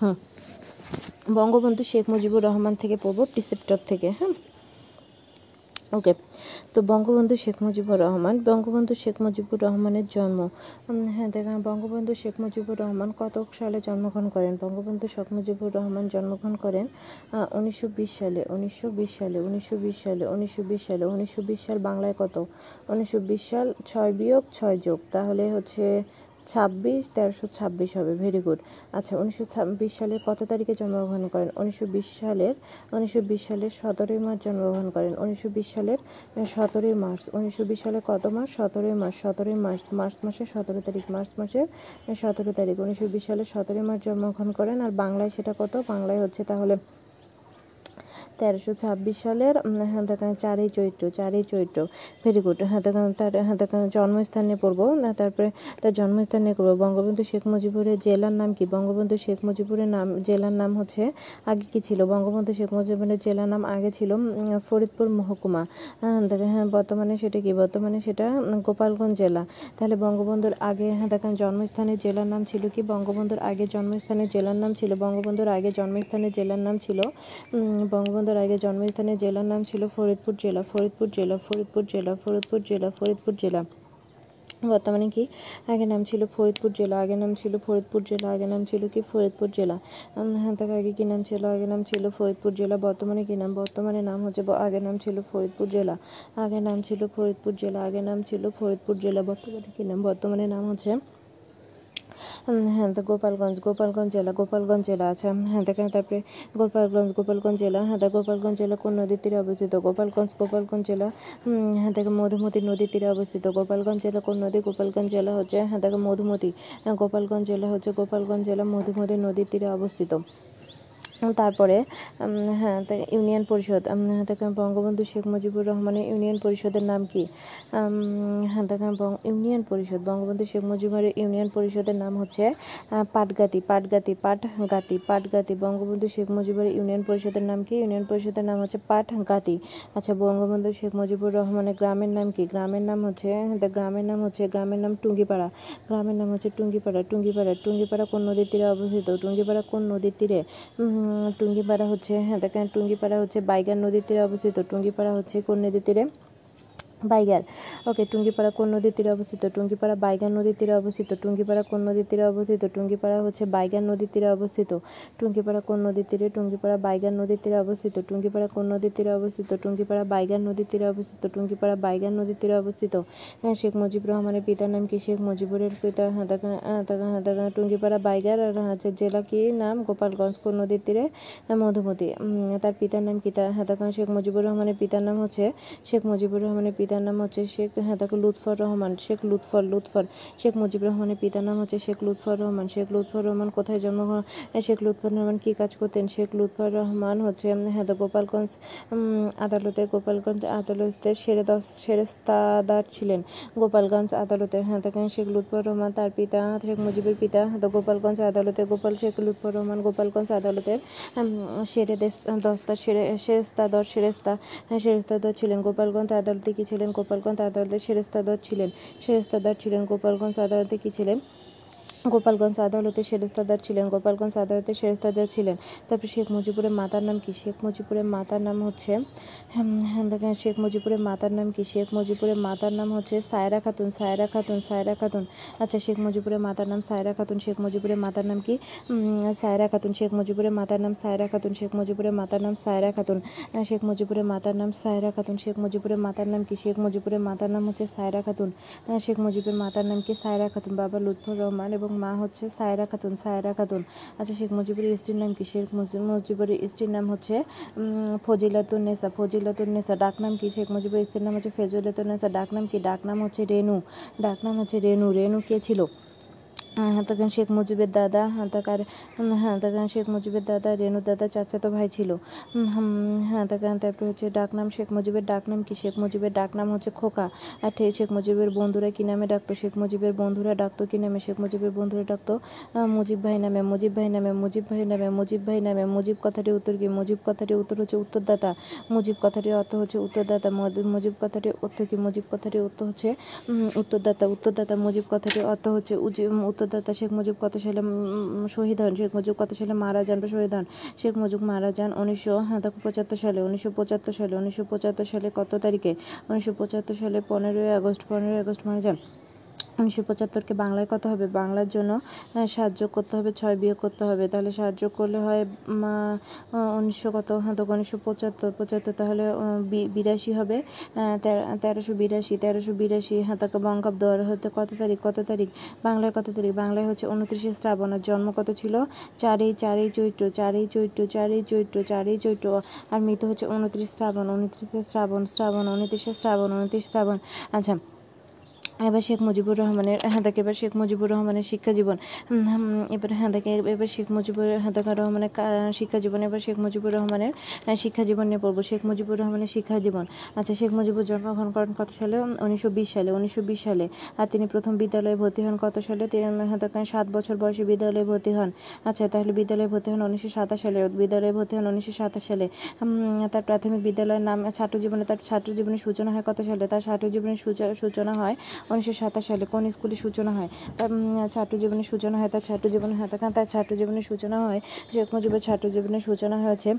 হুম বঙ্গবন্ধু শেখ মুজিবুর রহমান থেকে পড়ব প্রিসেপ্টর থেকে হ্যাঁ। ওকে, তো বঙ্গবন্ধু শেখ মুজিবুর রহমান, বঙ্গবন্ধু শেখ মুজিবুর রহমানের জন্ম হ্যাঁ দেখেন, বঙ্গবন্ধু শেখ মুজিবুর রহমান কত সালে জন্মগ্রহণ করেন? বঙ্গবন্ধু শেখ মুজিবুর রহমান জন্মগ্রহণ করেন উনিশশো বিশ সালে, উনিশশো বিশ সালে, উনিশশো বিশ সালে, উনিশশো বিশ সালে, উনিশশো বিশ সাল বাংলায় কত? উনিশশো বিশ সাল ছয় বিয়োগ ছয় যোগ, তাহলে হচ্ছে ছাব্বিশ, তেরোশো ছাব্বিশ হবে। ভেরি গুড আচ্ছা উনিশশো ছাব্বিশ সালের কত তারিখে জন্মগ্রহণ করেন? উনিশশো বিশ সালের, উনিশশো বিশ সালের সতেরোই মার্চ জন্মগ্রহণ করেন। উনিশশো বিশ সালের সতেরোই মার্চ। উনিশশো বিশ সালের কত মাস? সতেরোই মার্চ। সতেরোই মার্চ মার্চ মাসের সতেরো তারিখ, মার্চ মাসের সতেরো তারিখ। উনিশশো বিশ সতেরোই মার্চ জন্মগ্রহণ করেন। আর বাংলায় সেটা কত? বাংলায় হচ্ছে তাহলে তেরোশো ছাব্বিশ সালের হ্যাঁ দেখেন চারই চৈত্র চারই চৈত্র ভেরি গুড হ্যাঁ দেখেন তার হ্যাঁ দেখেন জন্মস্থান পড়ব না তারপরে তার জন্মস্থান করব বঙ্গবন্ধু শেখ মুজিবুরের জেলার নাম কি? বঙ্গবন্ধু শেখ মুজিবুরের নাম জেলার নাম হচ্ছে আগে কি ছিল? বঙ্গবন্ধু শেখ মুজিবুরের জেলার নাম আগে ছিল ফরিদপুর মহকুমা হ্যাঁ দেখেন হ্যাঁ বর্তমানে সেটা কি? বর্তমানে সেটা গোপালগঞ্জ জেলা। তাহলে বঙ্গবন্ধুর আগে হ্যাঁ দেখেন জন্মস্থানের জেলার নাম ছিল কি? বঙ্গবন্ধুর আগে জন্মস্থানের জেলার নাম ছিল বঙ্গবন্ধুর আগে জন্মস্থানের জেলার নাম ছিল উম, বঙ্গবন্ধুর আগে জন্মস্থানের জেলার নাম ছিল ফরিদপুর জেলা। ফরিদপুর জেলা ফরিদপুর জেলা ফরিদপুর জেলা ফরিদপুর জেলা। বর্তমানে কি আগে নাম ছিল ফরিদপুর জেলা আগে নাম ছিল ফরিদপুর জেলা আগে নাম ছিল কি ফরিদপুর জেলা। হ্যাঁ তার আগে কি নাম ছিল আগে নাম ছিল ফরিদপুর জেলা, বর্তমানে কী নাম, বর্তমানে নাম হচ্ছে আগে নাম ছিল ফরিদপুর জেলা। আগে নাম ছিল ফরিদপুর জেলা আগে নাম ছিল ফরিদপুর জেলা, বর্তমানে কী নাম, বর্তমানে নাম হচ্ছে হ্যাঁ তো গোপালগঞ্জ গোপালগঞ্জ জেলা গোপালগঞ্জ জেলা আছে। হ্যাঁ দেখেন, তারপরে গোপালগঞ্জ গোপালগঞ্জ জেলা। হ্যাঁ তা গোপালগঞ্জ জেলা কোন নদীর তীরে অবস্থিত? গোপালগঞ্জ গোপালগঞ্জ জেলা। হ্যাঁ দেখে মধুমতি নদীর তীরে অবস্থিত। গোপালগঞ্জ জেলা কোন নদী? গোপালগঞ্জ জেলা হচ্ছে হ্যাঁ দেখে মধুমতি। গোপালগঞ্জ জেলা হচ্ছে গোপালগঞ্জ জেলা, মধুমতি নদীর তীরে অবস্থিত। তারপরে হ্যাঁ ইউনিয়ন পরিষদ হ্যাঁ দেখেন বঙ্গবন্ধু শেখ মুজিবুর রহমানের ইউনিয়ন পরিষদের নাম কি? হ্যাঁ দেখেন ইউনিয়ন পরিষদ, বঙ্গবন্ধু শেখ মুজিবুরের ইউনিয়ন পরিষদের নাম হচ্ছে পাটগাতি পাটগাতি পাটগাতি পাটগাতি, বঙ্গবন্ধু শেখ মুজিবুরের ইউনিয়ন পরিষদের নাম কি? ইউনিয়ন পরিষদের নাম হচ্ছে পাটগাতি। আচ্ছা বঙ্গবন্ধু শেখ মুজিবুর রহমানের গ্রামের নাম কি? গ্রামের নাম হচ্ছে the গ্রামের নাম হচ্ছে, গ্রামের নাম টুঙ্গিপাড়া। গ্রামের নাম হচ্ছে টুঙ্গিপাড়া টুঙ্গিপাড়া টুঙ্গিপাড়া কোন নদীর তীরে অবস্থিত? টুঙ্গিপাড়া কোন নদীর তীরে? টুঙ্গিপাড়া হচ্ছে হ্যাঁ দেখেন, টুঙ্গিপাড়া হচ্ছে বাইগান নদীর তীরে অবস্থিত। টুঙ্গিপাড়া হচ্ছে কোন নদীর তীরে? বাইগার। ওকে, টুঙ্গিপাড়া কোন নদীর তীরে অবস্থিত? টুঙ্গিপাড়া বাইগান নদীর তীরে অবস্থিত। টুঙ্গিপাড়া কোন নদীর তীরে অবস্থিত? টুঙ্গিপাড়া হচ্ছে বাইগান নদীর তীরে অবস্থিত। টুঙ্গিপাড়া কোন নদীর তীরে? টুঙ্গিপাড়া বাইগান নদীর তীরে অবস্থিত। টুঙ্গিপাড়া কোন নদীর তীরে অবস্থিত? টুঙ্গিপাড়া বাইগার নদীর তীরে অবস্থিত। টুঙ্গিপাড়া বাইগান নদীর তীরে অবস্থিত। শেখ মুজিবুর রহমানের পিতার নাম কি? শেখ মুজিবুরের পিতা টুঙ্গিপাড়া বাইগার। আর হচ্ছে জেলা কি নাম? গোপালগঞ্জ। কোন নদীর তীরে? মধুমতি। তার পিতার নাম কি? শেখ মুজিবুর রহমানের পিতার নাম হচ্ছে শেখ মুজিবুর রহমানের পিতার নাম হচ্ছে শেখ হ্যাঁ দেখো লুৎফর রহমান শেখ লুৎফর লুৎফর শেখ মুজিবুর রহমানের পিতার নাম হচ্ছে শেখ লুৎফর রহমান। শেখ লুৎফর রহমান কোথায় জন্মগ্রহণ আহ, শেখ লুৎফর রহমান কি কাজ করতেন? শেখ লুৎফর রহমান হচ্ছে হ্যাঁ গোপালগঞ্জ আদালতে গোপালগঞ্জ আদালতের সেরে দশ সেরেস্তাদার ছিলেন। গোপালগঞ্জ আদালতে হ্যাঁ দেখেন শেখ লুৎফর রহমান তার পিতা শেখ মুজিবের পিতা হ্যাঁ গোপালগঞ্জ আদালতে গোপাল শেখ লুৎফর রহমান গোপালগঞ্জ আদালতের সেরে দেশ দস্তা সেরে সেরেস্তাদর সেরেস্তা হ্যাঁ, সেরেস্তাদর ছিলেন। গোপালগঞ্জ আদালতে কি ছিলেন? গোপালগঞ্জ আদালতের সেরেস্তাদর ছিলেন। সেরেস্তাদার ছিলেন গোপালগঞ্জ আদালতে কি ছিলেন? গোপালগঞ্জ আদালতে সেরেস্তাদার ছিলেন, গোপালগঞ্জ আদালতে সেরেস্তাদার ছিলেন। তারপরে শেখ মুজিবুরের মাতার নাম কি? শেখ মুজিবুরের মাতার নাম হচ্ছে দেখেন শেখ মুজিবুরের মাতার নাম কি শেখ মুজিবুরের মাতার নাম হচ্ছে সায়রা খাতুন সায়রা খাতুন সায়রা খাতুন আচ্ছা শেখ মুজিবুরের মাতার নাম সায়রা খাতুন শেখ মুজিবুরের মাতার নাম কি সায়রা খাতুন শেখ মুজিবুরের মাতার নাম সায়রা খাতুন শেখ মুজিবুরের মাতার নাম সায়রা খাতুন শেখ মুজিবুরের মাতার নাম সায়রা খাতুন শেখ মুজিবুরের মাতার নাম কি শেখ মুজিবুরের মাতার নাম হচ্ছে সায়রা খাতুন শেখ মুজিবের মাতার নাম কি সায়রা খাতুন বাবা লুৎফর রহমান এবং মা হচ্ছে সায়রা খাতুন সায়রা খাতুন আচ্ছা শেখ মুজিবুরের স্ত্রীর নাম কি শেখ মুজি- মুজিবুরের স্ত্রীর নাম হচ্ছে ফজিলাতুন নেসা ফজিলাতুন ডাকনাম কি? শেখ মুজিবুরের স্ত্রীর নাম হচ্ছে ফজিলাতুন নেসা ডাকনাম কি? ডাকনাম হচ্ছে রেনু। ডাকনাম হচ্ছে রেনু। রেনু কে ছিল? তখন শেখ মুজিবের দাদা হ্যাঁ তাকার হ্যাঁ তখন শেখ মুজিবের দাদা রেণু দাদা, চাচাতো ভাই ছিল। হ্যাঁ তখন তারপরে হচ্ছে ডাকনাম শেখ মুজিবের ডাকনাম কি? শেখ মুজিবের ডাকনাম হচ্ছে খোকা। আর শেখ মুজিবের বন্ধুরা কী নামে ডাকতো? শেখ মুজিবের বন্ধুরা ডাকতো কী নামে? শেখ মুজিবের বন্ধুরা ডাকতো মুজিব ভাই নামে, মুজিব ভাই নামে, মুজিব ভাই নামে, মুজিব ভাই নামে। মুজিব কথাটির উত্তর কি? মুজিব কথাটির উত্তর হচ্ছে উত্তরদাতা। মুজিব কথাটির অর্থ হচ্ছে উত্তরদাতা। মুজিব কথাটির অর্থ কি? মুজিব কথাটির অর্থ হচ্ছে উত্তরদাতা। উত্তরদাতা, মুজিব কথাটির অর্থ হচ্ছে উত্তর উত্তরদাতা শেখ মুজিব কত সালে শহীদ হন, শেখ মুজিব কত সালে মারা যান বা শহীদ হন? শেখ মুজিব মারা যান উনিশশো পঁচাত্তর সালে, উনিশশো পঁচাত্তর সালে, উনিশশো পঁচাত্তর সালে কত তারিখে? উনিশশো পঁচাত্তর সালে পনেরোই আগস্ট পনেরোই আগস্ট মারা যান। উনিশশো পঁচাত্তরকে বাংলায় কত হবে? বাংলার জন্য সাহায্য করতে হবে, ছয় বিয়োগ করতে হবে। তাহলে সাহায্য করলে হয় উনিশশো কত? হ্যাঁ তো উনিশশো পঁচাত্তর পঁচাত্তর তাহলে বিরাশি হবে। তেরোশো বিরাশি তেরোশো বিরাশি হ্যাঁ তাকে বঙ্গাব্দ হতে কত তারিখ? কত তারিখ? বাংলায় কত তারিখ? বাংলায় হচ্ছে উনত্রিশে শ্রাবণ। জন্ম কত ছিল? চারই চারই চৈত্র চারই চৈত্র চারই চৈত্র চারই চৈত্র। আর মৃত হচ্ছে উনত্রিশ শ্রাবণ, উনত্রিশে শ্রাবণ শ্রাবণ, উনত্রিশে শ্রাবণ, উনত্রিশ শ্রাবণ। আচ্ছা এবার শেখ মুজিবুর রহমানের হ্যাঁ দেখে এবার শেখ মুজিবুর রহমানের শিক্ষা জীবন এবার হ্যাঁ দেখে এবার শেখ মুজিবুর হ্যাঁ দেখা রহমানের কা- শিক্ষা জীবন, এবার শেখ মুজিবুর রহমানের শিক্ষা জীবন নিয়ে পড়ব। শেখ মুজিবুর রহমানের শিক্ষা জীবন। আচ্ছা শেখ মুজিবুর জন্মগ্রহণ করেন কত সালে? উনিশশো বিশ সালে। উনিশশো বিশ সালে। আর তিনি প্রথম বিদ্যালয়ে ভর্তি হন কত সালে? তিনি হ্যাঁ দেখা সাত বছর বয়সে বিদ্যালয়ে ভর্তি হন। আচ্ছা তাহলে বিদ্যালয়ে ভর্তি হন উনিশশো সাতাশ সালে। বিদ্যালয়ে ভর্তি হন উনিশশো সাতাশ সালে। তার প্রাথমিক বিদ্যালয়ের নাম ছাত্র জীবনে তার ছাত্র জীবনের সূচনা হয় কত সালে? তার ছাত্র জীবনের সূচনা হয় উনিশশো সাতাশ সালে কোন স্কুলে সূচনা হয়? তার ছাত্র জীবনের সূচনা হয়, তার ছাত্র জীবনের হাতে তার ছাত্র জীবনের সূচনা হয়, শেখ মুজিবের ছাত্র জীবনের সূচনা হয়েছে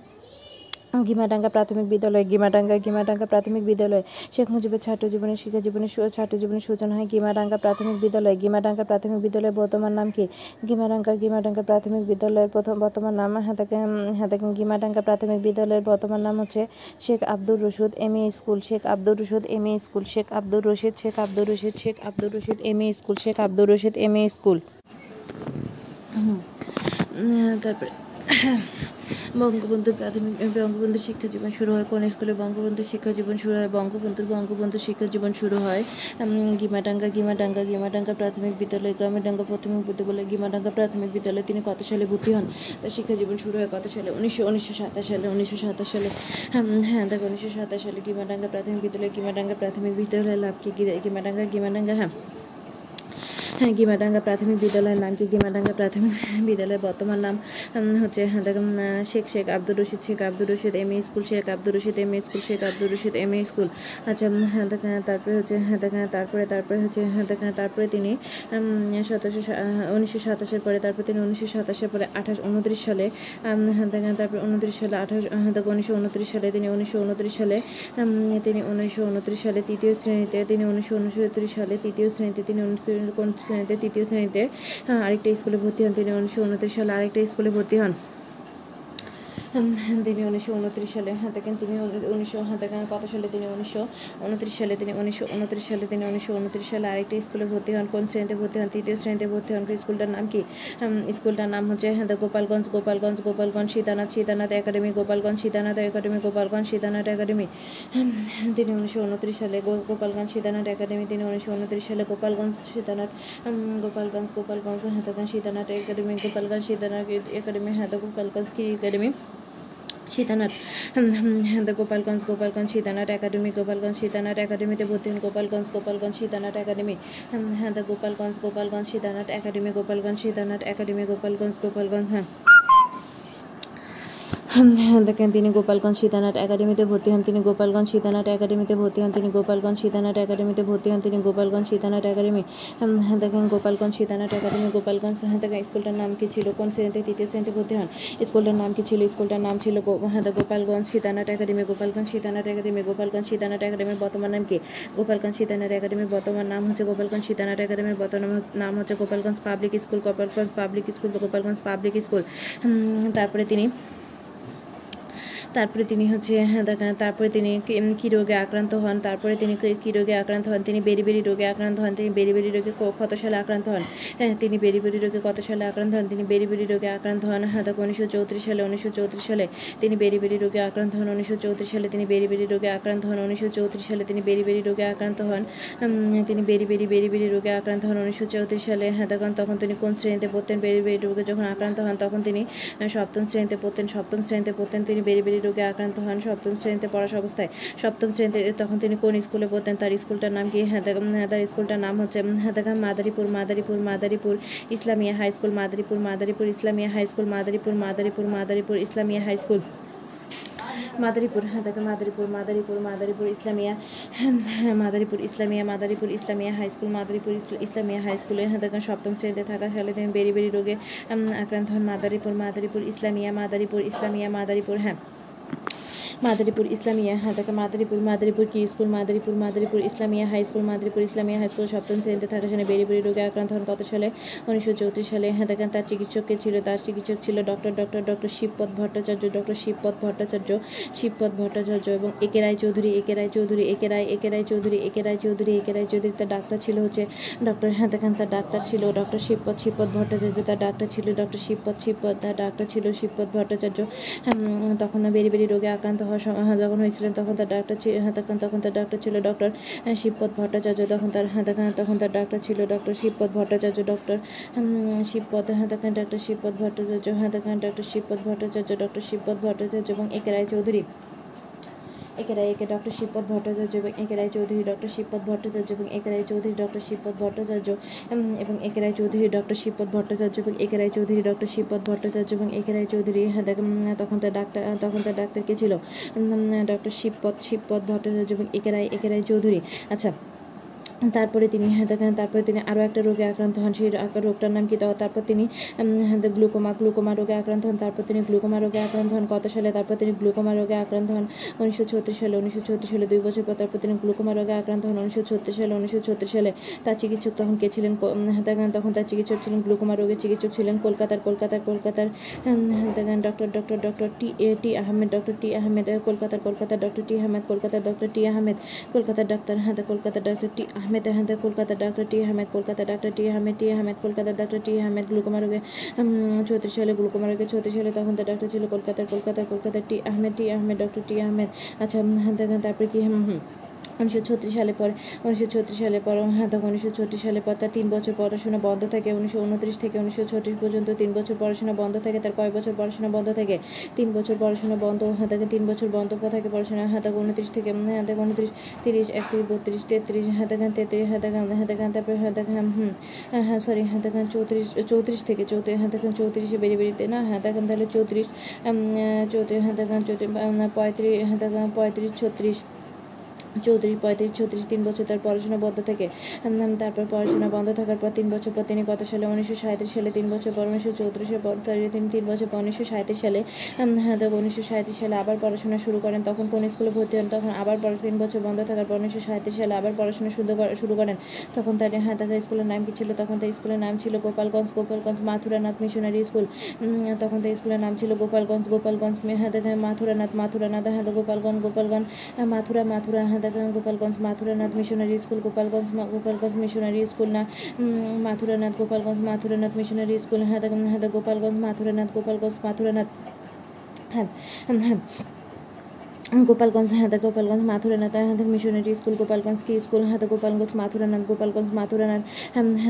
গিমাডাঙ্গা প্রাথমিক বিদ্যালয়, গিমাডাঙ্গা গিমাডাঙ্গা প্রাথমিক বিদ্যালয়। শেখ মুজিবের ছাত্র জীবনের শিক্ষা জীবনের ছাত্র জীবনের সূচনা হয় গিমাডাঙ্গা প্রাথমিক বিদ্যালয়। গিমাডাঙ্গা প্রাথমিক বিদ্যালয়ের বর্তমান নাম কি? গিমাডাঙ্গা গিমাডাঙ্গা প্রাথমিক বিদ্যালয়ের প্রথম বর্তমান নাম তাকে হ্যাঁ গিমাডাঙ্গা প্রাথমিক বিদ্যালয়ের বর্তমান নাম হচ্ছে Sheikh Abdur Rashid M A school. Sheikh Abdur Rashid M A school. Sheikh Abdur Rashid, Sheikh Abdur Rashid, Sheikh Abdur Rashid M A school. Sheikh Abdur Rashid M A school. তারপরে বঙ্গবন্ধু প্রাথমিক বঙ্গবন্ধু শিক্ষা জীবন শুরু হয় কোন স্কুলে? বঙ্গবন্ধু শিক্ষা জীবন শুরু হয় বঙ্গবন্ধুর। বঙ্গবন্ধু শিক্ষা জীবন শুরু হয় গিমাডাঙ্গা গিমাডাঙ্গা গিমাডাঙ্গা প্রাথমিক বিদ্যালয় গ্রামেডাঙ্গা প্রাথমিক বিদ্যালয় গিমাডাঙ্গা প্রাথমিক বিদ্যালয়ে তিনি কত সালে ভর্তি হন? তার শিক্ষা জীবন শুরু হয় কত সালে? উনিশশো উনিশশো সাতাশ সালে, উনিশশো সাতাশ সালে। হ্যাঁ দেখো, উনিশশো সাতাশ সালে গিমাডাঙ্গা প্রাথমিক বিদ্যালয় গিমাডাঙ্গা প্রাথমিক বিদ্যালয় লাভ কি? গিমাডাঙ্গা গিমাডাঙ্গা হ্যাঁ। গিমাডাঙ্গা প্রাথমিক বিদ্যালয়ের নাম কি? গিমাডাঙ্গা প্রাথমিক বিদ্যালয়ের বর্তমান নাম হচ্ছে হ্যাঁ দেখুন Sheikh Sheikh Abdur Rashid, Sheikh Abdur Rashid M school, Sheikh Abdur Rashid M school, Sheikh Abdur Rashid M A school. আচ্ছা হ্যাঁ তারপরে হচ্ছে হ্যাঁ দেখেন তারপরে তারপরে হচ্ছে হ্যাঁ দেখেন তারপরে তিনি সতেরোশো উনিশশো সাতাশের পরে, তারপর তিনি উনিশশো সাতাশের পরে আঠাশ উনত্রিশ সালে হ্যাঁ তারপর উনত্রিশ সালে আঠাশ হ্যাঁ উনিশশো উনত্রিশ সালে তিনি উনিশশো উনত্রিশ সালে তিনি উনিশশো উনত্রিশ সালে তৃতীয় শ্রেণীতে, তিনি উনিশশো উনত্রিশ সালে তৃতীয় শ্রেণীতে, তিনি উনিশশো শ্রেণীতে তৃতীয় শ্রেণীতে হ্যাঁ, আরেকটা স্কুলে ভর্তি হন তিনি উনিশশো উনত্রিশ সালে আরেকটা স্কুলে ভর্তি হন। তিনি উনিশশো উনত্রিশ সালে হ্যাঁ দেখেন তিনি উনিশশো হ্যাঁ দেখেন কত সালে তিনি উনিশশো উনত্রিশ সালে তিনি উনিশশো উনত্রিশ সালে তিনি উনিশশো উনত্রিশ সালে আরেকটি স্কুলে ভর্তি হন। কোন শ্রেণীতে ভর্তি হন? তৃতীয় শ্রেণীতে ভর্তি হন। স্কুলটার নাম কি? স্কুলটার নাম হচ্ছে হ্যাঁ Gopalganj Gopalganj Gopalganj, Sitanath Sitanath academy, Gopalganj, Sitanath academy, Gopalganj, Sitanath academy. তিনি উনিশশো উনত্রিশ সালে গোপালগঞ্জ, সীতানাথ একাডেমি, তিনি উনিশশো উনত্রিশ সালে গোপালগঞ্জ, সীতানাথ গোপালগঞ্জ গোপালগঞ্জ হ্যাঁ সীতানাথ একাডেমি, গোপালগঞ্জ, সীতানাথ একাডেমি হ্যাঁ গোপালগঞ্জ কি একাডেমি। সীতানাথ গোপালগঞ্জ গোপালগঞ্জ সীতানাথ একাডেমি গোপালগঞ্জ সীতানাথ একাডেমিতে ভর্তি হন গোপালগঞ্জ গোপালগঞ্জ সীতানাথ একাডেমি হ্যাঁ গোপালগঞ্জ গোপালগঞ্জ সীতানাথ একাডেমি গোপালগঞ্জ সীতানাথ একাডেমি গোপালগঞ্জ গোপালগঞ্জ হ্যাঁ, দেখেন তিনি গোপালগঞ্জ সীতানাথ একাডেমিতে ভর্তি হন তিনি গোপালগঞ্জ সীতানাথ একাডেমিতে ভর্তি হন তিনি গোপালগঞ্জ সীতানাথ একাডেমিতে ভর্তি হন তিনি গোপালগঞ্জ সীতানাথ একাডেমি হ্যাঁ, দেখেন গোপালগঞ্জ সীতানাথ একাডেমি গোপালগঞ্জ হ্যাঁ দেখেন স্কুলটার নাম কি ছিল কোন শ্রেণীতে তৃতীয় শ্রেণীতে ভর্তি হন স্কুলটার নাম কি ছিল স্কুলটার নাম ছিল হ্যাঁ গোপালগঞ্জ সীতানাথ একাডেমি গোপালগঞ্জ সীতানাথ একাডেমি গোপালগঞ্জ সীতানাথ একাডেমির বর্তমান নাম কি গোপালগঞ্জ সীতানাথ একাডেমির বর্তমান নাম হচ্ছে গোপালগঞ্জ সীতানাথ একাডেমির বর্তমান নাম হচ্ছে Gopalganj public school Gopalganj public school Gopalganj public school তারপরে তিনি তারপরে তিনি হচ্ছে হ্যাঁ, দেখেন তারপরে তিনি কি- রোগে আক্রান্ত হন তারপরে তিনি কি- রোগে আক্রান্ত হন তিনি বেরি বেরি রোগে আক্রান্ত হন তিনি বেরি বেরি রোগে কত সালে আক্রান্ত হন হ্যাঁ তিনি বেরি বেরি রোগে কত সালে আক্রান্ত হন তিনি বেরি বেরি রোগে আক্রান্ত হন হ্যাঁ দেখো উনিশশো চৌত্রিশ সালে উনিশশো চৌত্রিশ সালে তিনি বেরি বেরি রোগে আক্রান্ত হন উনিশশো চৌত্রিশ সালে তিনি বেরি বেরি রোগে আক্রান্ত হন উনিশশো চৌত্রিশ সালে তিনি বেরি বেরি রোগে আক্রান্ত হন তিনি বেরি বেরি বেরি বেরি রোগে আক্রান্ত হন উনিশশো চৌত্রিশ সালে হ্যাঁ তখন তখন তিনি কোন শ্রেণীতে পড়তেন বেরি বেরি রোগে যখন আক্রান্ত হন তখন তিনি সপ্তম শ্রেণীতে পড়তেন সপ্তম শ্রেণীতে পড়তেন তিনি বেরি বেরি রোগে আক্রান্ত হন সপ্তম শ্রেণীতে পড়া অবস্থায়। সপ্তম শ্রেণীতে তখন তিনি কোন স্কুলে পড়তেন? তার স্কুলটার নাম কি? হ্যাঁ হ্যাঁ, তার স্কুলটার নাম হচ্ছে উম, হ্যাঁ Madaripur Madaripur Madaripur Islamia high school Madaripur Madaripur Islamia high school Madaripur Madaripur Madaripur Islamia high school. Madaripur হ্যাঁ দেখো Madaripur Madaripur Madaripur Islamia Madaripur Islamia Madaripur Islamia high school Madaripur Islamia high স্কুলে হ্যাঁ দেখো সপ্তম শ্রেণীতে থাকা সালে তিনি বেরি বেরি রোগে আক্রান্ত হন। মাদারীপুর মাদারীপুর ইসলামিয়া মাদারীপুর ইসলামিয়া মাদারীপুর হ্যাঁ। মাদারীপুর ইসলামিয়া দেখো মাদারীপুর মাদারীপুর কি school Madaripur Madaripur Islamia high school Madaripur Islamia high school সপ্তম শ্রেণীতে থাকা সালে বেরি বেরি রোগে আক্রান্ত হন কত সালে? উনিশশো চৌত্রিশ সালে দেখেন তার চিকিৎসককে ছিল তার চিকিৎসক ছিল doctor doctor doctor Shibapada Bhattacharya doctor Shibapada Bhattacharya Shibapada Bhattacharya এবং একে রায় চৌধুরী একে রায় চৌধুরী একে রায় একে রায় চৌধুরী একে রায় চৌধুরী একে রায় চৌধুরী তার ডাক্তার ছিল হচ্ছে ডক্টর দেখেন তার ডাক্তার ছিল ডক্টর শিবপদ শিবপদ ভট্টাচার্য তার ডাক্তার ছিল ডক্টর শিবপদ শিবপদ তার ডাক্তার ছিল শিবপদ ভট্টাচার্য। তখন বেরি বেরি রোগে আক্রান্ত সময় হ্যাঁ, যখন হয়েছিলেন তখন তার ডাক্তার হ্যাঁ তখন তখন তার ডাক্তার ছিল ডক্টর শিবপদ ভট্টাচার্য, তখন তার হ্যাঁ তখন তার ডাক্তার ছিল ডক্টর শিবপদ ভট্টাচার্য, ডক্টর শিবপদ হ্যাঁ ডাক্তার শিবপদ ভট্টাচার্য হ্যাঁ ডাক্তার শিবপদ ভট্টাচার্য, ডক্টর শিবপদ ভট্টাচার্য এবং একে রায় চৌধুরী একে রায় একে ডক্টর শিবপদ ভট্টাচার্য এবং A K Roy Chowdhury doctor Shibapada Bhattacharya এবং A K Roy Chowdhury doctor Shibapada Bhattacharya এবং A K Roy Chowdhury doctor Shibapada Bhattacharya এবং A K Roy Chowdhury doctor Shibapada Bhattacharya এবং A K Roy Chowdhury তখন তার doctor তখন তার doctor কে ছিল? Doctor Shibapada Shibapada Bhattacharya এবং একে রায় একে রায় চৌধুরী। আচ্ছা তারপরে তিনি হ্যাঁ তারপরে তিনি আরও একটা রোগে আক্রান্ত হন। সেই রোগটার নাম কি? তারপর তিনি হ্যাঁ, গ্লুকোমা গ্লুকোমা রোগে আক্রান্ত হন। তারপর তিনি গ্লুকোমা রোগে আক্রান্ত হন কত সালে? তারপর তিনি গ্লুকোমা রোগে আক্রান্ত হন উনিশশো ছত্রিশ সালে। উনিশশো ছত্রিশ সালে দুই বছর পর তারপর তিনি গ্লুকোমা রোগে আক্রান্ত হন উনিশশো ছত্রিশ সালে। উনিশশো ছত্রিশ সালে তার চিকিৎসক তখন কে ছিলেন? হ্যাঁ, তখন তার চিকিৎসক ছিলেন গ্লুকোমা রোগের চিকিৎসক ছিলেন কলকাতার কলকাতার কলকাতার doctor doctor doctor T A T Ahmed doctor T Ahmed কলকাতার কলকাতার ডক্টর টি আহমেদ কলকাতার ডক্টর টি আহমেদ কলকাতার ডাক্তার হ্যাঁ কলকাতার ডক্টর টি আহমেদ হ্যাঁ কলকাতা ডাক্তার টি আহমেদ কলকাতা ডাক্তার টি আহমেদ টি আহমেদ কলকাতা ডাক্তার টি আহমেদ গ্লুকোমা রোগে চৌত্রিশ সালে গ্লুকোমা রোগে চৌত্রিশ সালে তখন তার ডাক্তার ছিল কলকাতার কলকাতা কলকাতার T Ahmed T Ahmed doctor T Ahmed আচ্ছা তারপরে কি উনিশশো ছত্রিশ সালে পরে উনিশশো ছত্রিশ সালে পর হ্যাঁ তখন উনিশশো ছত্রিশ সালে পর তার তিন বছর পড়াশোনা বন্ধ থাকে উনিশশো উনত্রিশ থেকে উনিশশো ছত্রিশ পর্যন্ত তিন বছর পড়াশোনা বন্ধ থাকে তার কয় বছর পড়াশোনা বন্ধ থাকে তিন বছর পড়াশোনা বন্ধ হ্যাঁ থাকে তিন বছর বন্ধ থাকে পড়াশোনা হ্যাঁ থাকে উনত্রিশ থেকে হ্যাঁ থাকে উনত্রিশ তিরিশ একত্রিশ বত্রিশ তেত্রিশ হ্যাঁ দেখেন তেত্রিশ হ্যাঁ হ্যাঁ দেখেন তারপরে হ্যাঁ দেখেন হুম হ্যাঁ হ্যাঁ সরি হ্যাঁ দেখেন চৌত্রিশ চৌত্রিশ থেকে চৌত্রিশ হ্যাঁ দেখেন চৌত্রিশে বেরিয়ে বেরিয়েতে না হ্যাঁ দেখেন তাহলে চৌত্রিশ চৌত্রিশ হ্যাঁ দেখেন চৌত্রিশ পঁয়ত্রিশ হ্যাঁ দেখেন পঁয়ত্রিশ ছত্রিশ চৌত্রিশ পঁয়ত্রিশ ছত্রিশ তিন বছর তার পড়াশোনা বন্ধ থাকে। তারপর পড়াশোনা বন্ধ থাকার পর তিন বছর পর তিনি কত সালে উনিশশো সাঁত্রিশ সালে তিন বছর পর উনিশশো চৌত্রিশের পর তিনি তিন বছর পর উনিশশো সাঁত্রিশ সালে হ্যাঁ উনিশশো সাঁত্রিশ সালে আবার পড়াশোনা শুরু করেন। তখন কোন স্কুলে ভর্তি হন? তখন আবার তিন বছর বন্ধ থাকার পর উনিশশো সাঁত্রিশ সালে আবার পড়াশোনা শুরু শুরু করেন। তখন তার হ্যাঁ তার স্কুলের নাম কি ছিল? তখন তার স্কুলের নাম ছিল গোপালগঞ্জ গোপালগঞ্জ মাথুরানাথ মিশনারি স্কুল। তখন তার স্কুলের নাম ছিল গোপালগঞ্জ গোপালগঞ্জ হ্যাঁ দেখেন মাথুরানাথ মাথুরানাথ হ্যাঁ গোপালগঞ্জ গোপালগঞ্জ হ্যাঁ, মাথুরা মাথুরা হ্যাঁ দেখেন Gopalganj, Mathuranath missionary school, Gopalganj Gopalganj missionary school না মাথুরানাথ গোপালগঞ্জ, মাথুরানাথ মিশনারি স্কুল দেখেন হ্যাঁ গোপালগঞ্জ, মাথুরানাথ গোপালগঞ্জ, মাথুরানাথ হ্যাঁ হ্যাঁ। গোপালগঞ্জ হ্যাঁ the Gopalganj Mathuranath the missionary school Gopalganj কি school the Gopalganj Mathuranath Gopalganj Mathuranath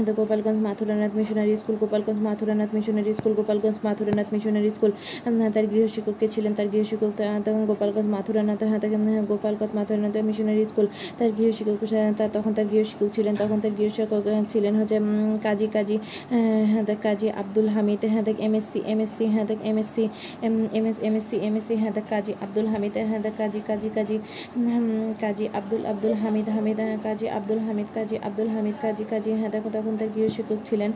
the Gopalganj Mathuranath missionary school Gopalganj Mathuranath missionary school Gopalganj Mathuranath missionary school. হ্যাঁ তার গৃহশিক্ষক কে ছিলেন তার গৃহশিক্ষক গোপালগঞ্জ মাথুরানাথ হ্যাঁ, গোপালগঞ্জ মাথুরানাথ মিশনারি স্কুল। তার গৃহশিক্ষক তার তখন তার গৃহশিক্ষক ছিলেন তখন তার গৃহশিক্ষক ছিলেন হচ্ছে কাজী কাজী হ্যাঁ দেখ কাজী আব্দুল হামিদ হ্যাঁ দেখ এমএসসি এমএসসি হ্যাঁ দেখ এমএসসি এমএস এমএসসি এমএসসি দেখ কাজী আব্দুল হামিদ হ্যাঁ কাজী কাজী কাজী কাজী আব্দুল আব্দুল হামিদ হামিদ হ্যাঁ, কাজী আব্দুল হামিদ কাজী আব্দুল হামিদ কাজী কাজী হ্যাঁ দেখো তখন তার গৃহশিক্ষক ছিলেন।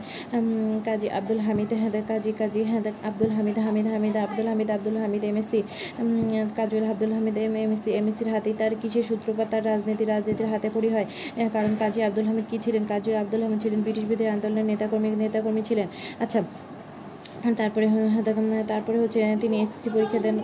কাজী আব্দুল হামিদ হ্যাঁ কাজী কাজী হ্যাঁ দেখ আব্দুল হামিদ হামিদ হামিদ আব্দুল হামিদ আব্দুল হামিদ এমএসসি। কাজুল আব্দুল হামিদ এম এমএসসি এমএসসির হাতেই তার কিসের সূত্রপাত তার রাজনীতি রাজনীতির হাতে পড়ি হয়। কারণ কাজী আব্দুল হামিদ কি ছিলেন? কাজী আব্দুল হামিদ ছিলেন ব্রিটিশ বিরোধী আন্দোলনের নেতাকর্মী নেতাকর্মী ছিলেন। আচ্ছা তারপরে হ্যাঁ, তারপরে হচ্ছে তিনি এসএসসি পরীক্ষা দেন।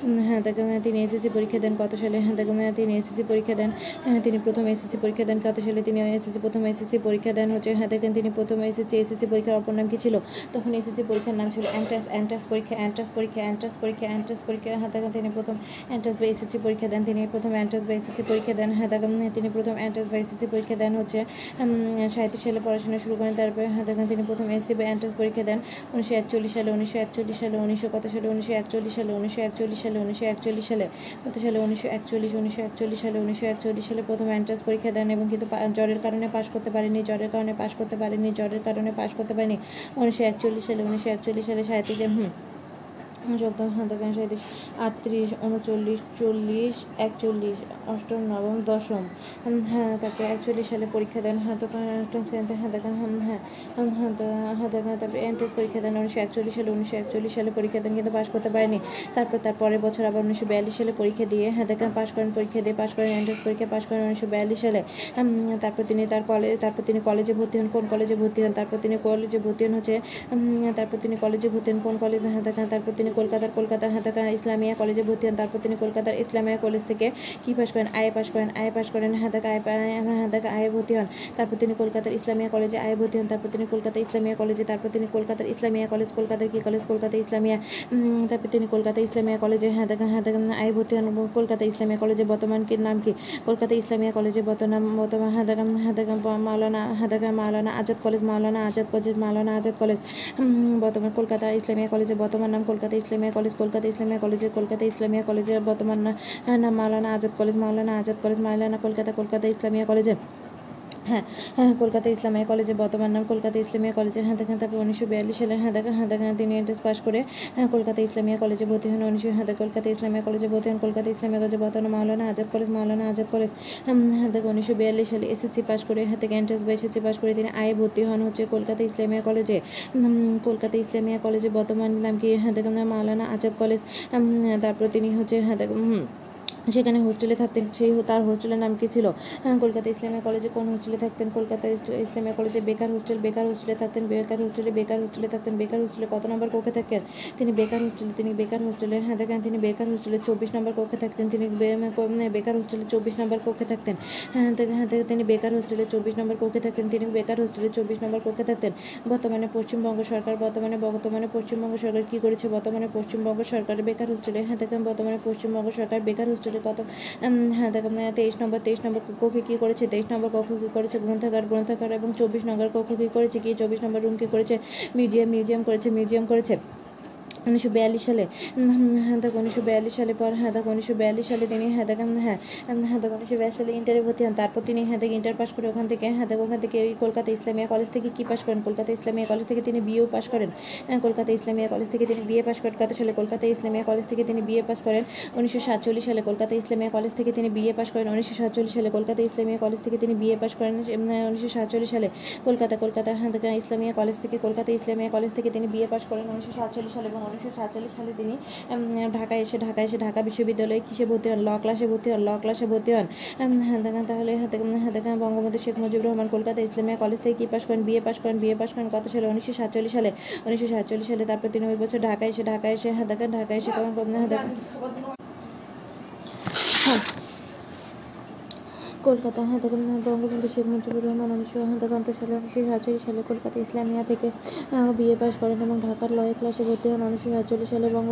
হ্যাঁ তাকে তিনি এসএসসি পরীক্ষা দেন কত সালে হ্যাঁ তাকে তিনি এসএসসি পরীক্ষা দেন হ্যাঁ তিনি প্রথম এসএসসি পরীক্ষা দেন কত সালে তিনি এসএসসি প্রথম এসএসসি পরীক্ষা দেন হচ্ছে হ্যাঁ দেখেন তিনি প্রথম এসএসসি এসএসসি পরীক্ষার অপর নাম কি ছিল তখন এসএসসি পরীক্ষার নাম ছিল এন্ট্রান্স এন্ট্রান্স পরীক্ষা এন্ট্রান্স পরীক্ষা এন্ট্রান্স পরীক্ষা এন্ট্রান্স পরীক্ষা হ্যাঁ দেখেন তিনি প্রথম এন্ট্রান্স বা এসএসসি পরীক্ষা দেন তিনি প্রথম এন্ট্রান্স বা এসএসসি পরীক্ষা দেন হ্যাঁ দেখেন তিনি প্রথম এন্ট্রান্স বা এসএসসি পরীক্ষা দেন হচ্ছে সাঁত্রিশ সালে পড়াশোনা শুরু করেন তারপরে হ্যাঁ দেখেন তিনি প্রথম এসএসসি বা এন্ট্রান্স পরীক্ষা দেন উনিশশো একচল্লিশ সালে উনিশশো একচল্লিশ সালে উনিশশো কত সালে উনিশশো একচল্লিশ সালে উনিশশো একচল্লিশ সালে উনিশশো একচল্লিশ সালে কত সালে উনিশশো একচল্লিশ উনিশশো একচল্লিশ সালে, উনিশশো একচল্লিশ সালে প্রথম এন্ট্রান্স পরীক্ষা দেন এবং কিন্তু জ্বরের কারণে পাশ করতে পারেনি, জ্বরের কারণে পাশ করতে পারেনি, জ্বরের কারণে পাশ করতে পারেনি। উনিশশো একচল্লিশ সালে, উনিশশো একচল্লিশ সালে সাহিত্যিক হুম সপ্তম হ্যাঁ সাঁত্রিশ আটত্রিশ, উনচল্লিশ, চল্লিশ, একচল্লিশ, অষ্টম, নবম, দশম। হ্যাঁ তারপরে একচল্লিশ সালে পরীক্ষা দেন হ্যাঁ অষ্টম শ্রেণীতে হ্যাঁ দেখেন হ্যাঁ হ্যাঁ হ্যাঁ হ্যাঁ দেখেন তারপরে এন্ট্রান্স পরীক্ষা দেন, উনিশশো একচল্লিশ সালে, উনিশশো একচল্লিশ সালে পরীক্ষা দেন, কিন্তু পাশ করতে পারেনি। তারপর তার পরের বছর আবার উনিশশো বিয়াল্লিশ সালে পরীক্ষা দিয়ে হ্যাঁ দেখেন পাশ করেন, পরীক্ষা দিয়ে পাশ করেন এন্ট্রান্স পরীক্ষা পাশ করেন উনিশশো বিয়াল্লিশ সালে। তারপর তিনি তার কলেজ তারপর তিনি কলেজে ভর্তি হন, কোন কলেজে ভর্তি হন? তারপর তিনি কলেজে ভর্তি হন হচ্ছে তারপর তিনি কলেজে ভর্তি হন, কোন কলেজে? হ্যাঁ দেখেন তারপর তিনি কলকাতার কলকাতা হ্যাঁ দেখেন ইসলামিয়া কলেজে ভর্তি হন। তারপর তিনি কলকাতার ইসলামিয়া কলেজ থেকে কি পাশ করেন? আয়ে পাশ করেন। আয়ে পাশ করেন দেখেন আয়ে হ্যাঁ আয়ে ভর্তি হন। তারপর তিনি কলকাতার ইসলামিয়া কলেজে আয়ে ভর্তি হন। তারপর তিনি কলকাতা ইসলামিয়া কলেজে, তারপর তিনি কলকাতার ইসলামিয়া কলেজ, কলকাতার কি কলেজ? কলকাতা ইসলামিয়া তারপর তিনি কলকাতা ইসলামিয়া কলেজে দেখেন হ্যাঁ আয়ে ভর্তি হন। কলকাতা ইসলামিয়া কলেজে বর্তমান কি নাম কি? কলকাতা ইসলামিয়া কলেজে বর্তমান বর্তমান হ্যাঁ দেখেন মাওলানা দেখেন Maulana Azad college, Maulana Azad college, Maulana Azad college. বর্তমান কলকাতা ইসলামিয়া কলেজে বর্তমান নাম কলকাতা ইসলামিয়া কলেজ, কলকাতা ইসলামিয়া কলেজে, কলকাতা ইসলামিয়া কলেজের বর্তমান নাম মাওলানা আজাদ কলেজ, মাওলানা আজাদ কলেজ, মাওলানা কলকাতা কলকাতা ইসলামিয়া কলেজে। হ্যাঁ হ্যাঁ কলকাতা ইসলামিয়া কলেজে বর্তমান নাম কলকাতা ইসলামিয়া কলেজে হ্যাঁ দেখেন তারপর উনিশশো বিয়াল্লিশ সালে হ্যাঁ দেখেন হ্যাঁ দেখেন তিনি এন্ট্রেন্স পাস করে হ্যাঁ কলকাতা ইসলামিয়া কলেজে ভর্তি হন উনিশশো হ্যাঁ কলকাতা ইসলামিয়া কলেজে ভর্তি হন, কলকাতা ইসলামিয়া কলেজে বর্তমান মাওলানা আজাদ কলেজ, মাওলানা আজাদ কলেজ হ্যাঁ দেখেন উনিশশো বিয়াল্লিশ সালে এসএসসি পাস করে হ্যাঁ থেকে এন্ট্রেন্স বা এসএসসি পাস করে, তিনি আয়ে ভর্তি হন হচ্ছে কলকাতা ইসলামিয়া কলেজে কলকাতা ইসলামিয়া কলেজে বর্তমান নাম কি? হ্যাঁ দেখেন মাওলানা আজাদ কলেজ তারপর তিনি হচ্ছে হ্যাঁ দেখেন সেখানে হোস্টেলে থাকতেন সেই তার হোস্টেলের নাম কি ছিল হ্যাঁ, কলকাতা ইসলামিয়া কলেজে কোন হোস্টেলে থাকতেন কলকাতা ইস- ইসলামিয়া কলেজে বেকার হোস্টেল বেকার হোস্টেলে থাকতেন বেকার হোস্টেলে বেকার হোস্টেলে থাকতেন বেকার হোস্টেলে কত নম্বর কক্ষে থাকতেন তিনি বেকার হোস্টেলে তিনি বেকার হোস্টেলে হ্যাঁ দেখেন তিনি বেকার হোস্টেলে চব্বিশ নম্বর কক্ষে থাকতেন তিনি বেকার হোস্টেলে চব্বিশ নম্বর কক্ষে থাকতেন হ্যাঁ হ্যাঁ তিনি বেকার হোস্টেলে চব্বিশ নম্বর কক্ষে থাকতেন তিনি বেকার হোস্টেলে চব্বিশ নম্বর কক্ষে থাকতেন বর্তমানে পশ্চিমবঙ্গ সরকার বর্তমানে বর্তমানে পশ্চিমবঙ্গ সরকার কি করেছে বর্তমানে পশ্চিমবঙ্গ সরকার বেকার হোস্টেলে হ্যাঁ দেখেন বর্তমানে পশ্চিমবঙ্গ সরকার বেকার হোস্টেলে কত উম, হ্যাঁ দেখেন তেইশ নম্বর তেইশ নম্বর কক্ষে কী করেছে? তেইশ নম্বর কক্ষ কী করেছে? গ্রন্থাগার গ্রন্থাগার এবং চব্বিশ নম্বর কক্ষ কী করেছে? কি চব্বিশ নম্বর রুম কী করেছে? মিউজিয়াম মিউজিয়াম করেছে মিউজিয়াম করেছে। উনিশশো বিয়াল্লিশ সালে হ্যাঁ দেখো উনিশশো বিয়াল্লিশ সালে পর হ্যাঁ দেখো উনিশশো বিয়াল্লিশ সালে তিনি হ্যাঁ দেখেন হ্যাঁ হ্যাঁ দেখো উনিশশো বিয়াল্লিশ সালে ইন্টারে ভর্তি হন। তারপর তিনি হ্যাঁ দেখে ইন্টার পাস করে ওখান থেকে হ্যাঁ দেখো ওখান থেকে ওই কলকাতা ইসলামিয়া কলেজ থেকে কী পাস করেন? কলকাতা ইসলামিয়া কলেজ থেকে তিনি বিএও পাস করেন। হ্যাঁ, কলকাতা ইসলামিয়া কলেজ থেকে তিনি বিএ পাস করেন। কত সালে কলকাতা ইসলামিয়া কলেজ থেকে তিনি বিএ পাস করেন? উনিশশো সাতচল্লিশ সালে কলকাতা ইসলামিয়া কলেজ থেকে তিনি বিএ পাস করেন। উনিশশো সাতচল্লিশ সালে কলকাতা ইসলামিয়া কলেজ থেকে তিনি বিএ পাস করেন। উনিশশো সাতচল্লিশ সালে কলকাতা কলকাতা হ্যাঁ ইসলামিয়া কলেজ থেকে কলকাতা ইসলামিয়া কলেজ থেকে তিনি বিএ পাস করেন। উনিশশো সাতচল্লিশ সালে এবং উনিশশো সাতচল্লিশ সালে তিনি ঢাকায় এসে ঢাকায় এসে ঢাকা বিশ্ববিদ্যালয়ে কিসে ভর্তি হন? ল ক্লাসে ভর্তি হন, ল ক্লাসে ভর্তি হন। তাহলে দেখেন বঙ্গবন্ধু শেখ মুজিবুর রহমান কলকাতা ইসলামিয়া কলেজ থেকে কি পাস করেন? বিএ পাশ করেন। বিএ পাস করেন কত সালে? উনিশশো সাতচল্লিশ সালে। উনিশশো সাতচল্লিশ সালে তারপর তিনি ওই বছর ঢাকায় এসে ঢাকায় এসে হ্যাঁ দেখেন, ঢাকায় এসে কখন হ্যাঁ দেখেন। হ্যাঁ কলকাতা হ্যাঁ বঙ্গবন্ধু শেখ মুজিবুর রহমান, উনিশশো পঞ্চাশ সালে উনিশশো সাতচল্লিশ সালে কলকাতা, ইসলামিয়া থেকে বিএ পাস করেন এবং ঢাকার লয়ে ক্লাসে ভর্তি হন। উনিশশো সাতচল্লিশ সালে বঙ্গ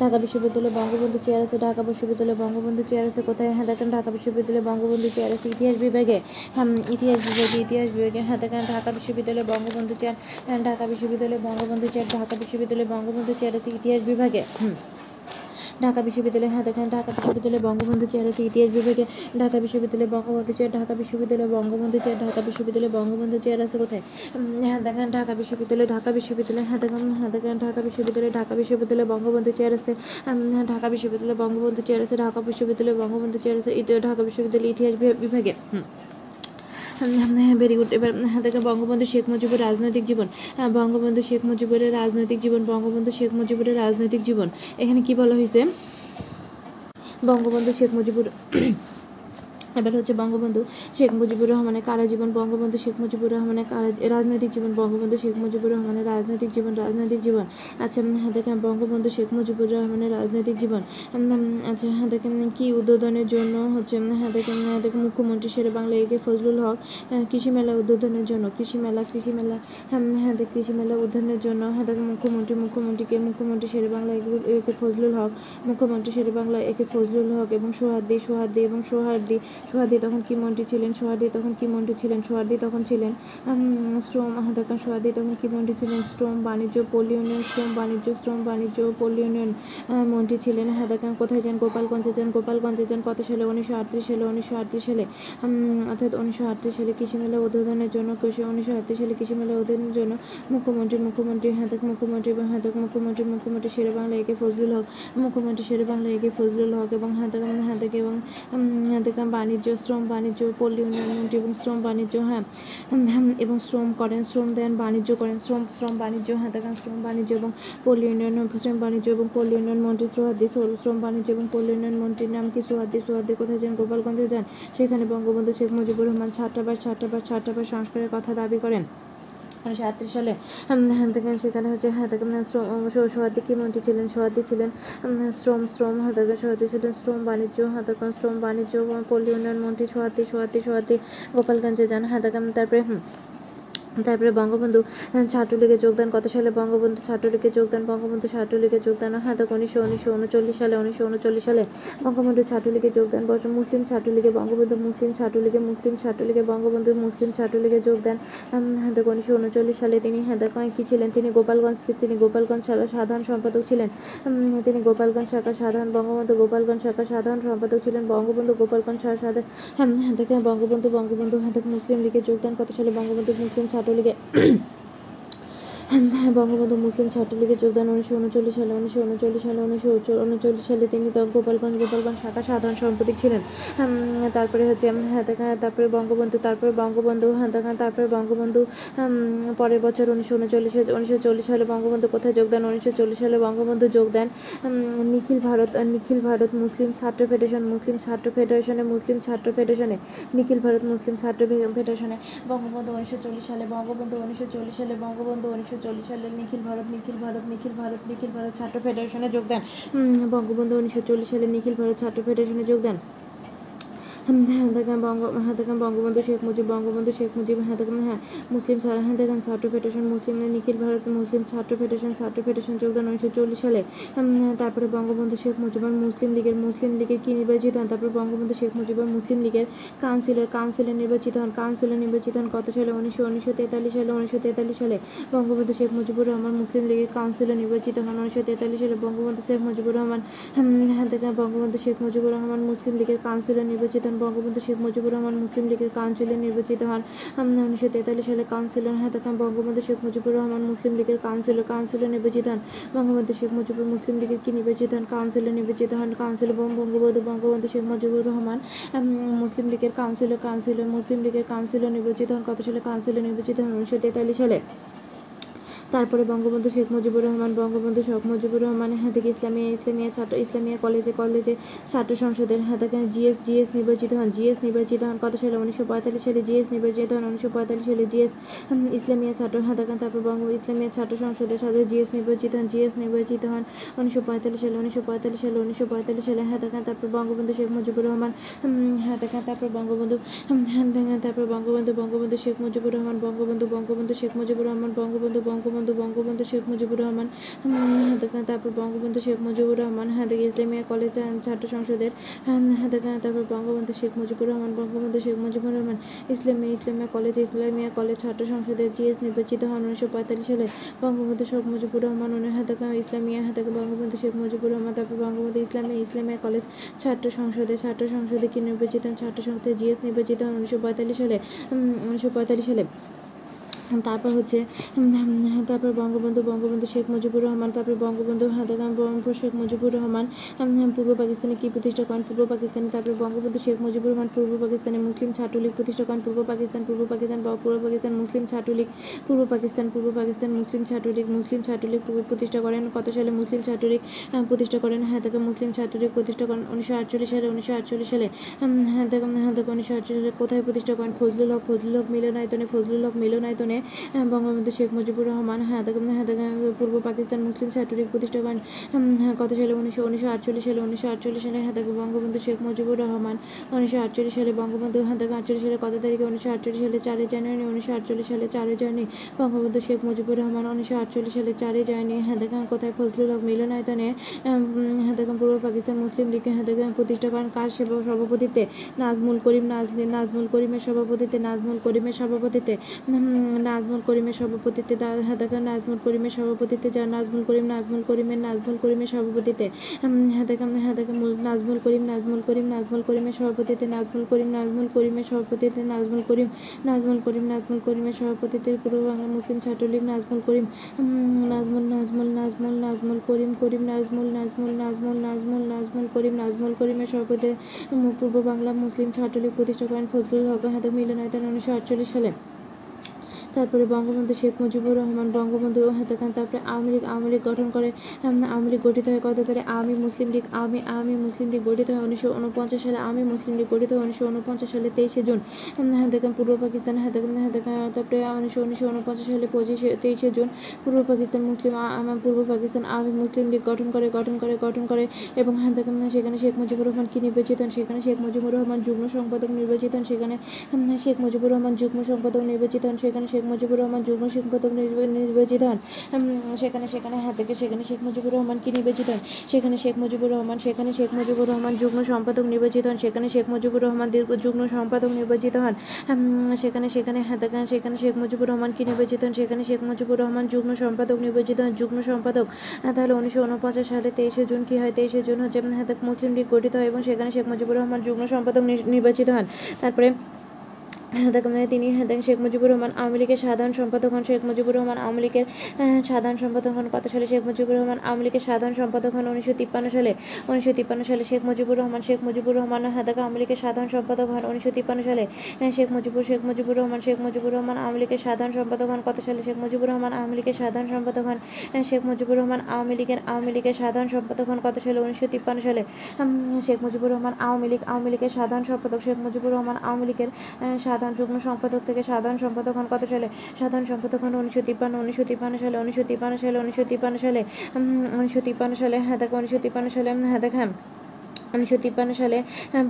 ঢাকা বিশ্ববিদ্যালয়ে বঙ্গবন্ধু চেয়ার আছে। ঢাকা বিশ্ববিদ্যালয়ে বঙ্গবন্ধু চেয়ার আছে কোথায়? হ্যাঁ দেখেন ঢাকা বিশ্ববিদ্যালয়ে বঙ্গবন্ধু চেয়ার আছে ইতিহাস বিভাগে। হ্যাঁ ইতিহাস বিভাগে ইতিহাস বিভাগে। হ্যাঁ দেখেন ঢাকা বিশ্ববিদ্যালয়ে বঙ্গবন্ধু চেয়ার ঢাকা বিশ্ববিদ্যালয়ে বঙ্গবন্ধু চেয়ার ঢাকা বিশ্ববিদ্যালয়ে বঙ্গবন্ধু চেয়ার আছে ইতিহাস বিভাগে। ঢাকা বিশ্ববিদ্যালয়ে হ্যাঁ দেখেন ঢাকা বিশ্ববিদ্যালয়ে বঙ্গবন্ধু চেয়ার আছে ইতিহাস বিভাগে। ঢাকা বিশ্ববিদ্যালয়ে বঙ্গবন্ধু চেয়ার, ঢাকা বিশ্ববিদ্যালয়ে বঙ্গবন্ধু চেয়ার, ঢাকা বিশ্ববিদ্যালয়ে বঙ্গবন্ধু চেয়ার আছে কোথায়? হ্যাঁ দেখেন ঢাকা বিশ্ববিদ্যালয় ঢাকা বিশ্ববিদ্যালয় হ্যাঁ দেখেন হ্যাঁ দেখেন ঢাকা বিশ্ববিদ্যালয় ঢাকা বিশ্ববিদ্যালয় বঙ্গবন্ধু চেয়ার আছে। ঢাকা বিশ্ববিদ্যালয় বঙ্গবন্ধু চেয়ার আছে, ঢাকা বিশ্ববিদ্যালয় বঙ্গবন্ধু চেয়ার আছে ঢাকা বিশ্ববিদ্যালয় ইতিহাস বিভাগে হুম। ভেরি গুড এবার দেখেন বঙ্গবন্ধু শেখ মুজিবুর রাজনৈতিক জীবন। বঙ্গবন্ধু শেখ মুজিবুরের রাজনৈতিক জীবন, বঙ্গবন্ধু শেখ মুজিবুরের রাজনৈতিক জীবন। এখানে কি বলা হয়েছে? বঙ্গবন্ধু শেখ মুজিবুর এবার হচ্ছে বঙ্গবন্ধু শেখ মুজিবুর রহমানের কারা জীবন, বঙ্গবন্ধু শেখ মুজিবুর রহমানের কারা রাজনৈতিক জীবন, বঙ্গবন্ধু শেখ মুজিবুর রহমানের রাজনৈতিক জীবন রাজনৈতিক জীবন। আচ্ছা দেখেন, বঙ্গবন্ধু শেখ মুজিবুর রহমানের রাজনৈতিক জীবন। আচ্ছা হ্যাঁ দেখেন, কি উদ্বোধনের জন্য হচ্ছে হ্যাঁ দেখেন দেখেন, মুখ্যমন্ত্রী শেরে বাংলা একে ফজলুল হক কৃষি মেলা উদ্বোধনের জন্য, কৃষি মেলা কৃষি মেলা হ্যাঁ কৃষি মেলা উদ্বোধনের জন্য হ্যাঁ দেখেন মুখ্যমন্ত্রী, মুখ্যমন্ত্রীকে, মুখ্যমন্ত্রী শেরে বাংলা একে- একে ফজলুল হক, মুখ্যমন্ত্রী শেরে বাংলা একে ফজলুল হক এবং সোহার্দি সোহার্দি এবং সোহার্দি সোহার্দি তখন কি মন্ত্রী ছিলেন? সোহার্দি তখন কি মন্ত্রী ছিলেন? সোহার্দি তখন ছিলেন শ্রম হাতাকান সোহার্দি তখন কি মন্ত্রী ছিলেন? শ্রম বাণিজ্য পল্লী উন্নয়ন শ্রম বাণিজ্য শ্রম বাণিজ্য পল্লী আহ, মন্ত্রী ছিলেন হাতাকান কোথায় যান গোপালগঞ্জে যান? গোপালগঞ্জে যান কত সালে? উনিশশো আটত্রিশ সালে উনিশশো আটত্রিশ সালে অর্থাৎ উনিশশো আটত্রিশ সালে কৃষি মেলা উদ্বোধনের জন্য কৃষি উনিশশো আটত্রিশ সালে কৃষি মেলা উদ্বোধনের জন্য মুখ্যমন্ত্রী মুখ্যমন্ত্রী হাতাক মুখ্যমন্ত্রী এবং হাতাক মুখ্যমন্ত্রী মুখ্যমন্ত্রী শেরে বাংলা একে ফজলুল হক মুখ্যমন্ত্রী শেরে বাংলা একে ফজলুল হক এবং হাতাক হাতাক এবং উম, হাতাক বাণিজ্য, শ্রম বাণিজ্য, পল্লী উন্নয়ন এবং শ্রম বাণিজ্য হ্যাঁ এবং শ্রম করেন, শ্রম দেন, বাণিজ্য করেন, শ্রম শ্রম বাণিজ্য হ্যাঁ দেখেন শ্রম বাণিজ্য এবং পল্লী উন্নয়ন শ্রম বাণিজ্য এবং পল্লী উন্নয়ন মন্ত্রী সোহাদ্দি শ্রম বাণিজ্য এবং পল্লী উন্নয়ন মন্ত্রীর নাম কি সোহাদ্দি সোহাদ্দি কোথায় যান গোপালগঞ্জে যান, সেখানে বঙ্গবন্ধু শেখ মুজিবুর রহমান ছাত্রাবাস ছাত্রাবাস ছাত্রাবাস সংস্কারের কথা দাবি করেন। উনিশশো আটত্রিশ সালে সেখানে হচ্ছে হ্যাঁ থেকে সোহাদ্দি কি মন্ত্রী ছিলেন? সোহাদ্দি ছিলেন শ্রম শ্রম হ্যাঁ থেকে ছিলেন, শ্রম, বাণিজ্য হ্যাঁ শ্রম, বাণিজ্য, পল্লী উন্নয়ন মন্ত্রী সোহাদি সোহাদি সোহাদ্দি গোপালগঞ্জে যান থেকে তারপরে তারপরে বঙ্গবন্ধু ছাত্রলীগে যোগদান কত সালে? বঙ্গবন্ধু ছাত্রলীগে যোগদান, বঙ্গবন্ধু ছাত্রলীগে যোগদান হ্যাঁ তো উনিশশো উনিশশো উনচল্লিশ সালে, উনিশশো উনচল্লিশ সালে বঙ্গবন্ধু ছাত্রলীগে যোগদান, বর্ষ মুসলিম ছাত্রলীগে বঙ্গবন্ধু, মুসলিম ছাত্রলীগে মুসলিম ছাত্রলীগে বঙ্গবন্ধু, মুসলিম ছাত্রলীগে যোগদান হ্যাঁ তো উনিশশো উনচল্লিশ সালে তিনি হ্যাঁ তো কি ছিলেন? তিনি গোপালগঞ্জ তিনি গোপালগঞ্জ শাখার সাধারণ সম্পাদক ছিলেন। তিনি গোপালগঞ্জ শাখার সাধারণ, বঙ্গবন্ধু গোপালগঞ্জ শাখার সাধারণ সম্পাদক ছিলেন। বঙ্গবন্ধু গোপালগঞ্জ শাখার সাধারণ হ্যাঁ থেকে বঙ্গবন্ধু বঙ্গবন্ধু হ্যাঁ মুসলিম লীগে যোগদান কত সালে? বঙ্গবন্ধু, মুসলিম ছাত্রলীগে হ্যাঁ, বঙ্গবন্ধু মুসলিম ছাত্রলীগে যোগদান উনিশশো উনচল্লিশ সালে, উনিশশো উনচল্লিশ সালে, উনিশশো উনচল্লিশ সালে তিনি গোপালগঞ্জ গোপালগঞ্জ শাখা সাধারণ সম্পাদক ছিলেন। তারপরে হচ্ছে হ্যাঁ তারপরে বঙ্গবন্ধু তারপরে বঙ্গবন্ধু হ্যাঁ তারপরে বঙ্গবন্ধু পরের বছর উনিশশো উনচল্লিশ উনিশশো চল্লিশ সালে বঙ্গবন্ধু কোথায় যোগদান, উনিশশো চল্লিশ সালে বঙ্গবন্ধু যোগ দেন নিখিল ভারত নিখিল ভারত মুসলিম ছাত্র ফেডারেশন, মুসলিম ছাত্র ফেডারেশনে, মুসলিম ছাত্র ফেডারেশনে, নিখিল ভারত মুসলিম ছাত্র ফেডারেশনে বঙ্গবন্ধু উনিশশো চল্লিশ সালে, বঙ্গবন্ধু উনিশশো চল্লিশ সালে, বঙ্গবন্ধু উনিশশো চল্লিশ সালে নিখিল ভারত নিখিল ভারত নিখিল ভারত নিখিল ভারত, ছাত্র ফেডারেশনে যোগ দেন। বঙ্গবন্ধু উনিশশো চল্লিশ সালে নিখিল ভারত, ছাত্র ফেডারেশনে যোগ দেন। হ্যাঁ হ্যাঁ দেখেন বঙ্গবন্ধু শেখ মুজিব বঙ্গবন্ধু শেখ মুজিব হ্যাঁ দেখেন হ্যাঁ মুসলিম হ্যাঁ দেখেন ছাত্র ফেডারেশন মুসলিম নিখিল ভারত মুসলিম ছাত্র ফেডারেশন ছাত্র ফেডারেশন যোগদান উনিশশো চল্লিশ সালে তারপরে বঙ্গবন্ধু শেখ মুজিবুর মুসলিম লীগের মুসলিম লীগের কি নির্বাচিত হন তারপরে বঙ্গবন্ধু শেখ মুজিবুর মুসলিম লীগের কাউন্সিলর কাউন্সিলর নির্বাচিত হন কাউন্সিলর নির্বাচিত হন কত সালে উনিশশো উনিশশো তেতাল্লিশ সালে উনিশশো তেতাল্লিশ সালে বঙ্গবন্ধু শেখ মুজিবুর রহমান মুসলিম লীগের কাউন্সিলর নির্বাচিত হন উনিশশো তেতাল্লিশ সালে বঙ্গবন্ধু শেখ মুজিবুর রহমান হ্যাঁ বঙ্গবন্ধু শেখ মুজিবুর রহমান মুসলিম লীগের কাউন্সিলর নির্বাচিত হন বঙ্গবন্ধু শেখ মুজিবুর রহমান মুসলিম লীগের কাউন্সিলর নির্বাচিত হন। উনিশশো তেতাল্লিশ সালে কাউন্সিলর হ্যাঁ তখন বঙ্গবন্ধু শেখ মুজিবুর রহমান মুসলিম লীগের কাউন্সিলর কাউন্সিলর নির্বাচিত হন। বঙ্গবন্ধু শেখ মুজিবুর মুসলিম লীগের কি নির্বাচিত হন? কাউন্সিলর নির্বাচিত হন কাউন্সিলর বঙ্গবন্ধু বঙ্গবন্ধু শেখ মুজিবুর রহমান। মুসলিম লীগের কাউন্সিলর কাউন্সিলর, মুসলিম লীগের কাউন্সিলর নির্বাচিত হন। কত সালে কাউন্সিলর নির্বাচিত হন? উনিশশো তেতাল্লিশ সালে। তারপরে বঙ্গবন্ধু শেখ মুজিবুর রহমান, বঙ্গবন্ধু শেখ মুজিবুর রহমান হ্যাঁ থেকে ইসলামিয়া ইসলামিয়া ছাত্র ইসলামিয়া কলেজে কলেজে ছাত্র সংসদের হ্যাঁ থেকে জিএস জিএস নির্বাচিত হন? জিএস নির্বাচিত হন কত সালে? উনিশশো পঁয়তাল্লিশ সালে জিএস নির্বাচিত হন, উনিশশো পঁয়তাল্লিশ সালে জিএস ইসলামিয়া ছাত্র হ্যাঁ দেখেন তারপর বঙ্গ ইসলামিয়া ছাত্র সংসদের সাথে জিএস নির্বাচিত হন, জিএস নির্বাচিত হন উনিশশো পঁয়তাল্লিশ সালে, উনিশশো পঁয়তাল্লিশ সালে, উনিশশো পঁয়তাল্লিশ সালে হ্যাঁ দেখেন তারপর বঙ্গবন্ধু শেখ মুজিবুর রহমান হ্যাঁ দেখেন তারপর বঙ্গবন্ধু তারপর বঙ্গবন্ধু বঙ্গবন্ধু শেখ মুজিবুর রহমান, বঙ্গবন্ধু বঙ্গবন্ধু শেখ মুজিবুর রহমান, বঙ্গবন্ধু বঙ্গবন্ধু বঙ্গবন্ধু বঙ্গবন্ধু শেখ মুজিবুর রহমান তারপর বঙ্গবন্ধু শেখ মুজিবুর রহমান হ্যাঁ ইসলামিয়া কলেজ ছাত্র সংসদের তারপর বঙ্গবন্ধু শেখ মুজিবুর রহমান, বঙ্গবন্ধু শেখ মুজিবুর রহমান, ইসলামিয়া ইসলামিয়া কলেজ ইসলামিয়া কলেজ ছাত্র সংসদের জিএস নির্বাচিত হন উনিশশো পঁয়তাল্লিশ সালে। বঙ্গবন্ধু শেখ মুজিবুর রহমান উনি হ্যাঁ ইসলামিয়া হ্যাঁ বঙ্গবন্ধু শেখ মুজিবুর রহমান, তারপর বঙ্গবন্ধু ইসলামিয়া ইসলামিয়া কলেজ ছাত্র সংসদে ছাত্র সংসদে কি নির্বাচিত হন? ছাত্র সংসদে জিএস নির্বাচিত হন উনিশশো পঁয়তাল্লিশ সালে উনিশশো পঁয়তাল্লিশ সালে। তারপর হচ্ছে তারপর বঙ্গবন্ধু বঙ্গবন্ধু শেখ মুজিবুর রহমান, তারপর বঙ্গবন্ধু বঙ্গবন্ধু শেখ মুজিবুর রহমান পূর্ব পাকিস্তানে কি প্রতিষ্ঠা করেন? পূর্ব পাকিস্তানে, তারপর বঙ্গবন্ধু শেখ মুজিবুর রহমান, পূর্ব পাকিস্তানে মুসলিম ছাত্রলীগ প্রতিষ্ঠা করেন, পূর্ব পাকিস্তান পূর্ব পাকিস্তান পূর্ব পাকিস্তান মুসলিম ছাত্রলীগ, পূর্ব পাকিস্তান পূর্ব পাকিস্তান মুসলিম ছাত্রলীগ মুসলিম ছাত্রলীগ প্রতিষ্ঠা করেন, কত সালে মুসলিম ছাত্রলীগ প্রতিষ্ঠা করেন? হ্যাঁ তাকে মুসলিম ছাত্রলীগ প্রতিষ্ঠা করেন উনিশশো আটচল্লিশ সালে, উনিশশো আটচল্লিশ সালে। হ্যাঁ তাকে হ্যাঁ তাকে উনিশশো আটচল্লিশ সালে কোথায় প্রতিষ্ঠা করেন? ফজলুল হক ফজলুল হক মিলনায়তনে, ফজলুল হক মিলনায়তনে বঙ্গবন্ধু শেখ মুজিবুর রহমান হ্যাঁ দেখেন হ্যাঁ পূর্ব পাকিস্তান মুসলিম ছাত্রলীগ প্রতিষ্ঠা করেন উম, হ্যাঁ, কত সালে উনিশশো উনিশশো আটচল্লিশ সালে উনিশশো আটচল্লিশ সালে হ্যাঁ বঙ্গবন্ধু শেখ মুজিবুর রহমান উনিশশো আটচল্লিশ সালে বঙ্গবন্ধু হ্যাঁ দেখেন আটচল্লিশ সালে কত তারিখে উনিশশো আটচল্লিশ সালে চারই জানুয়ারি উনিশশো আটচল্লিশ সালে চারই জানুয়ারি বঙ্গবন্ধু শেখ মুজিবুর রহমান উনিশশো আটচল্লিশ সালে চারই জানুয়ারি হ্যাঁ দেখেন কোথায় ফজলুল হক মিলনায়তনে হ্যাঁ দেখেন পূর্ব পাকিস্তান মুসলিম লীগ হ্যাঁ দেখেন প্রতিষ্ঠা করেন কার সভাপতিত্বে নাজমুল করিম নাজ নাজমুল করিমের সভাপতিত্বে নাজমুল করিমের সভাপতিত্বে নাজমুল করিমের সভাপতিত্বে হ্যাঁ নাজমুল করিমের সভাপতিত্বে যা নাজমুল করিম নাজমুল করিমের নাজমুল করিমের সভাপতিত্বে দেখেন হ্যাঁ নাজমুল করিম নাজমুল করিম নাজমুল করিমের সভাপতিত্বে, নাজমুল করিম নাজমুল করিমের সভাপতিত্বে, নাজমুল করিম নাজমুল করিম নাজমুল করিমের সভাপতিত্বে, পূর্ব বাংলা মুসলিম ছাত্রলীগ নাজমুল করিম নাজমুল নাজমুল নাজমুল নাজমুল করিম করিম নাজমুল নাজমুল নাজমুল নাজমুল নাজমুল করিম নাজমুল করিমের সভাপতি পূর্ব বাংলা মুসলিম ছাত্রলীগ প্রতিষ্ঠা করেন ফজলুল হক হাতে মিলনায়তন উনিশশো আটচল্লিশ সালে। তারপরে বঙ্গবন্ধু শেখ মুজিবুর রহমান, বঙ্গবন্ধু হাতে খান, তারপরে আওয়ামী লীগ আওয়ামী লীগ গঠন করে আওয়ামী লীগ গঠিত হয় কত তারিখে? আওয়ামী মুসলিম লীগ, আওয়ামী আওয়ামী মুসলিম লীগ গঠিত হয় উনিশশো উনপঞ্চাশ সালে, আওয়ামী মুসলিম লীগ গঠিত হয় উনিশশো উনপঞ্চাশ সালে তেইশে জুন। হাতে খান পূর্ব পাকিস্তান, হাতে খান হাতে খান, তারপরে উনিশশো উনিশশো উনপঞ্চাশ সালে পঁচিশে, তেইশে জুন, পূর্ব পাকিস্তান মুসলিম পূর্ব পাকিস্তান আওয়ামী মুসলিম লীগ গঠন করে গঠন করে গঠন করে এবং হাতে খান সেখানে শেখ মুজিবুর রহমান কি নির্বাচিত হন? সেখানে শেখ মুজিবুর রহমান যুগ্ম সম্পাদক নির্বাচিত হন, সেখানে শেখ মুজিবুর রহমান যুগ্ম সম্পাদক নির্বাচিত হন, সেখানে শেখ মুজিবুর রহমান যুগ্ম সম্পাদক নির্বাচিত হন। সেখানে সেখানে হাত থেকে সেখানে শেখ মুজিবুর রহমান কি নির্বাচিত হন? সেখানে শেখ মুজিবুর রহমান, সেখানে শেখ মুজিবুর রহমান যুগ্ম সম্পাদক নির্বাচিত হন। সেখানে শেখ মুজিবুর রহমান দীর্ঘ যুগ্ম সম্পাদক নির্বাচিত হন। সেখানে সেখানে হাত থেকে সেখানে শেখ মুজিবুর রহমান কি নির্বাচিত হন? সেখানে শেখ মুজিবুর রহমান যুগ্ম সম্পাদক নির্বাচিত হন। যুগ্ম সম্পাদক তাহলে উনিশশো উনপঞ্চাশ সালে তেইশে জুন কি হয়? তেইশে জুন হচ্ছে হাতে মুসলিম লীগ গঠিত হয় এবং সেখানে শেখ মুজিবুর রহমান যুগ্ম সম্পাদক নির্বাচিত হন। তারপরে তিনি শেখ মুজিবুর রহমান আওয়ামী লীগের সাধারণ সম্পাদক হন শেখ মুজিবুর রহমান আওয়ামী লীগের সাধারণ সম্পাদক হন কত সালে শেখ মুজিবুর রহমান আওয়ামী লীগের সাধারণ সম্পাদক হন উনিশশো তিপ্পান্ন সালে উনিশশো তিপ্পান্ন সালে শেখ মুজিবুর রহমান শেখ মুজিবুর রহমান হাদাক আওয়ামী লীগের সাধারণ সম্পাদক হন উনিশশো তিপ্পান্ন সালে শেখ মুজিবুর শেখ মুজিবুর রহমান শেখ মুজিবুর রহমান আওয়ামী লীগের সাধারণ সম্পাদক হন কত সালে শেখ মুজিবুর রহমান আওয়ামী লীগের সাধারণ সম্পাদক হন শেখ মুজিবুর রহমান আওয়ামী লীগের আওয়ামী লীগের সাধারণ সম্পাদক হন কত সালে উনিশশো তিপ্পান্ন সালে শেখ মুজিবুর রহমান আওয়ামী লীগ আওয়ামী লীগের সাধারণ সম্পাদক শেখ মুজিবুর রহমান আওয়ামী লীগের সাধারণ যুগ্ম সম্পাদক থেকে সাধারণ সম্পাদক হন কত সালে? সাধারণ সম্পাদক হন উনিশশো তিপ্পান্ন উনিশশো তিপ্পান্ন সালে, উনিশশো তিপ্পান্ন সালে, উনিশশো তিপ্পান্ন সালে উনিশশো তিপ্পান্ন সালে হ্যাঁ দেখো, উনিশশো তিপ্পান্ন সালে হ্যাঁ দেখ হ্যাঁ উনিশশো তিপ্পান্ন সালে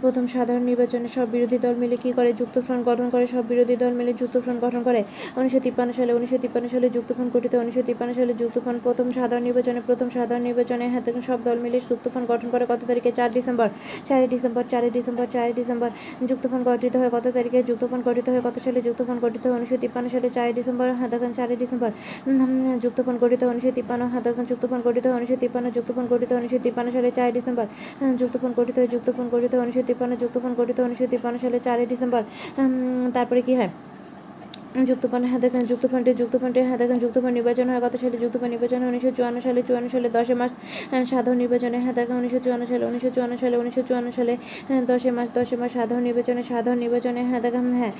প্রথম সাধারণ নির্বাচনে সব বিরোধী দল মিলে কী করে যুক্তফ্রন্ট গঠন করে? সব বিরোধী দল মিলে যুক্তফ্রন্ট গঠন করে? উনিশশো তিপ্পান্ন সালে উনিশশো তিপ্পান্ন সালে যুক্তফ্রন্ট গঠিত উনিশশো তিপ্পান্ন সালে যুক্তফ্রন্ট প্রথম সাধারণ নির্বাচনে প্রথম সাধারণ নির্বাচনে হ্যাঁ সব দল মিলে যুক্তফ্রন্ট গঠন করে কত তারিখে? চার ডিসেম্বর। চারই ডিসেম্বর চারই ডিসেম্বর চারই ডিসেম্বর। যুক্তফ্রন্ট গঠিত হয় কত তারিখে? যুক্তফ্রন্ট গঠিত হয় কত সালে যুক্তফ্রন্ট গঠিত হয়? উনিশশো তিপ্পান্ন সালে চারই ডিসেম্বর হ্যাঁ দেখেন চারই ডিসেম্বর। যুক্তফ্রন্ট গঠিত উনিশশো তিপ্পান্ন হ্যাঁ দেখেন যুক্তফ্রন্ট গঠিত হয় উনিশশো তিপ্পান্ন যুক্তফ্রন্ট গঠিত হয় উনিশশো তিপ্পান্ন সালে চারই ডিসেম্বর। উম, যুক্তফ্রন্ট গঠিত হয় ফোন গঠিত হয়, উনিশশো তিপ্পান্ন যুক্তফ্রন্ট গঠিত হয়, উনিশশো তিপ্পান্ন সালে চারই ডিসেম্বর। তারপরে কি হয়? যুক্তফ্রন্ট দেখেন যুক্তফ্রন্টে যুক্তফ্রন্টে হ্যাঁ দেখেন যুক্তফ্রন্ট নির্বাচন হয় কত সালে যুক্তফ্রন্ট নির্বাচন হয় উনিশশো চুয়ান্ন সালে চুয়ান্ন সালে দশই মার্চ সাধারণ নির্বাচনে হ্যাঁ দেখেন উনিশশো চুয়ান্ন সালে উনিশশো চুয়ান্ন সালে উনিশশো চুয়ান্ন সালে দশই মার্চ দশই মার্চ সাধারণ নির্বাচনে সাধারণ নির্বাচনে দেখেন হ্যাঁ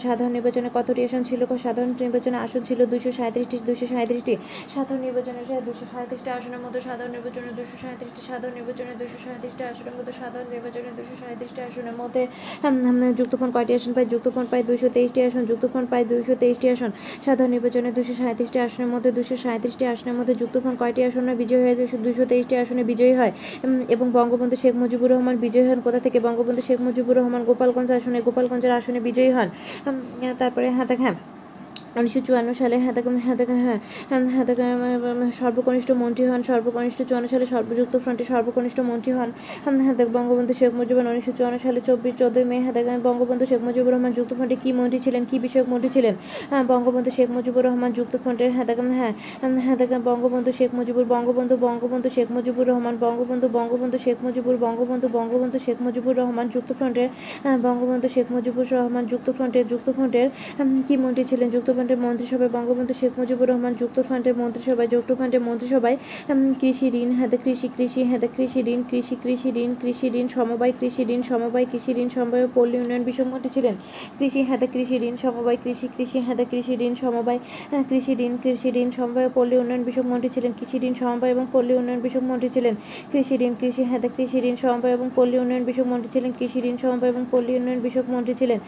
সাধারণ নির্বাচনে কতটি আসন ছিল? সাধারণ নির্বাচনে আসন ছিল দুশো সাঁত্রিশটি দুশো সাঁত্রিশটি সাধারণ নির্বাচনে দুশো সাঁত্রিশটি আসনের মধ্যে সাধারণ নির্বাচনে দুশো সাঁত্রিশটি সাধারণ নির্বাচনে দুশো সাঁত্রিশটি আসনের মধ্যে সাধারণ নির্বাচনে দুশো সাঁত্রিশটি আসনের মধ্যে উম, কয়টি আসন পায়? যুক্তফ্রন্ট পায় দুশো তেইশটি আসন। যুক্তফ্রন্ট পায় দুইশো তেইশটি আসন। সাধারণ নির্বাচনে দুশো সাঁত্রিশটি আসনের মধ্যে দুশো সাঁত্রিশটি আসনের মধ্যে যুক্তফ্রন্ট কয়টি আসনে বিজয়ী হয়ে দুশো তেইশটি আসনে বিজয়ী হয়? এবং বঙ্গবন্ধু শেখ মুজিবুর রহমান বিজয়ী হন কোথা থেকে? বঙ্গবন্ধু শেখ মুজিবুর রহমান গোপালগঞ্জ আসনে, গোপালগঞ্জের আসনে বিজয়ী হন। তারপরে হ্যাঁ দেখ হ্যাঁ। উনিশশো চুয়ান্ন সালে হ্যাঁ হ্যাঁ সর্বকনিষ্ঠ মন্ত্রী হন, সর্বকনিষ্ঠ চুয়ান্ন সালে সর্বযুক্ত ফ্রন্টে সর্বকনিষ্ঠ মন্ত্রী হন হ্যাঁ দেখ বঙ্গবন্ধু শেখ মুজিবুর উনিশশো চুয়ান্ন সালে চব্বিশ, চোদ্দই মে দেখেন বঙ্গবন্ধু শেখ মুজিবুর রহমান যুক্ত ফ্রন্টে কি মন্ত্রী ছিলেন, কি বিষয়ক মন্ত্রী ছিলেন? হ্যাঁ বঙ্গবন্ধু শেখ মুজিবুর রহমান যুক্ত ফ্রন্টের হ্যাঁ হ্যাঁ হ্যাঁ বঙ্গবন্ধু শেখ মুজিবুর, বঙ্গবন্ধু বঙ্গবন্ধু শেখ মুজিবুর রহমান, বঙ্গবন্ধু বঙ্গবন্ধু শেখ মুজিবুর, বঙ্গবন্ধু বঙ্গবন্ধু শেখ মুজিবুর রহমান যুক্ত ফ্রন্টের বঙ্গবন্ধু শেখ মুজিবুর রহমান যুক্ত ফ্রন্টের যুক্ত ফ্রন্টের কি মন্ত্রী ছিলেন, যুক্ত ফ্রন্টের মন্ত্রিসভায় বঙ্গবন্ধু শেখ মুজিবুর রহমান যুক্ত ফ্রন্টের মন্ত্রিসভায় যুক্ত ফ্রন্টের মন্ত্রিসভায় কৃষি ঋণ হাতে কৃষি কৃষি হাতে কৃষি ঋণ কৃষি কৃষি ঋণ কৃষি ঋণ সমবায় কৃষি ঋণ সমবায় কৃষি ঋণ সমবায় পল্লী উন্নয়ন বিষয়ক মন্ত্রী ছিলেন কৃষি হাতে কৃষি ঋণ সমবায় কৃষি কৃষি হাতে কৃষি ঋণ সমবায় কৃষি ঋণ কৃষি ঋণ সমবায় পল্লী উন্নয়ন বিষয়ক মন্ত্রী ছিলেন কৃষি ঋণ সমবায় এবং পল্লী উন্নয়ন বিষয়ক মন্ত্রী ছিলেন কৃষি ঋণ কৃষি হাতে কৃষি ঋণ সমবায় এবং পল্লী উন্নয়ন বিষয়ক মন্ত্রী ছিলেন কৃষি ঋণ সমবায় এবং পল্লী উন্নয়ন বিষয়ক মন্ত্রী ছিলেন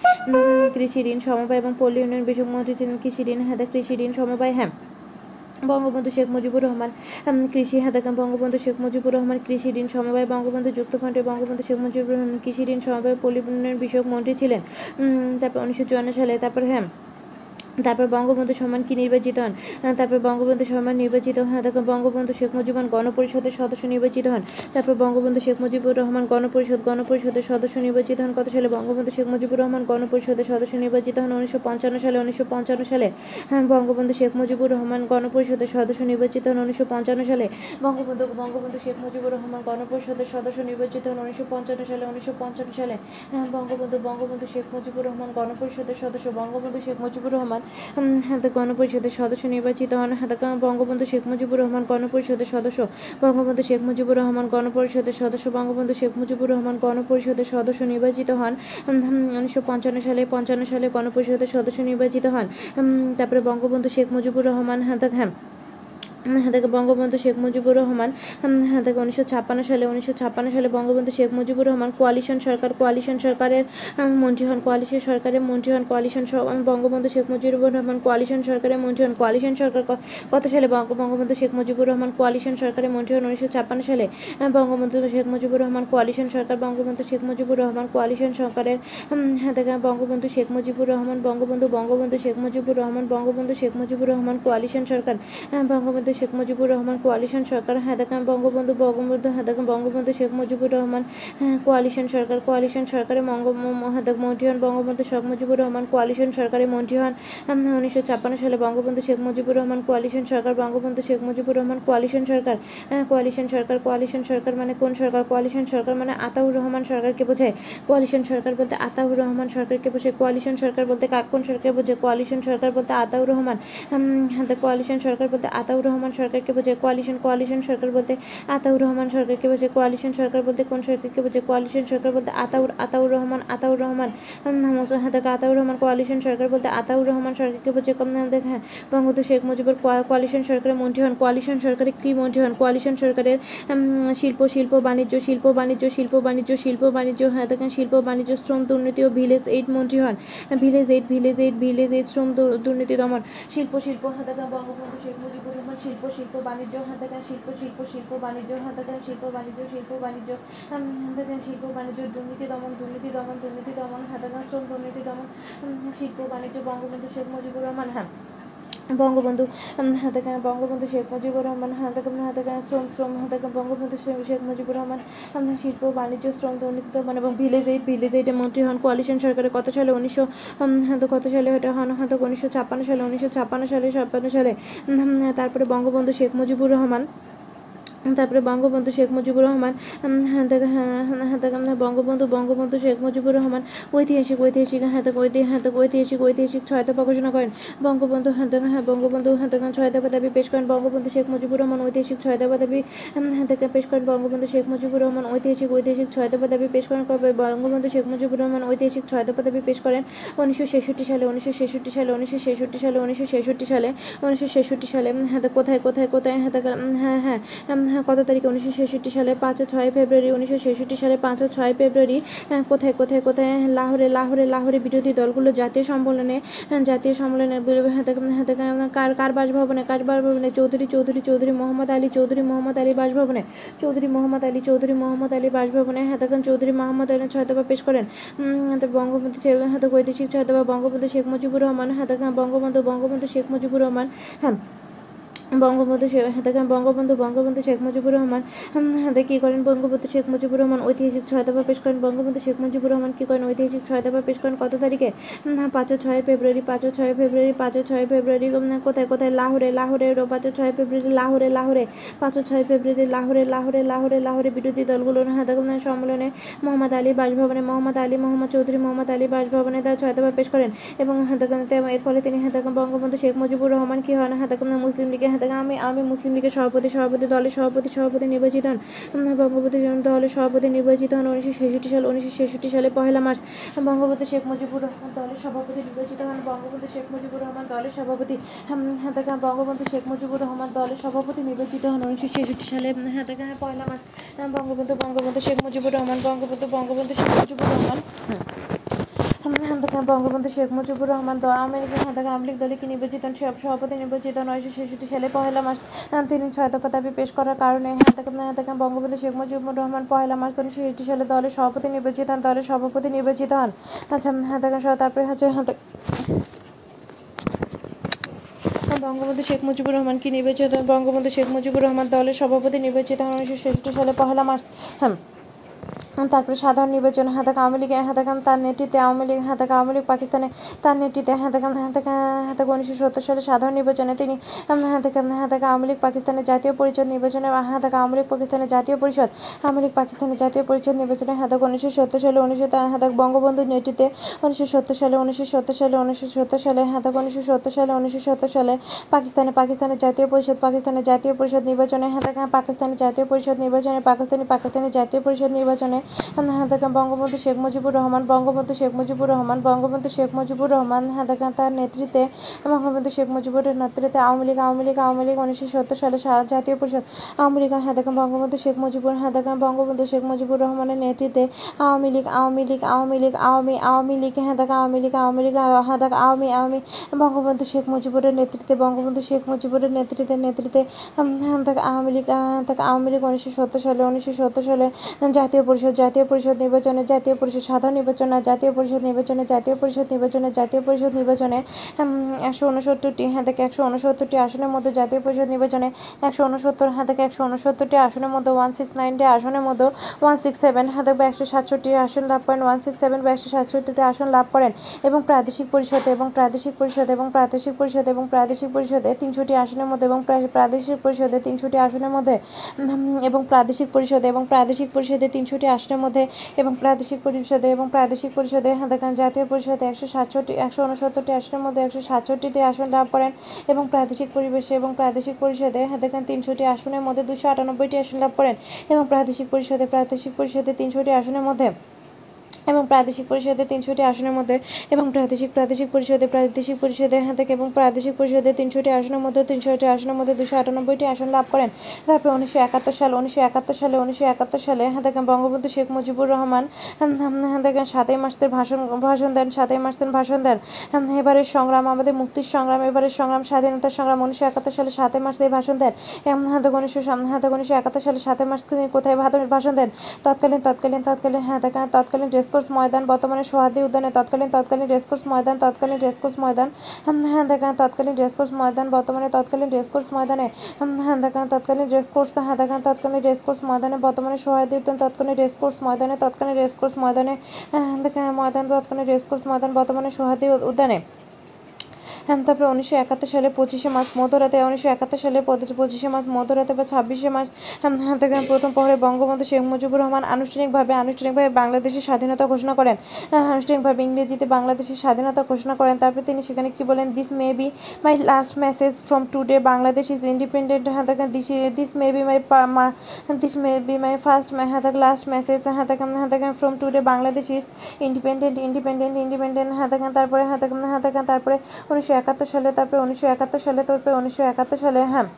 কৃষি ঋণ সমবায় এবং পল্লী উন্নয়ন বিষয়ক মন্ত্রী ছিলেন কৃষি ঋণ হ্যাঁ কৃষি ঋণ সমবায় হ্যাঁ। বঙ্গবন্ধু শেখ মুজিবুর রহমান কৃষি হাতাকাম বঙ্গবন্ধু শেখ মুজিবুর রহমান কৃষি ঋণ সমবায়, বঙ্গবন্ধু যুক্ত ফ্রন্টে বঙ্গবন্ধু শেখ মুজিবুর রহমান কৃষি ঋণ সমবায় পরিবহনের বিষয়ক মন্ত্রী ছিলেন। তারপর উনিশশো চুয়ান্ন সালে, তারপর হ্যাঁ তারপর বঙ্গবন্ধু সম্মান কি নির্বাচিত হন? তারপর বঙ্গবন্ধু সম্মান নির্বাচিত হন তারপর বঙ্গবন্ধু শেখ মুজিবুর গণপরিষদের সদস্য নির্বাচিত হন তারপর বঙ্গবন্ধু শেখ মুজিবুর রহমান গণপরিষদ গণপরিষদের সদস্য নির্বাচিত হন কত সালে? বঙ্গবন্ধু শেখ মুজিবুর রহমান গণপরিষদের সদস্য নির্বাচিত হন উনিশশো পঞ্চান্ন সালে উনিশশো পঞ্চান্ন সালে। হ্যাঁ, বঙ্গবন্ধু শেখ মুজিবুর রহমান গণপরিষদের সদস্য নির্বাচিত হন উনিশশো পঞ্চান্ন সালে। বঙ্গবন্ধু বঙ্গবন্ধু শেখ মুজিবুর রহমান গণপরিষদের সদস্য নির্বাচিত হন উনিশশো পঞ্চান্ন সালে উনিশশো পঞ্চান্ন সালে। হ্যাঁ, বঙ্গবন্ধু বঙ্গবন্ধু শেখ মুজিবুর রহমান গণপরিষদের সদস্য বঙ্গবন্ধু শেখ মুজিবুর রহমান গণপরিষদের সদস্য নির্বাচিত হন। বঙ্গবন্ধু শেখ মুজিবুর রহমান গণপরিষদের সদস্য। বঙ্গবন্ধু শেখ মুজিবুর রহমান গণপরিষদের সদস্য। বঙ্গবন্ধু শেখ মুজিবুর রহমান গণপরিষদের সদস্য নির্বাচিত হন। উনিশশো পঞ্চান্ন সালে পঞ্চান্ন সালে গণপরিষদের সদস্য নির্বাচিত হন। তারপরে বঙ্গবন্ধু শেখ মুজিবুর রহমান হ্যাঁ থেকে বঙ্গবন্ধু শেখ মুজিবুর রহমান থেকে উনিশশো ছাপ্পান্ন সালে উনিশশো ছাপ্পান্ন সালে বঙ্গবন্ধু শেখ মুজিবুর রহমান কোয়ালিশন সরকার কোয়ালিশন সরকারের মন্ত্রী হন কোয়ালিশন সরকারের মন্ত্রী হন কোয়ালিশন বঙ্গবন্ধু শেখ মুজিবুর রহমান কোয়ালিশন সরকারের মন্ত্রী হন কোয়ালিশন সরকার কত সালে বঙ্গ- বঙ্গবন্ধু শেখ মুজিবুর রহমান কোয়ালিশন সরকারের মন্ত্রী হন উনিশশো ছাপ্পান্ন সালে? বঙ্গবন্ধু শেখ মুজিবুর রহমান কোয়ালিশন সরকার বঙ্গবন্ধু শেখ মুজিবুর রহমান কোয়ালিশন সরকারের হ্যাঁ, থেকে বঙ্গবন্ধু শেখ মুজিবুর রহমান বঙ্গবন্ধু বঙ্গবন্ধু শেখ মুজিবুর রহমান বঙ্গবন্ধু শেখ মুজিবুর রহমান কোয়ালিশন সরকার হ্যাঁ, বঙ্গবন্ধু শেখ মুজিবুর রহমান কোয়ালিশন সরকার হ্যাঁ দেখেন বঙ্গবন্ধু বঙ্গবন্ধু হ্যাঁ বঙ্গবন্ধু শেখ মুজিবুর রহমান হ্যাঁ কোয়ালিশন সরকার, কোয়ালিশন দেখ মন্ত্রী হন বঙ্গবন্ধু শেখ মুজিবুর রহমান, কোয়ালিশন সরকারের মন্ত্রী হন উনিশশো ছাপ্পান্ন সালে বঙ্গবন্ধু শেখ মুজিবুর রহমান, কোয়ালিশন সরকার, বঙ্গবন্ধু শেখ মুজিবুর রহমান, কোয়ালিশন সরকার হ্যাঁ কোয়ালিশন সরকার কোয়ালিশন সরকার মানে কোন সরকার? কোয়ালিশন সরকার মানে আতাউর রহমান সরকারকে বোঝায়। কোয়ালিশন সরকার বলতে আতাউর রহমান সরকারকে বোঝায়। কোয়ালিশন সরকার বলতে কাক কোন সরকার বোঝায়? কোয়ালিশন সরকার বলতে আতাউর রহমান কোয়ালিশন সরকার বলতে আতাউর রহমান সরকারকে বোঝায় কোয়ালিশন কোয়ালিশন সরকার বলতে আতাউর রহমান সরকারকে বোঝায় কোয়ালিশন সরকার বলতে কোন সরকারকে বোঝায় কোয়ালিশন সরকার বলতে আতাউর আতাউর রহমান আতাউর রহমান। আতাউর রহমান কোয়ালিশন সরকার বলতে আতাউর রহমান সরকারকে বোঝায় কম দেখা। বঙ্গবন্ধু শেখ মুজিবুর কোয়ালিশন সরকারের মন্ত্রী হন। কোয়ালিশন সরকারের কি মন্ত্রী হন? কোয়ালিশন সরকারের শিল্প শিল্প বাণিজ্য শিল্প বাণিজ্য শিল্প বাণিজ্য শিল্প বাণিজ্য হ্যাঁ দেখেন শিল্প বাণিজ্য, শ্রম দুর্নীতি ও ভিলেজ এইড মন্ত্রী হন। Village aid village aid village aid শ্রম দুর্নীতি দমন। শিল্প শিল্প হ্যাঁ দেখেন বঙ্গবন্ধু শেখ মুজিবুর রহমান শিল্প শিল্প, বাণিজ্য হাতে দেখেন শিল্প শিল্প শিল্প, বাণিজ্য হাতে দেখেন শিল্প, বাণিজ্য শিল্প, বাণিজ্য হ্যাঁ শিল্প, বাণিজ্য, দুর্নীতি দমন দুর্নীতি দমন দুর্নীতি দমন হাতে দেখেন শ্রম, দুর্নীতি দমন শিল্প, বাণিজ্য, বঙ্গবন্ধু শেখ মুজিবুর রহমান হ্যাঁ। বঙ্গবন্ধু উম, হাতে কানে বঙ্গবন্ধু শেখ মুজিবুর রহমান হাতে কানে হাতে কানে শ্রম শ্রম হাতে কানে বঙ্গবন্ধু শেখ- মুজিবুর রহমান শিল্প বাণিজ্য শ্রম দুর্নীতি দমন এবং ভিলেজ এইড ভিলেজ এইডের মন্ত্রী হন কোয়ালিশন সরকারের কত সালে? উনিশশো কত সালে এটা হন? হয়তো উনিশশো ছাপ্পান্ন সালে উনিশশো ছাপ্পান্ন সালে ছাপ্পান্ন সালে তারপরে বঙ্গবন্ধু শেখ মুজিবুর রহমান। তারপরে বঙ্গবন্ধু শেখ মুজিবুর রহমান হ্যাঁ হ্যাঁ হ্যাঁ বঙ্গবন্ধু বঙ্গবন্ধু শেখ মুজিবুর রহমান ঐতিহাসিক ঐতিহাসিক হ্যাঁ ঐতিহাসিক ঐতিহাসিক ছয় দফা ঘোষণা করেন। বঙ্গবন্ধু হ্যাঁ বঙ্গবন্ধু হ্যাঁ ছয় পেশ করেন বঙ্গবন্ধু শেখ মুজিবুর রহমান ঐতিহাসিক ছয় দফা দাবি হ্যাঁ পেশ করেন বঙ্গবন্ধু শেখ মুজিবুর রহমান ঐতিহাসিক ঐতিহাসিক ছয় দফা দাবি পেশ করেন। বঙ্গবন্ধু শেখ মুজিবুর রহমান ঐতিহাসিক ছয় দফা দাবি পেশ করেন উনিশশো ছেষট্টি সালে, উনিশশো ছেষট্টি সালে, উনিশশো ছেষট্টি সালে, উনিশশো ছেষট্টি সালে, উনিশশো ছেষট্টি সালে হ্যাঁ কোথায় কোথায় কোথায় হ্যাঁ হ্যাঁ হ্যাঁ কত তারিখে? উনিশশো ছেষট্টি সালে পাঁচ ছয় ফেব্রুয়ারি। উনিশশো ছেষট্টি সালে পাঁচ ছয় ফেব্রুয়ারি। কোথায় কোথায় কোথায়? লাহোরে লাহোরে লাহোরে বিরোধী দলগুলো জাতীয় সম্মেলনে জাতীয় সম্মেলনে হাতে হাতে কার কার বাসভবনে কার বাসভবনে? চৌধুরী চৌধুরী চৌধুরী মোহাম্মদ আলী, চৌধুরী মোহাম্মদ আলী বাসভবনে। চৌধুরী মোহাম্মদ আলী, চৌধুরী মোহাম্মদ আলী বাসভবনে হাতাকান চৌধুরী মোহাম্মদ আলী ছয়তবা পেশ করেন। হাতে বঙ্গবন্ধু হাতে ঐতিহাসিক ছয়তবা বঙ্গবন্ধু শেখ মুজিবুর রহমান হাতাকান বঙ্গবন্ধু বঙ্গবন্ধু শেখ মুজিবুর রহমান হ্যাঁ। বঙ্গবন্ধু শেখ হাতে বঙ্গবন্ধু বঙ্গবন্ধু শেখ মুজিবুর রহমান হাতে কী করেন? বঙ্গবন্ধু শেখ মুজিবুর রহমান ঐতিহাসিক ছয় দফা পেশ করেন। বঙ্গবন্ধু শেখ মুজিবুর রহমান কী করেন? ঐতিহাসিক ছয় দফা পেশ করেন কত তারিখে? হ্যাঁ, পাঁচ ছয় ফেব্রুয়ারি পাঁচ ছয় ফেব্রুয়ারি পাঁচ ছয় ফেব্রুয়ারি কোথায় কোথায়? লাহোরে লাহোরে পাঁচ ছয় ফেব্রুয়ারি লাহোরে লাহোরে পাঁচ ছয় ফেব্রুয়ারি লাহোরে লাহোরে লাহোরে লাহোরে বিরোধী দলগুলোর হাতে সম্মেলনে মোহাম্মদ আলী বাসভবনে মোহাম্মদ আলী মোহাম্মদ চৌধুরী মোহাম্মদ আলী বাসভবনে তার ছয় দফা পেশ করেন। এবং হাতাকান্তে এর ফলে তিনি হাতাকান বঙ্গবন্ধু শেখ মুজিবুর রহমান কি হন? হাতাকান মুসলিম লীগের হাতাকান আমি আমি মুসলিম লীগের সভাপতি সভাপতি দলের সভাপতি সভাপতি নির্বাচিত হন। বঙ্গবন্ধু দলের সভাপতি নির্বাচিত হন উনিশশো ছেষট্টি সাল উনিশশো ছেষট্টি সালে পহেলা মার্চ। বঙ্গবন্ধু শেখ মুজিবুর রহমান দলের সভাপতি নির্বাচিত হন। বঙ্গবন্ধু শেখ মুজিবুর রহমান দলের সভাপতি উম, হাতাকান বঙ্গবন্ধু শেখ মুজিবুর রহমান দলের সভাপতি নির্বাচিত হন উনিশশো ছেষট্টি সালে উম, হাতাকান পয়লা মার্চ। বঙ্গবন্ধু বঙ্গবন্ধু শেখ মুজিবুর রহমান বঙ্গবন্ধু বঙ্গবন্ধু শেখ মুজিবুর রহমান। হুম। বঙ্গবন্ধু শেখ মুজিবুর রহমান দ আমেরিকা হাতাকা আওয়ামী লীগ দলে কি নির্বাচিত? সভাপতি নির্বাচিত উনিশশো ছেষট্টি সালে পহেলা আহ, তিনি ছয় দফা দাবি পেশ করার কারণে হাতাকা হাতাকা বঙ্গবন্ধু শেখ মুজিবুর রহমান পহেলা মার্চ উনিশশো ছেষট্টি সালে দলের সভাপতি নির্বাচিত হন দলের সভাপতি নির্বাচিত হন। আচ্ছা হাতাকা সহ তারপরে হচ্ছে হাতাকা বঙ্গবন্ধু শেখ মুজিবুর রহমান কি নির্বাচিত? বঙ্গবন্ধু শেখ মুজিবুর রহমান দলের সভাপতি নির্বাচিত হন উনিশশো ছেষট্টি সালে পহেলা মার্চ হ্যাঁ। তারপরে সাধারণ নির্বাচন হাতাক আওয়ামী লীগ হাতাকান তার নেতৃত্বে আওয়ামী লীগ হাতাক আওয়ামী লীগ, পাকিস্তানে তার নেতৃত্বে হাতাকান হাতাকা হাতাক উনিশশো সত্তর সালে সাধারণ নির্বাচনে তিনি হাতে হাতাকা হাতাকা আওয়ামী লীগ, পাকিস্তানের জাতীয় পরিষদ নির্বাচনে হাতাকা আওয়ামী লীগ, পাকিস্তানের জাতীয় পরিষদ, আওয়ামী লীগ, পাকিস্তানের জাতীয় পরিষদ নির্বাচনে হাতাক উনিশশো সত্তর সালে উনিশশো হাতে বঙ্গবন্ধুর নেতৃত্বে উনিশশো সত্তর সালে উনিশশো সত্তর সালে উনিশশো সত্তর সালে হাতে উনিশশো সত্তর সালে উনিশশো সত্তর সালে পাকিস্তানে, পাকিস্তানের জাতীয় পরিষদ, পাকিস্তানের জাতীয় পরিষদ নির্বাচনে হাতাকা পাকিস্তানের জাতীয় পরিষদ নির্বাচনে, পাকিস্তানি, পাকিস্তানের জাতীয় পরিষদ নির্বাচনে হাতাকা বঙ্গবন্ধু শেখ মুজিবুর রহমান, বঙ্গবন্ধু শেখ মুজিবুর রহমান, বঙ্গবন্ধু শেখ মুজিবুর রহমান তার নেতৃত্বে, বঙ্গবন্ধু শেখ মুজিবুরের নেতৃত্বে আওয়ামী লীগ আওয়ামী লীগ আওয়ামী লীগ উনিশশো সত্তর সালে জাতীয় পরিষদ, আওয়ামী লীগ হাতাকা বঙ্গবন্ধু শেখ মুজিবুর হাতাকা বঙ্গবন্ধু শেখ মুজিবুর রহমানের নেতৃত্বে আওয়ামী লীগ আওয়ামী লীগ আওয়ামী লীগ, আওয়ামী আওয়ামী লীগ হাতাকা আওয়ামী লীগ আওয়ামী লীগ হাতাকা আওয়ামী আওয়ামী বঙ্গবন্ধু শেখ মুজিবুরের নেতৃত্বে, বঙ্গবন্ধু শেখ মুজিবুরের নেতৃত্বে নেতৃত্বে আওয়ামী লীগ আওয়ামী লীগ উনিশশো সত্তর সালে, উনিশশো সত্তর সালে জাতীয় পরিষদ, জাতীয় পরিষদ নির্বাচনে, জাতীয় পরিষদ সাধারণ নির্বাচন, জাতীয় পরিষদ নির্বাচনে, জাতীয় পরিষদ নির্বাচনে, জাতীয় পরিষদ নির্বাচনে একশো উনসত্তরটি হ্যাঁ থেকে একশো উনসত্তরটি আসনের মধ্যে জাতীয় পরিষদ নির্বাচনে, একশো উনসত্তর হ্যাঁ থেকে একশো উনসত্তরটি আসনের মধ্যে ওয়ান সিক্স নাইনটি আসনের মধ্যে ওয়ান সিক্স সেভেন হ্যাঁ থেকে একশো সাতষট্টি আসন লাভ করেন ওয়ান সিক্স সেভেন বা একশো সাতষট্টিটি আসন লাভ করেন এবং প্রাদেশিক পরিষদ এবং প্রাদেশিক পরিষদ এবং প্রাদেশিক পরিষদ এবং প্রাদেশিক পরিষদে তিনশোটি আসনের মধ্যে এবং প্রাদেশিক পরিষদে তিনশোটি আসনের মধ্যে এবং প্রাদেশিক পরিষদে এবং প্রাদেশিক পরিষদে তিনশোটি আসনের মধ্যে এবং প্রাদেশিক পরিষদে এবং প্রাদেশিক পরিষদে হাতাকান জাতীয় পরিষদে একশো সাতষট্টি, একশো উনসত্তরটি আসনের মধ্যে একশো সাতষট্টিটি আসন লাভ করেন এবং প্রাদেশিক পরিবেশে এবং প্রাদেশিক পরিষদে হাতাকান তিনশোটি আসনের মধ্যে দুশো আটানব্বইটি আসন লাভ করেন এবং প্রাদেশিক পরিষদে প্রাদেশিক পরিষদে তিনশোটি আসনের মধ্যে এবং প্রাদেশিক পরিষদে তিনশোটি আসনের মধ্যে এবং প্রাদেশিক প্রাদেশিক পরিষদে প্রাদেশিক পরিষদে থেকে এবং প্রাদেশিক পরিষদে তিনশোটি আসনের মধ্যে তিনশোটি আসনের মধ্যে দুশো আটানব্বইটি আসন লাভ করেন। তারপর উনিশশো একাত্তর সাল, উনিশশো একাত্তর সালে, উনিশশো একাত্তর সালে থেকে বঙ্গবন্ধু শেখ মুজিবুর রহমান থেকে সাতই মার্চের ভাষণ ভাষণ দেন, সাতই মার্চের ভাষণ দেন। এবারের সংগ্রাম, আমাদের মুক্তির সংগ্রাম, এবারের সংগ্রাম, স্বাধীনতার সংগ্রাম উনিশশো একাত্তর সালে সাতই মার্চ ভাষণ দেন। থেকে উনিশশো থেকে উনিশশো একাত্তর সালে সাতই মার্চ তিনি কোথায় ভাষণ- দেন? তৎকালীন তৎকালীন তৎকালীন হ্যাঁ তৎকালীন রেসকোর্স ময়দান, বর্তমানে সোহাদি উদ্যানে তৎকালীন তৎকালীন রেসকোর্স ময়দান, তৎকালীন রেসকোর্স ময়দান হ্যাঁ দেখা, তৎকালীন রেসকোর্স ময়দান, বর্তমানে তৎকালীন রেসকোর্স ময়দানে হ্যাঁ দেখা, তৎকালীন রেসকোর্স হ্যাঁ দেখা, তৎকালীন রেসকোর্স ময়দানে, বর্তমানে সোহাদি উদ্যান, তৎকালীন রেসকোর্স ময়দানে, তৎকালীন রেসকোর্স ময়দানে হ্যাঁ দেখা, ময়দান, তৎকালীন রেসকোর্স ময়দান, বর্তমানে সোহাদি উদ্যানে তারপরে উনিশশো একাত্তর সালে পঁচিশে মার্চ মধ্যরাতে উনিশশো একাত্তর সালে পঁচিশ- মার্চ মধ্যরাতে বা ছাব্বিশে মার্চ হ্যাঁ, হ্যাঁ, প্রথম প্রহরে বঙ্গবন্ধু শেখ মুজিবুর রহমান আনুষ্ঠানিকভাবে আনুষ্ঠানিকভাবে বাংলাদেশের স্বাধীনতা ঘোষণা করেন। হ্যাঁ, আনুষ্ঠানিকভাবে ইংরেজিতে বাংলাদেশের স্বাধীনতা ঘোষণা করেন। তারপরে তিনি সেখানে কি বলেন this may be my last message from today Bangladesh is independent হ্যাঁ this may be my this may be my first হ্যাঁ লাস্ট মেসেজ হ্যাঁ হ্যাঁ from today Bangladesh is independent independent independent হ্যাঁ তারপরে হ্যাঁ হ্যাঁ তারপরে উনিশশো একাত্তর সালে তারপরে উনিশশো একাত্তর সালে তারপরে উনিশশো একাত্তর সালে হ্যাঁ।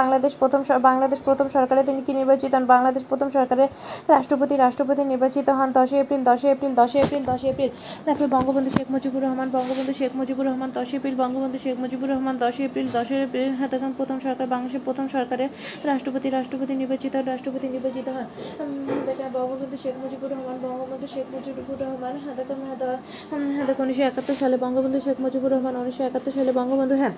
বাংলাদেশ প্রথম বাংলাদেশ প্রথম সরকারে তিনি কি নির্বাচিত হন? বাংলাদেশ প্রথম সরকারের রাষ্ট্রপতি রাষ্ট্রপতি নির্বাচিত হন দশই এপ্রিল দশই এপ্রিল দশই এপ্রিল দশই এপ্রিল। তারপরে বঙ্গবন্ধু শেখ মুজিবুর রহমান, বঙ্গবন্ধু শেখ মুজিবুর রহমান দশই এপ্রিল, বঙ্গবন্ধু শেখ মুজিবুর রহমান দশই এপ্রিল দশই এপ্রিল হ্যাঁ তখন প্রথম সরকার, বাংলাদেশের প্রথম সরকারের রাষ্ট্রপতি রাষ্ট্রপতি নির্বাচিত হন, রাষ্ট্রপতি নির্বাচিত হন। বঙ্গবন্ধু শেখ মুজিবুর রহমান বঙ্গবন্ধু শেখ মুজিবুর রহমান হাদাকা হ্যাঁ দ- উম, হ্যাঁ উনিশশো একাত্তর সালে বঙ্গবন্ধু শেখ মুজিবুর রহমান উনিশশো একাত্তর সালে বঙ্গবন্ধু হ্যাঁ।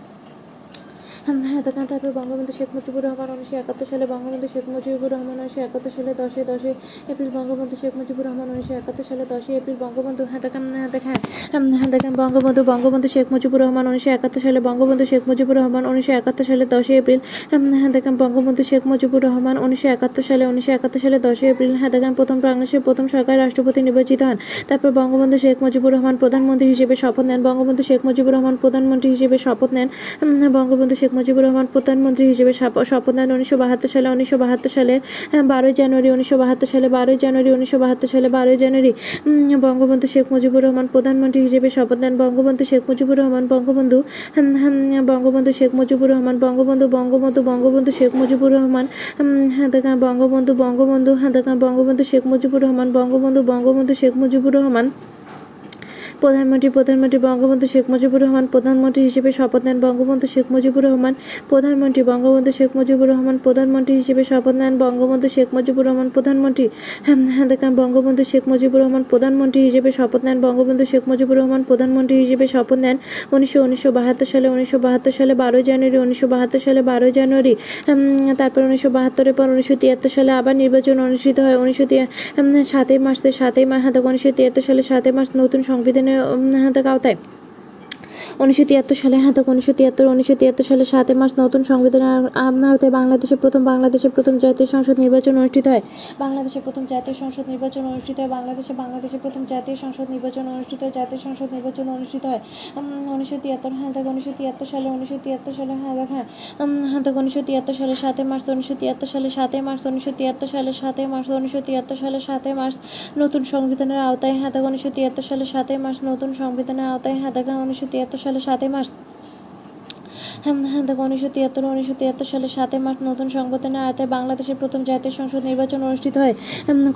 হ্যাঁ তখন তারপর বঙ্গবন্ধু শেখ মুজিবুর রহমান উনিশশো একাত্তর সালে বঙ্গবন্ধু শেখ মুজিবুর রহমান উনিশশো একাত্তর সালে দশই দশই এপ্রিল বঙ্গবন্ধু শেখ মুজিবুর রহমান উনিশশো একাত্তর সালে দশই এপ্রিল বঙ্গবন্ধু হ্যাঁ দেখেন হ্যাঁ দেখেন হ্যাঁ বঙ্গবন্ধু বঙ্গবন্ধু শেখ মুজিবুর রহমান উনিশশো একাত্তর সালে বঙ্গবন্ধু শেখ মুজিবুর রহমান উনিশশো একাত্তর সালে দশই এপ্রিল হ্যাঁ দেখেন বঙ্গবন্ধু শেখ মুজিবুর রহমান উনিশশো একাত্তর সালে, উনিশশো একাত্তর সালে দশই এপ্রিল হ্যাঁ দেখেন, প্রথম বাংলাদেশের প্রথম সরকার রাষ্ট্রপতি নির্বাচিত হন। তারপর বঙ্গবন্ধু শেখ মুজিবুর রহমান প্রধানমন্ত্রী হিসেবে শপথ নেন। বঙ্গবন্ধু শেখ মুজিবুর রহমান প্রধানমন্ত্রী হিসেবে শপথ নেন। বঙ্গবন্ধু শেখ মুজিবুর রহমান প্রধানমন্ত্রী হিসেবে শাপ- শপথ নেন উনিশশো বাহাত্তর সালে। উনিশশো বাহাত্তর সালে বারোই জানুয়ারি উনিশশো বাহাত্তর সালে, বারোই জানুয়ারি উনিশশো বাহাত্তর সালে, বারোই জানুয়ারি বঙ্গবন্ধু শেখ মুজিবুর রহমান প্রধানমন্ত্রী হিসেবে শপথ নেন বঙ্গবন্ধু শেখ মুজিবুর রহমান বঙ্গবন্ধু বঙ্গবন্ধু শেখ মুজিবুর রহমান বঙ্গবন্ধু বঙ্গবন্ধু বঙ্গবন্ধু শেখ মুজিবুর রহমান বঙ্গবন্ধু বঙ্গবন্ধু বঙ্গবন্ধু শেখ মুজিবুর রহমান, বঙ্গবন্ধু বঙ্গবন্ধু শেখ মুজিবুর রহমান প্রধানমন্ত্রী প্রধানমন্ত্রী বঙ্গবন্ধু শেখ মুজিবুর রহমান প্রধানমন্ত্রী হিসেবে শপথ নেন বঙ্গবন্ধু শেখ মুজিবুর রহমান প্রধানমন্ত্রী বঙ্গবন্ধু শেখ মুজিবুর রহমান প্রধানমন্ত্রী হিসেবে শপথ নেন বঙ্গবন্ধু শেখ মুজিবুর রহমান প্রধানমন্ত্রী হ্যাঁ, হ্যাঁ, বঙ্গবন্ধু শেখ মুজিবুর রহমান প্রধানমন্ত্রী হিসেবে শপথ নেন বঙ্গবন্ধু শেখ মুজিবুর রহমান প্রধানমন্ত্রী হিসেবে শপথ নেন উনিশশো উনিশশো বাহাত্তর সালে উনিশশো বাহাত্তর সালে বারোই জানুয়ারি উনিশশো বাহাত্তর সালে বারোই জানুয়ারি তারপর উনিশশো বাহাত্তরের পর উনিশশো তিয়াত্তর সালে আবার নির্বাচন অনুষ্ঠিত হয় উনিশশো সাতই মার্চে সাতই মাস উনিশশো তিয়াত্তর সালে সাতই মার্চ নতুন সংবিধানের উম, হাতে আওতায় উনিশশো তিয়াত্তর সালে হ্যাঁ তখন উনিশশো তিয়াত্তর উনিশশো তিয়াত্তর সালে সাতই মার্চ নতুন আওতায় বাংলাদেশের প্রথম বাংলাদেশের প্রথম জাতীয় সংসদ নির্বাচন অনুষ্ঠিত হয় বাংলাদেশের প্রথম জাতীয় সংসদ নির্বাচন অনুষ্ঠিত হয় বাংলাদেশে বাংলাদেশের প্রথম জাতীয় সংসদ নির্বাচন অনুষ্ঠিত হয় জাতীয় সংসদ নির্বাচন অনুষ্ঠিত হয় উনিশশো তিয়াত্তর হ্যাঁ দেখ উনিশশো তিয়াত্তর সালে উনিশশো তিয়াত্তর সালে হ্যাঁ হ্যাঁ হ্যাঁ দেখ উনিশশো তিয়াত্তর সালে সাতই মার্চ উনিশশো তিয়াত্তর সালে সাতই মার্চ উনিশশো তিয়াত্তর সালে সাতই মার্চ উনিশশো তিয়াত্তর সালে সাতই মার্চ নতুন সংবিধানের আওতায় হ্যাঁ দেখ উনিশশো তিয়াত্তর সালে সাতই মার্চ নতুন সংবিধানের আওতায় হ্যাঁ দেখ উনিশশো তিয়াত্তর সালে সাতই মার্চ দেখো, উনিশশো তিয়াত্তর উনিশশো তিয়াত্তর সালে সাতই মার্চ নতুন সংবিধানের আওতায় বাংলাদেশের প্রথম জাতীয় সংসদ নির্বাচন অনুষ্ঠিত হয়।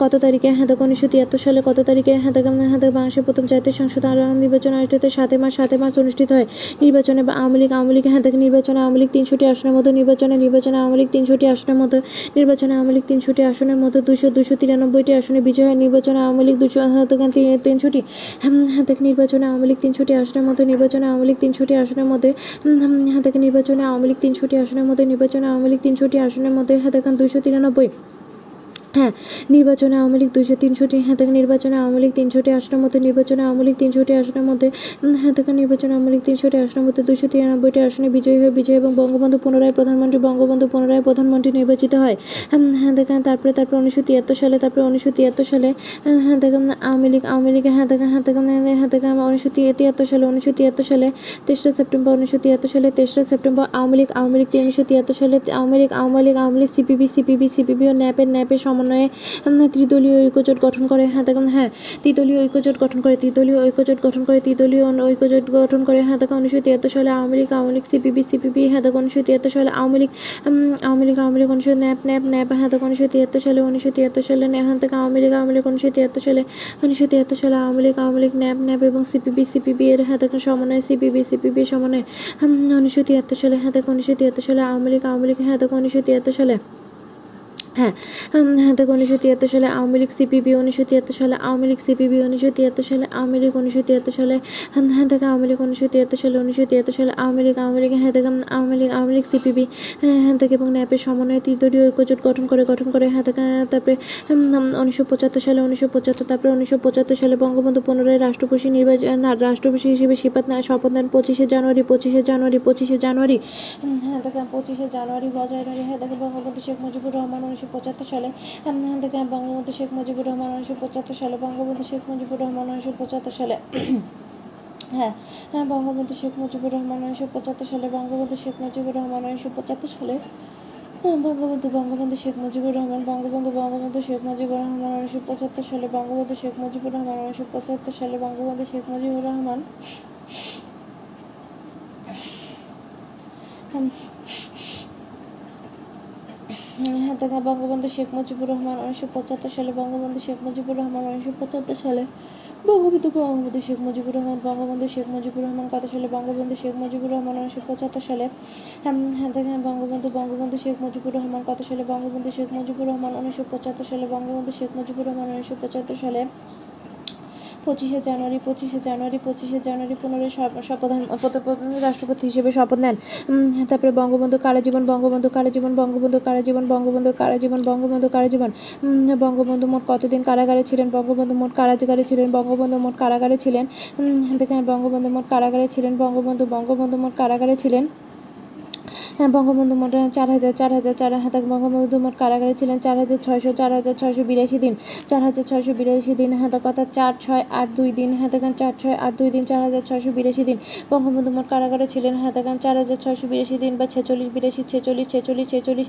কত তারিখে? হ্যাঁ দেখো, উনিশশো তিয়াত্তর সালে কত তারিখে? হ্যাঁ দেখো হ্যাঁ বাংলাদেশের প্রথম জাতীয় সংসদ নির্বাচন অনুষ্ঠিত হয়। সাতই মার্চ সাতই মার্চ অনুষ্ঠিত হয়। নির্বাচনে আওয়ামী লীগ আওয়ামী লীগ হ্যাঁ দেখো, নির্বাচনে আওয়ামী লীগ তিনশোটি আসনের মতো নির্বাচনে নির্বাচনে আওয়ামী লীগ তিনশোটি আসনের মতো, নির্বাচনে আওয়ামী লীগ তিনশোটি আসনের মতো, দুশো দুশো তিরানব্বইটি আসনে বিজয় হয়। নির্বাচনে আওয়ামী লীগ দুশো হ্যাঁ তিনশোটি হ্যাঁ হ্যাঁ দেখো, নির্বাচনে আওয়ামী লীগ তিনশোটি আসনের মতো, নির্বাচনে আওয়ামী লীগ তিনশোটি আসনের মধ্যে হ্যাঁ নির্বাচনে আওয়ামী লীগ তিনশোটি আসনের মধ্যে, নির্বাচনে আওয়ামী লীগ তিনশোটি আসনের মধ্যে হাতে দেখেন দুইশো তিরানব্বই। হ্যাঁ নির্বাচনে আওয়ামী লীগ দুশো তিনশোটি হ্যাঁ দেখেন নির্বাচনে আওয়ামী লীগ তিনশোটি আসনের মধ্যে নির্বাচনে আওয়ামী লীগ তিনশোটি আসনের মধ্যে হ্যাঁ দেখেন নির্বাচনে আওয়ামী লীগ তিনশোটি আসনের মধ্যে দুশো তিরানব্বইটি আসনে বিজয়ী হয়ে বিজয় এবং বঙ্গবন্ধু পুনরায় প্রধানমন্ত্রী, বঙ্গবন্ধু পুনরায় প্রধানমন্ত্রী নির্বাচিত হয়। হ্যাঁ দেখেন তারপরে তারপরে উনিশশো তিয়াত্তর সালে, তারপরে উনিশশো তিয়াত্তর সালে হ্যাঁ দেখেন আওয়ামী লীগ আওয়ামী লীগ হ্যাঁ দেখেন হ্যাঁ দেখেন হ্যাঁ দেখেন উনিশশো তিয়াত্তর সালে, উনিশশো তিয়াত্তর সালে, তেসরা সেপ্টেম্বর, উনিশশো তিয়াত্তর সালে, তেসরা September, Awami League Awami League উনিশশো তিয়াত্তর সালে, Awami League Awami League Awami League, CPB CPB CPB ও ন্যাপের ন্যাপের সমন্বয়ে ত্রিদলীয় ঐক্যজোট গঠন করে হ্যাঁ দেখুন হ্যাঁ ত্রিদলীয় ঐক্যজোট গঠন করে ত্রিদলীয় ঐক্যজোট গঠন করে ত্রিদলীয় ঐক্যজোট গঠন করে হ্যাঁ দেখো উনিশশো তিয়াত্তর সালে Awami League Awami League CPB CPB হ্যাঁ দেখো উনিশশো তিয়াত্তর সালে আওয়ামী লীগ আওয়ামী লীগ আওয়ামী লীগ উনিশশো ন্যাপ ন্যাপ ন্যাপ হ্যাঁ দেখো উনিশশো তিয়াত্তর সালে উনিশশো তিয়াত্তর সালে হ্যাঁ দেখো আওয়ামী লীগ আওয়ামী লীগ উনিশশো তিয়াত্তর সালে উনিশশো তিয়াত্তর সালে Awami League Awami League NAP NAP এবং সিপিবি সিপিবি এর হ্যাঁ দেখো সমন্বয় সিপিবি সিপিবি সমন্বয় উনিশশো তিয়াত্তর সালে হ্যাঁ দেখো উনিশশো তিয়াত্তর সালে আওয়ামী লীগ আওয়ামী লীগ হ্যাঁ দেখো উনিশশো তিয়াত্তর সালে হ্যাঁ হ্যাঁ দেখো উনিশশো তিয়াত্তর সালে আওয়ামী লীগ, সিপিবি উনিশশো তিয়াত্তর সালে, আওয়ামী লীগ, সিপিবি উনিশশো তিয়াত্তর সালে, আওয়ামী লীগ উনিশশো তিয়াত্তর সালে হ্যাঁ হ্যাঁ দেখো আওয়ামী লীগ উনিশশো তিয়াত্তর সালে, উনিশশো তিয়াত্তর সালে, আওয়ামী লীগ আওয়ামী লীগ হ্যাঁ দেখো, Awami League Awami League, CPB হ্যাঁ হ্যাঁ দেখো, এবং ন্যাপের সমন্বয়ে ত্রিদলীয় ঐক্যজোট গঠন করে গঠন করে হ্যাঁ দেখো তারপরে উনিশশো পঁচাত্তর সালে, উনিশশো পঁচাত্তর, তারপরে উনিশশো পঁচাত্তর সালে বঙ্গবন্ধু পুনরায় রাষ্ট্রপতি নির্বাচন রাষ্ট্রপতি হিসেবে শপথ নেয়, শপথ নেন পঁচিশে জানুয়ারি পঁচিশে জানুয়ারি পঁচিশে জানুয়ারি হ্যাঁ দেখেন পঁচিশে জানুয়ারি, বজায় রয়ে হ্যাঁ দেখেন বঙ্গবন্ধু শেখ মুজিবুর রহমান উনিশশো পঁচাত্তর সালে হ্যাঁ বঙ্গবন্ধু শেখ মুজিবুর রহমান উনিশশো পঁচাত্তর সালে বঙ্গবন্ধু শেখ মুজিবুর রহমান উনিশশো পঁচাত্তর সালে হ্যাঁ হ্যাঁ বঙ্গবন্ধু শেখ মুজিবুর রহমান উনিশশো পঁচাত্তর সালে বঙ্গবন্ধু শেখ মুজিবুর রহমান উনিশশো পঁচাত্তর সালে হ্যাঁ, বঙ্গবন্ধু বঙ্গবন্ধু শেখ মুজিবুর রহমান বঙ্গবন্ধু বঙ্গবন্ধু শেখ মুজিবুর রহমান উনিশশো পঁচাত্তর সালে বঙ্গবন্ধু শেখ মুজিবুর রহমান উনিশশো পঁচাত্তর সালে বঙ্গবন্ধু শেখ মুজিবুর রহমান দেখা বঙ্গবন্ধু শেখ মুজিবুর রহমান উনিশশো পঁচাত্তর সালে বঙ্গবন্ধু শেখ মুজিবুর রহমান উনিশশো পঁচাত্তর সালে বঙ্গবন্ধু বঙ্গবন্ধু শেখ মুজিবুর রহমান, বঙ্গবন্ধু শেখ মুজিবুর রহমান কত সালে? বঙ্গবন্ধু শেখ মুজিবুর রহমান উনিশশো পঁচাত্তর সালে। হ্যাঁ হ্যাঁ বঙ্গবন্ধু বঙ্গবন্ধু শেখ মুজিবুর রহমান কত সালে? বঙ্গবন্ধু শেখ মুজিবুর রহমান উনিশশো পঁচাত্তর সালে, বঙ্গবন্ধু শেখ মুজিবুর রহমান উনিশশো পঁচাত্তর সালে। পঁচিশে জানুয়ারি পঁচিশে জানুয়ারি পঁচিশে জানুয়ারি শপ- শপথ রাষ্ট্রপতি হিসেবে শপথ নেন। তারপরে বঙ্গবন্ধু কারাজীবন বঙ্গবন্ধু কারাজীবন বঙ্গবন্ধু কারাজীবন বঙ্গবন্ধু কারাজীবন বঙ্গবন্ধু কারাজীবন বঙ্গবন্ধু মোট কতদিন কারাগারে ছিলেন? বঙ্গবন্ধু মোট কারাগারে ছিলেন? বঙ্গবন্ধু মোট কারাগারে ছিলেন? দেখেন, বঙ্গবন্ধু মোট কারাগারে ছিলেন, বঙ্গবন্ধু বঙ্গবন্ধু মোট কারাগারে ছিলেন বঙ্গবন্ধু মোট চার হাজার চার হাজার চার হাজার বঙ্গবন্ধু মোট কারাগারে ছিলেন চার হাজার ছয়শো চার হাজার ছয়শো বিরাশি দিন। চার হাজার ছয়শো বিরাশি দিন হাতে কথা, চার ছয় আট দুই দিন হাতেগান চার ছয় আট দুই দিন চার হাজার ছয়শো বিরাশি দিন। বঙ্গবন্ধু মোট কারাগারে ছিলেন হাতেগান চার হাজার ছয়শো বিরাশি দিন বা ছেচল্লিশ বিরাশি, ছেচল্লিশ ছেচল্লিশ ছেচল্লিশ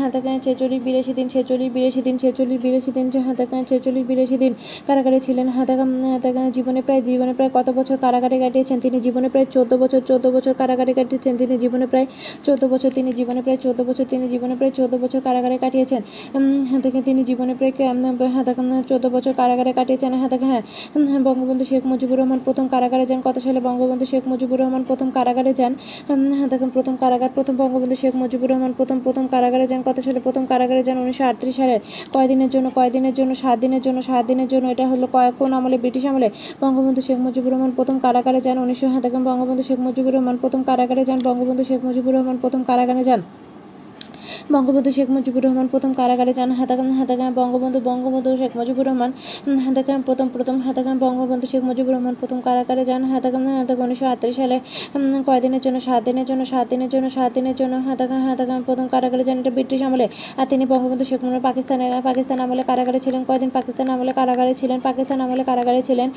হাতেগান ছেচল্লিশ বিরাশি দিন, ছেচল্লিশ বিরাশি দিন, ছেচল্লিশ বিরাশি দিন হাতেগান ছেচল্লিশ বিরাশি দিন কারাগারে ছিলেন হাতেগান হাতেগান জীবনে প্রায় জীবনে প্রায় কত বছর কারাগারে কাটিয়েছেন তিনি? জীবনে প্রায় চোদ্দ বছর চোদ্দ বছর কারাগারে কাটিয়েছেন তিনি? জীবনে প্রায় চোদ্দ বছর তিনি জীবনে প্রায় চোদ্দ বছর তিনি জীবনে প্রায় চোদ্দ বছর কারাগারে কাটিয়েছেন। হ্যাঁ দেখে তিনি জীবনে প্রায় হ্যাঁ দেখেন চোদ্দ বছর কারাগারে কাটিয়েছেন। হ্যাঁ দেখে হ্যাঁ হ্যাঁ, বঙ্গবন্ধু শেখ মুজিবুর রহমান প্রথম কারাগারে যান। কত সালে বঙ্গবন্ধু শেখ মুজিবুর রহমান প্রথম কারাগারে যান? দেখেন প্রথম কারাগার প্রথম বঙ্গবন্ধু শেখ মুজিবুর রহমান প্রথম প্রথম কারাগারে যান। কত সালে প্রথম কারাগারে যান? উনিশশো আটত্রিশ সালে। কয়দিনের জন্য? কয়দিনের জন্য? সাত দিনের জন্য? সাত দিনের জন্য? এটা হলো কয় কোন আমলে? ব্রিটিশ আমলে। বঙ্গবন্ধু শেখ মুজিবুর রহমান প্রথম কারাগারে যান। উনিশশো হ্যাঁ দেখেন বঙ্গবন্ধু শেখ মুজিবুর রহমান প্রথম কারাগারে যান। বঙ্গবন্ধু শেখ মুজিবুর রহমান প্রথম কারাগারে যান। বঙ্গবন্ধু শেখ মুজিবুর রহমান প্রথম কারাগারে যান হাতাগান হাতাগান বঙ্গবন্ধু বঙ্গবন্ধু শেখ মুজিবুর রহমান উম, হাতাগান প্রথম প্রথম হাতাগান বঙ্গবন্ধু শেখ মুজিবুর রহমান প্রথম কারাগারে যান হাতাগান হাতাগান উনিশশো আটত্রিশ সালে কয়দিনের জন্য? সাত দিনের জন্য সাত দিনের জন্য সাত দিনের জন্য হাতাগান হাতাগান প্রথম কারাগারে যান। এটা ব্রিটিশ আমলে। আর তিনি বঙ্গবন্ধু শেখ মুজিবুর পাকিস্তানের পাকিস্তান আমলে কারাগারে ছিলেন। কয়দিন পাকিস্তান আমলে কারাগারে ছিলেন? পাকিস্তান আমলে কারাগারে ছিলেন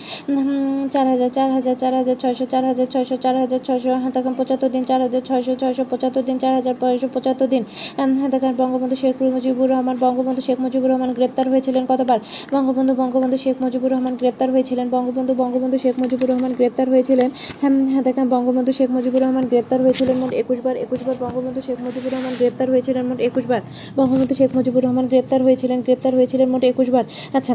চার হাজার চার হাজার চার হাজার ছয়শো চার হাজার ছয়শো চার হাজার ছয়শো হাতাগান পঁচাত্তর দিন চার হাজার ছয়শো ছয়শো পঁচাত্তর দিন চার হাজার ছয়শো পঁচাত্তর দিন। দেখেন বঙ্গবন্ধু শেখ মুজিবুর রহমান, বঙ্গবন্ধু শেখ মুজিবুর রহমান গ্রেপ্তার হয়েছিলেন কতবার? বঙ্গবন্ধু বঙ্গবন্ধু শেখ মুজিবুর রহমান গ্রেপ্তার হয়েছিলেন, বঙ্গবন্ধু বঙ্গবন্ধু শেখ মুজিবুর রহমান গ্রেপ্তার হয়েছিলেন হ্যাঁ দেখেন বঙ্গবন্ধু শেখ মুজিবুর রহমান গ্রেপ্তার হয়েছিলেন মোট একুশবার একুশবার বঙ্গবন্ধু শেখ মুজিবুর রহমান গ্রেপ্তার হয়েছিলেন মোট একুশবার বঙ্গবন্ধু শেখ মুজিবুর রহমান গ্রেপ্তার হয়েছিলেন গ্রেপ্তার হয়েছিলেন মোট একুশবার আচ্ছা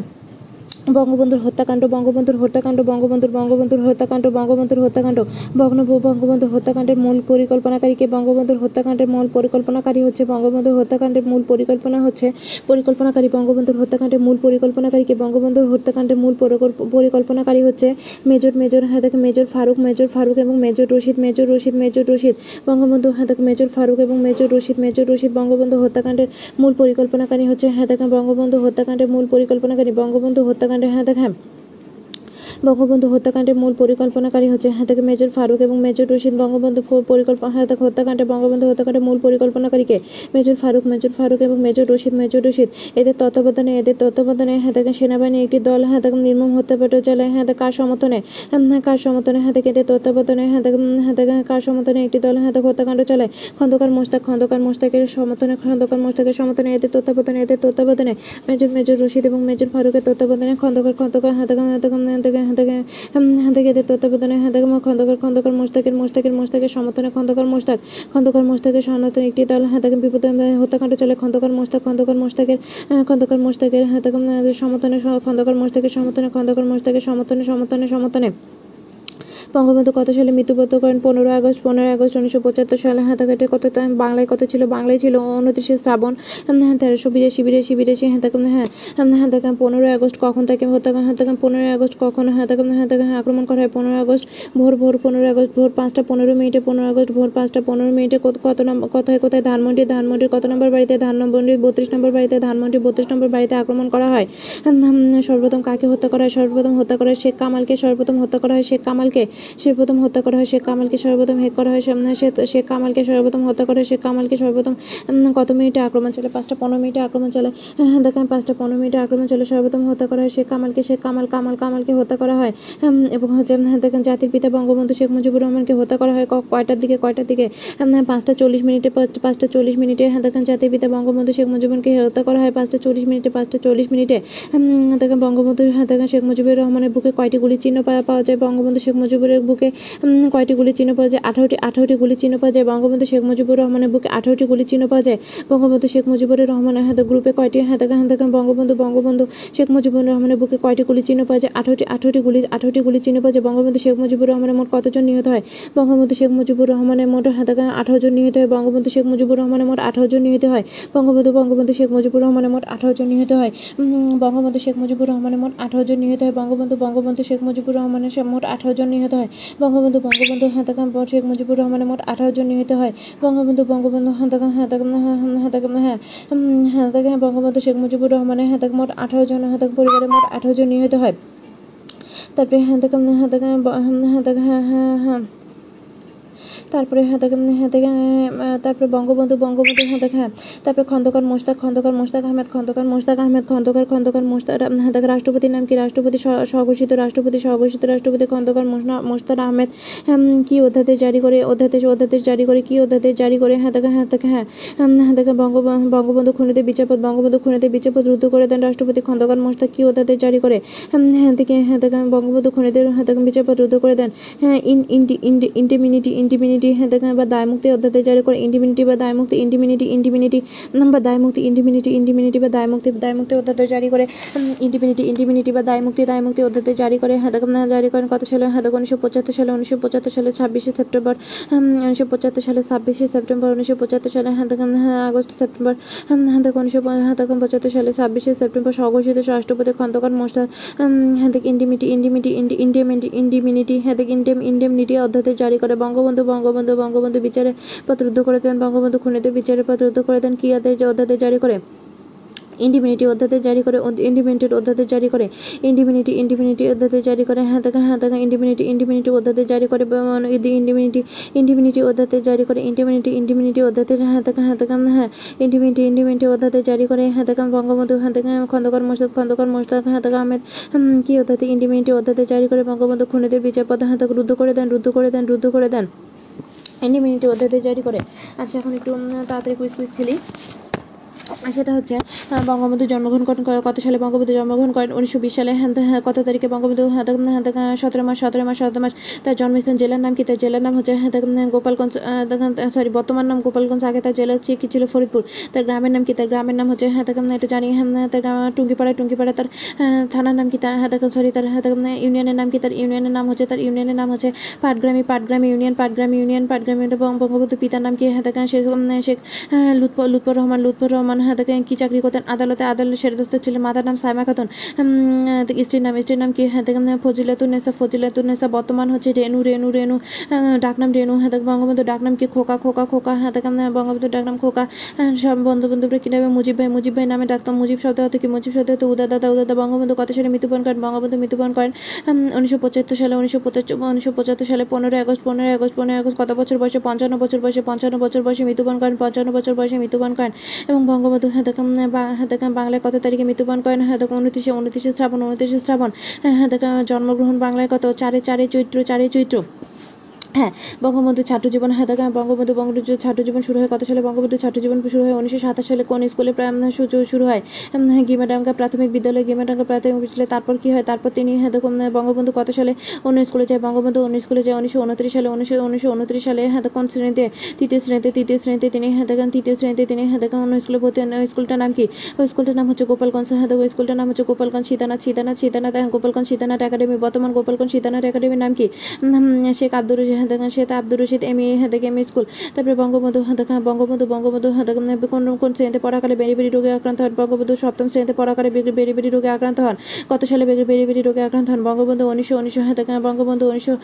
বঙ্গবন্ধুর হত্যাকাণ্ড বঙ্গবন্ধুর হত্যাকাণ্ড, বঙ্গবন্ধুর বঙ্গবন্ধুর হত্যাকাণ্ড বঙ্গবন্ধুর হত্যাকাণ্ড ভগ্ন বঙ্গবন্ধু হত্যাকাণ্ডের মূল পরিকল্পনাকারীকে বঙ্গবন্ধুর হত্যাকাণ্ডের মূল পরিকল্পনাকারী হচ্ছে বঙ্গবন্ধুর হত্যাকাণ্ডের মূল পরিকল্পনা হচ্ছে পরিকল্পনাকারী, বঙ্গবন্ধুর হত্যাকাণ্ডের মূল পরিকল্পনাকারীকে বঙ্গবন্ধুর হত্যাকাণ্ডের মূল পরিকল্প- পরিকল্পনাকারী হচ্ছে মেজর মেজর হ্যাঁ মেজর ফারুক মেজর ফারুক এবং major Rashid major Rashid major Rashid, Bangabandhu হ্যাঁ মেজর ফারুক এবং মেজর রশিদ মেজর রশিদ বঙ্গবন্ধু হত্যাকাণ্ডের মূল পরিকল্পনাকারী হচ্ছে হ্যাঁ বঙ্গবন্ধু হত্যাকাণ্ডের মূল পরিকল্পনাকারী, বঙ্গবন্ধু হত্যাকাণ্ডে হ্যাঁ দেখেন বঙ্গবন্ধু হত্যাকাণ্ডের মূল পরিকল্পনাকারী হচ্ছে থেকে মেজর ফারুক এবং মেজর রশিদ বঙ্গবন্ধু পরিকল্পনা থেকে হত্যাকাণ্ডে বঙ্গবন্ধু হত্যাকাণ্ডের মূল পরিকল্পনাকারীকে মেজর ফারুক মেজর ফারুক এবং মেজর রশিদ মেজর রশিদ। এদের তত্ত্বাবধানে এদের তত্ত্বাবধানে থেকে সেনাবাহিনী একটি দল থেকে নির্মম হত্যাপাঠ চালায় থেকে কার সমর্থনে কার সমর্থনে থেকে এদের তত্ত্বাবধানে থেকে হ্যাঁ থেকে কার সমর্থনে একটি দল থেকে হত্যাকাণ্ড চালায়। খন্দকার মোস্তাক খন্দকার মোস্তাকের সমর্থনে খন্দকার মোস্তাকের সমর্থনে এদের তত্ত্বাবধানে এদের তত্ত্বাবধানে মেজর মেজর রশিদ এবং মেজর ফারুকের তত্ত্বাবধানে খন্দকার খন্দকার থেকে হ্যাঁ থেকে এদের তত্ত্বাবধানে থেকে খন্দকার খন্দকার মোস্তাকের মোস্তাকের মোস্তাকের সমর্থনে খন্দকার মোস্তাক খন্দকার মোস্তাকের সনাতন একটি দল থেকে বিপদ হত্যাকাণ্ড চলে খন্দকার মোস্তাক খন্দকার মোস্তাকের খন্দকার মোস্তাকের থেকে সমর্থনে খন্দকার মোস্তাকের সমর্থনে, খন্দকার মোস্তাকের সমর্থনে সমর্থনে সমর্থনে। বঙ্গবন্ধু কত সালে মৃত্যুবরণ করেন? পনেরো আগস্ট পনেরো আগস্ট উনিশশো পঁচাত্তর সালে হাতাঘাটে কত বাংলায় কত ছিল? বাংলায় ছিল উনত্রিশে শ্রাবণ। হ্যাঁ তেরোশো বিরাশি বিরাশি বিরাশি হ্যাঁ তাকে হ্যাঁ উম, হ্যাঁ পনেরোই আগস্ট কখন তাকে হত্যা হ্যাঁ তাকে পনেরোই আগস্ট কখন হ্যাঁ তাকে হ্যাঁ আক্রমণ করা হয়। পনেরোই আগস্ট ভোর ভোর পনেরোই আগস্ট ভোর পাঁচটা পনেরো মিনিটে পনেরো আগস্ট ভোর পাঁচটা পনেরো মিনিটে কত নম্বর কোথায় কোথায় ধানমন্ডি? ধানমন্ডির কত নম্বর বাড়িতে? ধানমন্ডি বত্রিশ নম্বর বাড়িতে ধানমন্ডি বত্রিশ নম্বর বাড়িতে আক্রমণ করা হয়। উম, সর্বপ্রথম কাকে হত্যা করা হয়? সর্বপ্রথম হত্যা করা হয় শেখ কামালকে। সর্বপ্রথম হত্যা করা হয় শেখ কামালকে। সর্বপ্রথম হত্যা করা হয় শেখ কামালকে সর্বপ্রথম হেক করা হয় সে- শেখ কামালকে সর্বপ্রথম হত্যা করা হয় শেখ কামালকে সর্বপ্রথম কত মিনিটে আক্রমণ চলে পাঁচটা পনেরো মিনিটে আক্রমণ চলে হ্যাঁ দেখেন পাঁচটা পনেরো মিনিটে আক্রমণ চলে সর্বপ্রথম হত্যা করা হয় শেখ কামালকে শেখ কামাল কামাল কামালকে হত্যা করা হয়। এবং হচ্ছে হ্যাঁ দেখেন জাতির পিতা বঙ্গবন্ধু শেখ মুজিবুর রহমানকে হত্যা করা হয় কয়টার দিকে কয়টার দিকে? হ্যাঁ, পাঁচটা চল্লিশ মিনিটে পাঁচটা চল্লিশ মিনিটে হ্যাঁ দেখেন জাতির পিতা বঙ্গবন্ধু শেখ মুজিবুরকে হত্যা করা হয় পাঁচটা চল্লিশ মিনিটে পাঁচটা চল্লিশ মিনিটে। দেখেন বঙ্গবন্ধু হ্যাঁ দেখেন শেখ মুজিবুর রহমানের বুকে কয়টি গুলি চিহ্ন পাওয়া যায়? বঙ্গবন্ধু শেখ মুজিবুরের বুকে কয়টি গুলি চিহ্ন পাওয়া যায়? আঠারোটি আঠারোটি গুলি চিহ্ন পাওয়া যায় বঙ্গবন্ধু শেখ মুজিবুর রহমানের বুকে। আঠারোটি গুলি চিহ্ন পাওয়া যায় বঙ্গবন্ধু শেখ মুজিবুর রহমানের হাতে গ্রুপে কয়টি দেখেন হ্যাঁ বঙ্গবন্ধু? বঙ্গবন্ধু শেখ মুজিবুর রহমানের বুকে কয়টি গুলি চিহ্ন পাওয়া যায়? আঠারোটি আঠারোটি গুলি আঠারোটি গুলি চিহ্ন পাওয়া যায় বঙ্গবন্ধু শেখ মুজিবুর রহমানের মোট কতজন নিহত হয়? বঙ্গবন্ধু শেখ মুজিবুর রহমানের মোট দেখেন আঠারো জন নিহত হয়। বঙ্গবন্ধু শেখ মুজিবুর রহমানের মোট আঠারো জন নিহত হয়। বঙ্গবন্ধু বঙ্গবন্ধু শেখ মুজিবুর রহমানের মোট আঠারো জন নিহত হয়। বঙ্গবন্ধু শেখ মুজিবুর রহমানের মোট আঠারো জন নিহত হয়। বঙ্গবন্ধু বঙ্গবন্ধু শেখ মুজিবুর রহমানের মোট আঠারো জন নিহত হয়। বঙ্গবন্ধু বঙ্গবন্ধু হাতাকাম পর শেখ মুজিবুর রহমানের মোট আঠারো জন নিহত হয়। বঙ্গবন্ধু বঙ্গবন্ধু হাতাকাম হাতাকাম হাতাকাম হ্যাঁ হাতাকাম বঙ্গবন্ধু শেখ মুজিবুর রহমানের হাতাক মোট আঠারো জন হাতাক পরিবারের মোট আঠারো জন নিহত হয়। তারপরে হাতাকাম হাতাকাম হাতাকাম হ্যাঁ হ্যাঁ হ্যাঁ তারপরে হ্যাঁ দেখেন হ্যাঁ দেখেন তারপরে বঙ্গবন্ধু বঙ্গবন্ধু হ্যাঁ দেখেন হ্যাঁ তারপরে খন্দকার মোশতাক খন্দকার মোশতাক আহমেদ খন্দকার মোশতাক আহমেদ খন্দকার খন্দকার মোশতাক হ্যাঁ দেখেন রাষ্ট্রপতির নাম কি? রাষ্ট্রপতি স্ব- স্বঘোষিত রাষ্ট্রপতি স্বঘোষিত রাষ্ট্রপতি খন্দকার মোশতাক আহমেদ হ্যাঁ, কি অধ্যাদেশ জারি করে অধ্যাদেশ অধ্যাদেশ জারি করে কি অধ্যাদেশ জারি করে হ্যাঁ দেখেন হ্যাঁ দেখেন হ্যাঁ হ্যাঁ দেখেন বঙ্গ বঙ্গবন্ধু খুনিতে বিচারপদ বঙ্গবন্ধু খুনিতে বিচারপদ রুদ্ধ করে দেন রাষ্ট্রপতি খন্দকার মোশতাক কি অধ্যাদেশ জারি করে? হ্যাঁ দেখে হ্যাঁ দেখেন বঙ্গবন্ধু খুনিদের হ্যাঁ দেখেন বিচারপদ রুদ্ধ করে দেন হ্যাঁ ইন ইন্টি ইন্টিমিনিটি ইন্টিমিনিটি ইন্ডিমিনিটি হ্যাঁ বা দায়মুক্তি অধ্যাদেশ জারি করে ইন্ডিমিনিটি বা দায়মুক্তি ইন্ডিমিনিটি ইন্ডিমিনিটি বা দায়মুক্তি ইন্ডিমিনিটি ইন্ডিমিনিটি বা দায়মুক্তি দায়মুক্তি অধ্যাদেশ জারি করে ইন্ডিমিনিটি ইন্ডিমিনিটি বা দায়মুক্তি দায়মুক্তি অধ্যাদেশ জারি করে হ্যাঁ জারি করেন কত সালে হ্যাঁ দেখেন, উনিশশো পঁচাত্তর সালে, উনিশশো পঁচাত্তর সালে, ছাব্বিশে সেপ্টেম্বর উনিশশো পঁচাত্তর সালে, ছাব্বিশে সেপ্টেম্বর, উনিশশো পঁচাত্তর সালে হ্যাঁ হ্যাঁ আগস্ট, সেপ্টেম্বর হ্যাঁ দেখেন, উনিশশো হ্যাঁ দেখেন, পঁচাত্তর সালে, ছাব্বিশে সেপ্টেম্বর, স্বঘোষিত রাষ্ট্রপতি খন্দকার মোস্তাদ হ্যাঁ দেখ ইন্ডিমিটি ইন্ডিমিটি ইন্ডিমিনিটি ইন্ডিমিনিটি হ্যাঁ দেখ ইন্ডিয়াম ইন্ডিয়ামনিটি অধ্যাদেশ জারি করে বঙ্গবন্ধু বঙ্গবন্ধু বঙ্গবন্ধু বিচারে পত্র রুদ্ধ করে দেন। বঙ্গবন্ধু খুনিদের বিচারে পত্র রুদ্ধ করে দেন। কি আদেশ অধ্যাদেশ জারি করে? ইন্ডিমিনিটি অধ্যাদেশ জারি করে ইন্ডিমিনিটির অধ্যাদেশ জারি করে, ইন্ডিমিনিটি ইন্ডিমিনিটি অধ্যাদেশ জারি করে হ্যাঁ দেখা হ্যাঁ দেখা, ইন্ডিমিনিটি ইন্ডিমিনিটি অধ্যাদেশ জারি করে ইন্ডিমিনিটি ইন্ডিমিনিটি অধ্যাদেশ জারি করে, ইন্ডিমিনিটি ইন্ডিমিনিটি অধ্যাদেশ হ্যাঁ দেখা হ্যাঁ দেখা হ্যাঁ ইন্ডিমিনিটি ইন্ডিমিনিটি অধ্যাদেশ জারি করে হ্যাঁ দেখা, বঙ্গবন্ধু হ্যাঁ দেখা, খন্দকার মোর্শেদ, খন্দকার মোস্তাক হ্যাঁ দেখা, আহমেদ কি অধ্যাদেশ, ইন্ডিমিনিটি অধ্যাদেশ জারি করে, বঙ্গবন্ধু খুনিদের বিচার পদ হ্যাঁ রুদ্ধ করে দেন, রুদ্ধ করে দেন, রুদ্ধ করে দেন। ইন্ডিমিনিটি অধ্যাদেশ জারি করে। আচ্ছা এখন একটু তাড়াতাড়ি কুইজ কুইজ খেলি। সেটা হচ্ছে বঙ্গবন্ধু জন্মগ্রহণ করেন কত সালে বঙ্গবন্ধু জন্মগ্রহণ করেন? উনিশশো বিশ সালে। হ্যাঁ কত তারিখে বঙ্গবন্ধু হ্যাঁ সতেরো মাস সতেরো মাস সতেরো মাস তার জন্মস্থান জেলার নাম কি? তার জেলার নাম হচ্ছে হ্যাঁ গোপালগঞ্জ সরি বর্তমান নাম গোপালগঞ্জ, আগে তার জেলা হচ্ছে কি ছিল ফরিদপুর। তার গ্রামের নাম কি? তার গ্রামের নাম হচ্ছে হ্যাঁ এটা জানি হ্যাঁ তার টুঙ্গিপাড়া টুঙ্গিপাড়া, তার থানার নাম কি? তার হ্যাঁ সরি তার হ্যাঁ ইউনিয়নের নাম কি? তার ইউনিয়নের নাম হচ্ছে, তার ইউনিয়নের নাম হচ্ছে পাটগ্রামী পাটগ্রামী ইউনিয়ন পাটগ্রামী ইউনিয়ন, পাটগ্রামী বঙ্গবন্ধু পিতার নাম কি? হ্যাঁ শেখ শেখ লুৎফর লুৎফর রহমান লুৎফর রহমান হ্যাঁ দেখেন কি চাকরি করতেন? আদালতে আদালতে সেরেদস্ত ছিলেন। মাতার নাম সাইমা খাতুন। স্ত্রীর নাম স্ত্রীর নাম কি? হ্যাঁ ফজিলাতুন্নেসা ফজিলাতুন্নেসা বর্তমান হচ্ছে রেনু রেনু রেনু ডাকনাম রেনু। হ্যাঁ বঙ্গবন্ধু ডাকনাম কি? খোকা খোকা খোকা। হ্যাঁ বঙ্গবন্ধু ডাকনাম খোকা। সব বন্ধু বান্ধবরা কি নামে? মুজিব ভাই মুজিব ভাই নামে ডাকতাম মুজিব শব্দ হতো কি? মুজিব শব্দ হতো উদা, দাদা, উদা বঙ্গবন্ধু কত সালে মৃত্যুবরণ করেন? বঙ্গবন্ধু মৃত্যুবরণ করেন উনিশশো পঁচাত্তর সালে, উনিশশো উনিশশো পঁচাত্তর সালে পনেরোই আগস্ট পনেরোই আগস্ট পনেরোই আগস্ট, কত বছর বয়সে? পঞ্চান্ন বছর বয়সে, পঞ্চান্ন বছর বয়সে মৃত্যুবরণ করেন, পঞ্চান্ন বছর বয়সে মৃত্যুবরণ করেন। এবং বঙ্গবন্ধু হ্যাঁ দেখেন হ্যাঁ দেখেন বাংলায় কত তারিখে মৃত্যুবরণ করেন? হ্যাঁ দেখেন উনত্রিশে উনত্রিশে শ্রাবণ উনত্রিশে শ্রাবণ। হ্যাঁ দেখেন জন্মগ্রহণ বাংলায় কত? চারে চারে চৈত্র চারে চৈত্র। হ্যাঁ বঙ্গবন্ধু ছাত্র জীবন হ্যাঁ দেখা বঙ্গবন্ধু বঙ্গবন্ধু ছাত্র জীবন শুরু হয় কত সালে? বঙ্গবন্ধু ছাত্র জীবন শুরু হয় উনিশশো সাতাশ সালে কোন স্কুলে শুরু হয়? হ্যাঁ গিমাডাঙ্গা প্রাথমিক বিদ্যালয়, গিমাডাঙ্গা প্রাথমিক বিদ্যালয়, তারপর কি হয়? তারপর তিনি হ্যাঁ বঙ্গবন্ধু কত সালে অন্য স্কুলে যায়? বঙ্গবন্ধু অন্য স্কুলে যায় উনিশশো উনত্রিশ সালে, উনিশশো উনিশশো উনত্রিশ সালে হ্যাঁ কোন শ্রেণীতে? তৃতীয় শ্রেণীতে তৃতীয় শ্রেণীতে তিনি হ্যাঁ দেখেন, তৃতীয় শ্রেণীতে তিনি দেখেন, অন্য স্কুলে ভর্তি ওই স্কুলটার নাম কি? ওই স্কুলটার নাম হচ্ছে গোপালগঞ্জ। হ্যাঁ দেখো স্কুলটার নাম হচ্ছে গোপালগঞ্জ সীতানাথ সীতানাথ সীতানাথ, গোপালগঞ্জ সীতানাথ একাডেমি। বর্তমান গোপালগঞ্জ সীতানাথ একাডেমির নাম কি? শেখ আব্দুর দেখেন শেখ আব্দুর রশিদ এম এ হাতে এম স্কুল। তারপরে বঙ্গবন্ধু দেখা বঙ্গবন্ধু বঙ্গবন্ধু কোন কোন শ্রেণীতে পড়াকালে বেরি বেরি রোগে আক্রান্ত হন? বঙ্গবন্ধু সপ্তম শ্রেণীতে পড়াকালে বেরি বেরি রোগে আক্রান্ত হন। কত সালে বেরি বেরি রোগে আক্রান্ত হন? বঙ্গবন্ধু উনিশশো উনিশশো দেখা বঙ্গবন্ধু উনিশশো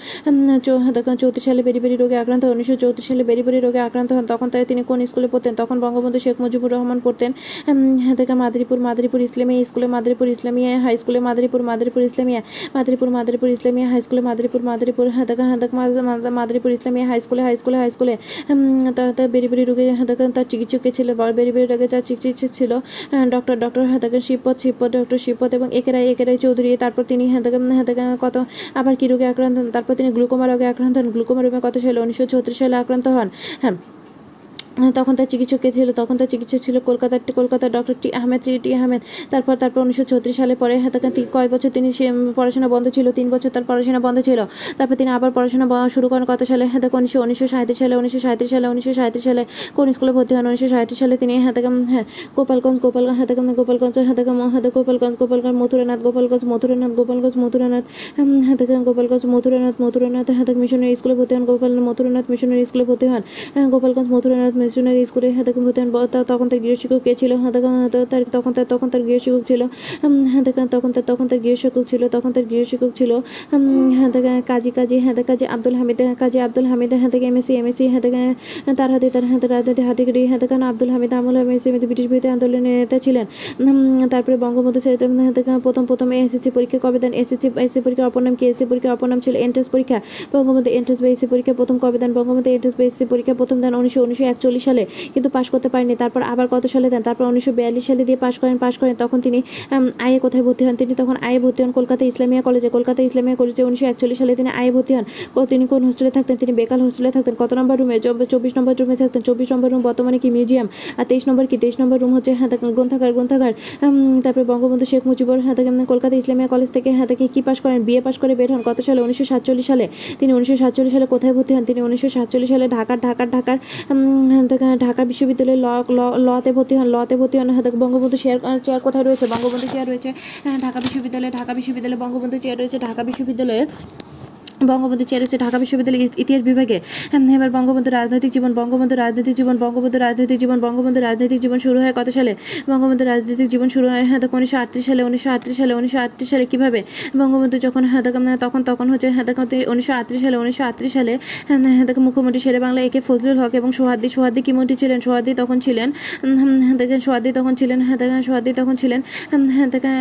দেখা চৌত্রিশ সালে বেরি বেরি রোগে আক্রান্ত হন। উনিশশো চৌত্রিশ সালে বেরি বেরি রোগে আক্রান্ত হন। তখন তাই তিনি কোন স্কুলে পড়তেন? তখন বঙ্গবন্ধু শেখ মুজিবুর রহমান পড়তেন দেখা মাদারীপুর মাদারীপুর ইসলামী স্কুলে, মাদারীপুর ইসলামিয়া হাই স্কুলে, মাদারীপুর মাদারীপুর ইসলামিয়া, মাদারীপুর মাদারীপুর ইসলামিয়া হাই স্কুলে, মাদারীপুর মাদারীপুর দেখা মাদারীপুর ইসলামী হাই স্কুলে হাই স্কুলে হাই স্কুলে তার বেরি বেরি রোগে তার চিকিৎসক ছিল বেরি বেরি রোগে তার চিকিৎসক ছিল ডক্টর ডক্টর হাতাকে শিবপদ শিবপদ ডক্টর শিবপদ এবং একেরাই একেরাই চৌধুরী, তারপর তিনি হাতাকে হাতাকে কত আবার কি রোগে আক্রান্ত, তারপর তিনি গ্লুকোমা রোগে আক্রান্ত হন। গ্লুকোমা রোগে কত সালে? উনিশশো ছত্রিশ সালে আক্রান্ত হন। হ্যাঁ তখন তার চিকিৎসক কে ছিল? তখন তার চিকিৎসক ছিল কলকাতার কলকাতার doctor T Ahmed T Ahmed. তারপর তারপর উনিশশো ছত্রিশ সালে পরে কয় বছর তিনি পড়াশোনা বন্ধ ছিল? তিন বছর তার পড়াশোনা বন্ধ ছিল। তারপর তিনি আবার পড়াশোনা শুরু করেন কত সালে? হ্যাঁ উনিশশো উনিশশো সাঁত্রিশ সালে, উনিশশো সাঁত্রিশ সালে, উনিশশো সাঁত্রিশ সালে কোন স্কুলে ভর্তি হন? উনিশশো সাঁত্রিশ সালে তিনি হ্যাঁ হ্যাঁ গোপালগঞ্জ গোপালগঞ্জ হ্যাঁ গোপালগঞ্জ হ্যাঁ হ্যাঁ গোপালগঞ্জ গোপালগঞ্জ, মথুরানাথ গোপালগঞ্জ মথুরানাথ গোপালগঞ্জ, মথুরানাথ হ্যাঁ গোপালগঞ্জ, মথুরানাথ মথুরানাথ হ্যাঁ মিশনারি স্কুলে ভর্তি হন গোপাল মথুরানাথ মিশনারি স্কুলে ভর্তি হন গোপালগঞ্জ, মথুরানাথ মিশনারি স্কুলে হ্যাঁ ভূতেন তখন তার গৃহশিক্ষক কে ছিল? হ্যাঁ তার তখন তার তখন তার গৃহশিক্ষক ছিল। হ্যাঁ তখন তার তখন তার গৃহশিক্ষক ছিল, তখন তার গৃহশিক্ষক ছিল। হ্যাঁ কাজী কাজী হ্যাঁ কাজী আব্দুল হামিদ কাজী আব্দুল হামিদ থেকে এমএসি এমএসি দেখেন, তার হাতে তার হাতে রাজনীতি হাটিগিরি হ্যাঁ দেখেন, আব্দুল হামিদ, আমল এমএসি ব্রিটিশ বিরোধী আন্দোলনের নেতা ছিলেন তারপরে বঙ্গবন্ধু প্রথম প্রথম এসএসসি পরীক্ষা কবে দেন এসএসসি এসএসসি পরীক্ষার অপর নাম কি? এসএসসি পরীক্ষার অপর নাম ছিল এন্ট্রান্স পরীক্ষা। বঙ্গবন্ধু এন্ট্রান্স বা এসএসসি পরীক্ষা প্রথম কবে দেন বঙ্গবন্ধু এন্ট্রান্স বা এসএসসি পরীক্ষা প্রথম দেন উনিশশো উনিশশো সাতচল্লিশ সালে কিন্তু পাশ করতে পারেনি তারপর আবার কত সালে দেন? তারপর উনিশশো বিয়াল্লিশ সালে দিয়ে পাশ করেন পাশ করেন। তখন তিনি আয়ে কোথায় ভর্তি হন? তিনি তখন আয়ে ভর্তি হন কলকাতা ইসলামিয়া কলেজে। কলকাতা ইসলামিয়া কলেজে উনিশশো একচল্লিশ সালে তিনি আয়ে ভর্তি হন। তিনি কোন হোস্টেলে থাকতেন? তিনি বেকাল হোস্টেলে থাকতেন। কত নম্বর রুমে চব্বিশ নম্বর রুমে থাকতেন। চব্বিশ নম্বর রুম বর্তমানে কি মিউজিয়াম আর তেইশ নম্বর কি? তেইশ নম্বর রুম হচ্ছে হ্যাঁ গ্রন্থাগার গ্রন্থাগার। তারপরে বঙ্গবন্ধু শেখ মুজিবুর হ্যাঁ কলকাতা ইসলামিয়া কলেজ থেকে হ্যাঁ তাকে কী পাশ করেন? বিএ পাশ করে বের হন। কত সালে? উনিশশো সাতচল্লিশ সালে। তিনি উনিশশো সাতচল্লিশ সালে কোথায় ভর্তি হন? তিনি উনিশশো সাতচল্লিশ সালে ঢাকার ঢাকার ঢাকার ঢাকা বিশ্ববিদ্যালয়ে ল লতে ভর্তি হন লতে ভর্তি হন বঙ্গবন্ধু চেয়ার চেয়ার কোথায় রয়েছে? বঙ্গবন্ধু চেয়ার রয়েছে হ্যাঁ, ঢাকা বিশ্ববিদ্যালয়ে ঢাকা বিশ্ববিদ্যালয়ে বঙ্গবন্ধু চেয়ার রয়েছে ঢাকা বিশ্ববিদ্যালয়ের বঙ্গবন্ধু চেয়ার হচ্ছে ঢাকা বিশ্ববিদ্যালয়ের ইতিহাস বিভাগে। হ্যাঁ, এবার বঙ্গবন্ধু রাজনৈতিক জীবন বঙ্গবন্ধু রাজনৈতিক জীবন বঙ্গবন্ধু রাজনৈতিক জীবন বঙ্গবন্ধু রাজনৈতিক জীবন শুরু হয় কত সালে? বঙ্গবন্ধু রাজনৈতিক জীবন শুরু হয় হ্যাঁ তখন উনিশশো আটত্রিশ সালে উনিশশো আটত্রিশ সালে উনিশশো আটত্রিশ সালে কীভাবে? বঙ্গবন্ধু যখন হ্যাঁ তখন তখন তখন হচ্ছে হ্যাঁ উনিশশো আটত্রিশ সালে উনিশশো আটত্রিশ সালে হ্যাঁ হ্যাঁ মুখ্যমন্ত্রী শেরে বাংলা একে ফজলুল হক এবং সোহাদ্দি সোহাদ্দি কি মন্ত্রী ছিলেন? সোহাদ্দি তখন ছিলেন হ্যাঁ দেখেন সোহাদ্দি তখন ছিলেন হ্যাঁ দেখেন সোহাদ্দি তখন ছিলেন হ্যাঁ দেখেন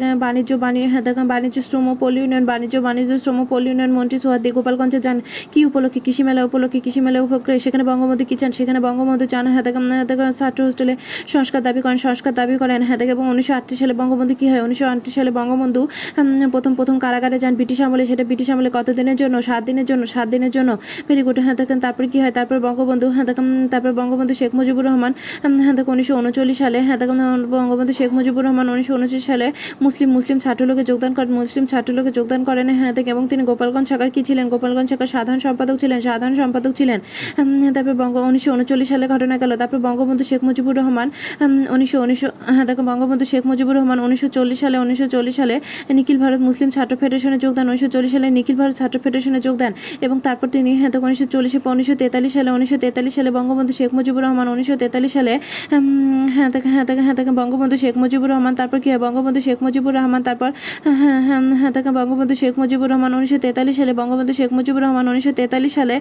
হ্যাঁ বাণিজ্য বাণিজ্য হ্যাঁ দেখেন বাণিজ্য শ্রম পল্লী উন্নয়ন বাণিজ্য বাণিজ্য শ্রম পল্লী উন্নয়ন মন্ত্রী সোহাদ্দি গোপালগঞ্জে যান। কি উপলক্ষে কৃষি মেলা উপলক্ষে কৃষি মেলা উপলক্ষে সেখানে বঙ্গবন্ধু কি চান? সেখানে বঙ্গবন্ধু চান ছাত্র হোস্টেলে সংস্কার দাবি করেন, সংস্কার দাবি করেন হ্যাঁ এবং উনিশশো আটত্রিশ সালে বঙ্গবন্ধু কি হয়? উনিশশো আটত্রিশ সালে বঙ্গবন্ধু প্রথম প্রথম কারাগারে যান ব্রিটিশ আমলে। সেটা ব্রিটিশ আমলে কত দিনের জন্য? সাত দিনের জন্য, সাত দিনের জন্য। ভেরি গুড হ্যাঁ দেখেন তারপর কি হয়? তারপর বঙ্গবন্ধু হ্যাঁ দেখেন তারপর বঙ্গবন্ধু শেখ মুজিবুর রহমান হ্যাঁ দেখেন উনিশশো উনচল্লিশ সালে হ্যাঁ দেখেন বঙ্গবন্ধু শেখ মুজিবুর রহমান উনিশশো উনচল্লিশ সালে মুসলিম মুসলিম ছাত্রলোকে যোগদান করেন, মুসলিম ছাত্রলোকে যোগদান করেন হ্যাঁ দেখেন এবং তিনি গোপালগঞ্জ শাখার কি ছিলেন? গোপালগঞ্জ শাখার সাধারণ সম্পাদক ছিলেন? সাধারণ সম্পাদক ছিলেন। তারপর বঙ্গ উনিশশো উনচল্লিশ সালে ঘটনা গেল। তারপর বঙ্গবন্ধু শেখ মুজিবুর রহমান উনিশশো উনিশশো হ্যাঁ দেখো, বঙ্গবন্ধু শেখ মুজিবুর রহমান উনিশশো চল্লিশ সালে, উনিশশো চল্লিশ সালে নিখিল ভারত মুসলিম ছাত্র ফেডারেশনে যোগদান উনিশশো চল্লিশ সালে নিখিল ভারত ছাত্র ফেডারেশনে যোগদান এবং তারপর তিনি হ্যাঁ দেখো, উনিশশো চল্লিশে উনিশশো তেতাল্লিশ সালে, উনিশশো তেতাল্লিশ সালে বঙ্গবন্ধু শেখ মুজিবুর রহমান, উনিশশো তেতাল্লিশ সালে হ্যাঁ দেখে হ্যাঁ দেখে হ্যাঁ দেখে, বঙ্গবন্ধু শেখ মুজিবুর রহমান, তারপর কি হয়? বঙ্গবন্ধু শেখ মুজিবুর রহমান, তারপর হ্যাঁ হ্যাঁ হ্যাঁ হ্যাঁ দেখে, বঙ্গবন্ধু শেখ মুজিবুর রহমান উনিশশো তেতাল্লিশ সালে বঙ্গবন্ধু শেখ মুজিবুর রহমান উনিশশো তেতাল্লিশ সালে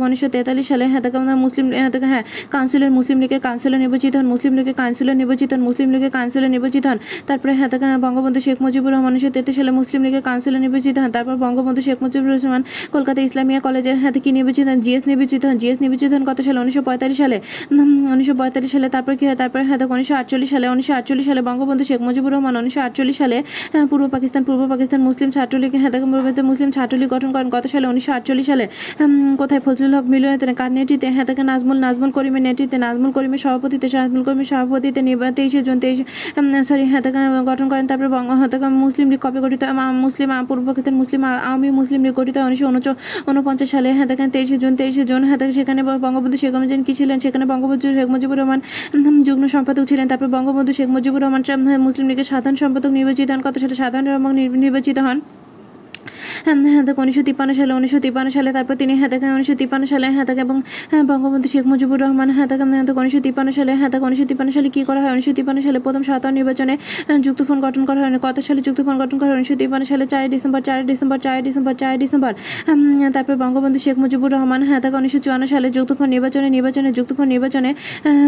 উনিশশো তেতাল্লিশ সালে দেখো মুসলিম হ্যাঁ কাউন্সিলর মুসলিম লীগের কাউন্সিলর নির্বাচিত হন মুসলিম লীগের কাউন্সিলর নির্বাচিত হন মুসলিম লীগের কাউন্সিলর নির্বাচিত হন তারপরে হ্যাঁ, বঙ্গবন্ধু শেখ মুজিবুর রহমান উনিশশো তেত্রিশ সালে মুসলিম লীগের কাউন্সিলর নির্বাচিত হন তারপর বঙ্গবন্ধু শেখ মুজিবুর রহমান কলকাতা ইসলামিয়া কলেজের হাতে কি নির্বাচিত হন জিএস নির্বাচিত হন জিএস নির্বাচিত হন কত সালে? উনিশশো পঁয়তাল্লিশ সালে উনিশশো পঁয়তাল্লিশ সালে তারপর কি হয় তারপর হ্যাঁ উনিশশো আটচল্লিশ সালে উনিশশো আটচল্লিশ সালে বঙ্গবন্ধু শেখ মুজিবুর রহমান উনিশশো আটচল্লিশ সালে হ্যাঁ, পূর্ব পাকিস্তান পূর্ব পাকিস্তান মুসলিম ছাত্রলীগ হ্যাঁ দেখো মুসলিম ছাত্রলীগ গঠন করেন। গত সালে উনিশশো আটচল্লিশ সালে কোথায় ফজলুল হক মিলনায়তনে কার নেতৃত্বে? হ্যাঁ দেখে নাজমুল নাজমুল করিমের নেতৃত্বে, নাজমুল করিমের সভাপতিতে নাজমুল করিমের সভাপতিতে নির্বা- তেইশে জুন, তেইশে সরি হ্যাঁ দেখে গঠন করেন। তারপরে বঙ্গ হ্যাঁ মুসলিম লীগ কবে গঠিত? মুসলিম পূর্ব পাকিস্তান মুসলিম আওয়ামী মুসলিম লীগ গঠিত উনিশশো উনপঞ্চাশ সালে হ্যাঁ দেখেন তেইশে জুন তেইশে জুন হ্যাঁ সেখানে বঙ্গবন্ধু শেখ মুজিবুর কি ছিলেন? সেখানে বঙ্গবন্ধু শেখ মুজিবুর রহমান যুগ্ম সম্পাদক ছিলেন। তারপর বঙ্গবন্ধু শেখ মুজিবুর রহমান মুসলিম লীগের সাধারণ সম্পাদক নির্বাচিত হন। কত সালে সাধারণ নির্বাচিত হন? দেখো উনিশশো তিপ্পান্ন সালে উনিশশো তিপ্পান্ন সালে তারপর তিনি হ্যাঁ দেখেন উনিশশো তিপ্পান্ন সালে হ্যাঁ দেখে এবং হ্যাঁ বঙ্গবন্ধু শেখ মুজিবুর রহমান হ্যাঁ দেখেন হ্যাঁ উনিশশো তিপ্পান্ন সালে হ্যাঁ দেখো উনিশশো তিপ্পান্ন সালে কী করা হয়? উনিশশো তিপ্পান্ন সালে প্রথম সাধারণ নির্বাচনে আহ, যুক্তফ্রন্ট গঠন করা হয়। কত সালে যুক্তফ্রন্ট গঠন করা হয়? উনিশশো তিপ্পান্ন সালে চার ডিসেম্বর চার ডিসেম্বর চার ডিসেম্বর চার ডিসেম্বর। তারপর বঙ্গবন্ধু শেখ মুজিবুর রহমান হ্যাঁ দেখো উনিশশো চুয়ান্ন সালে যুক্তফ্রন্ট নির্বাচনে নির্বাচনে যুক্তফ্রন্ট নির্বাচনে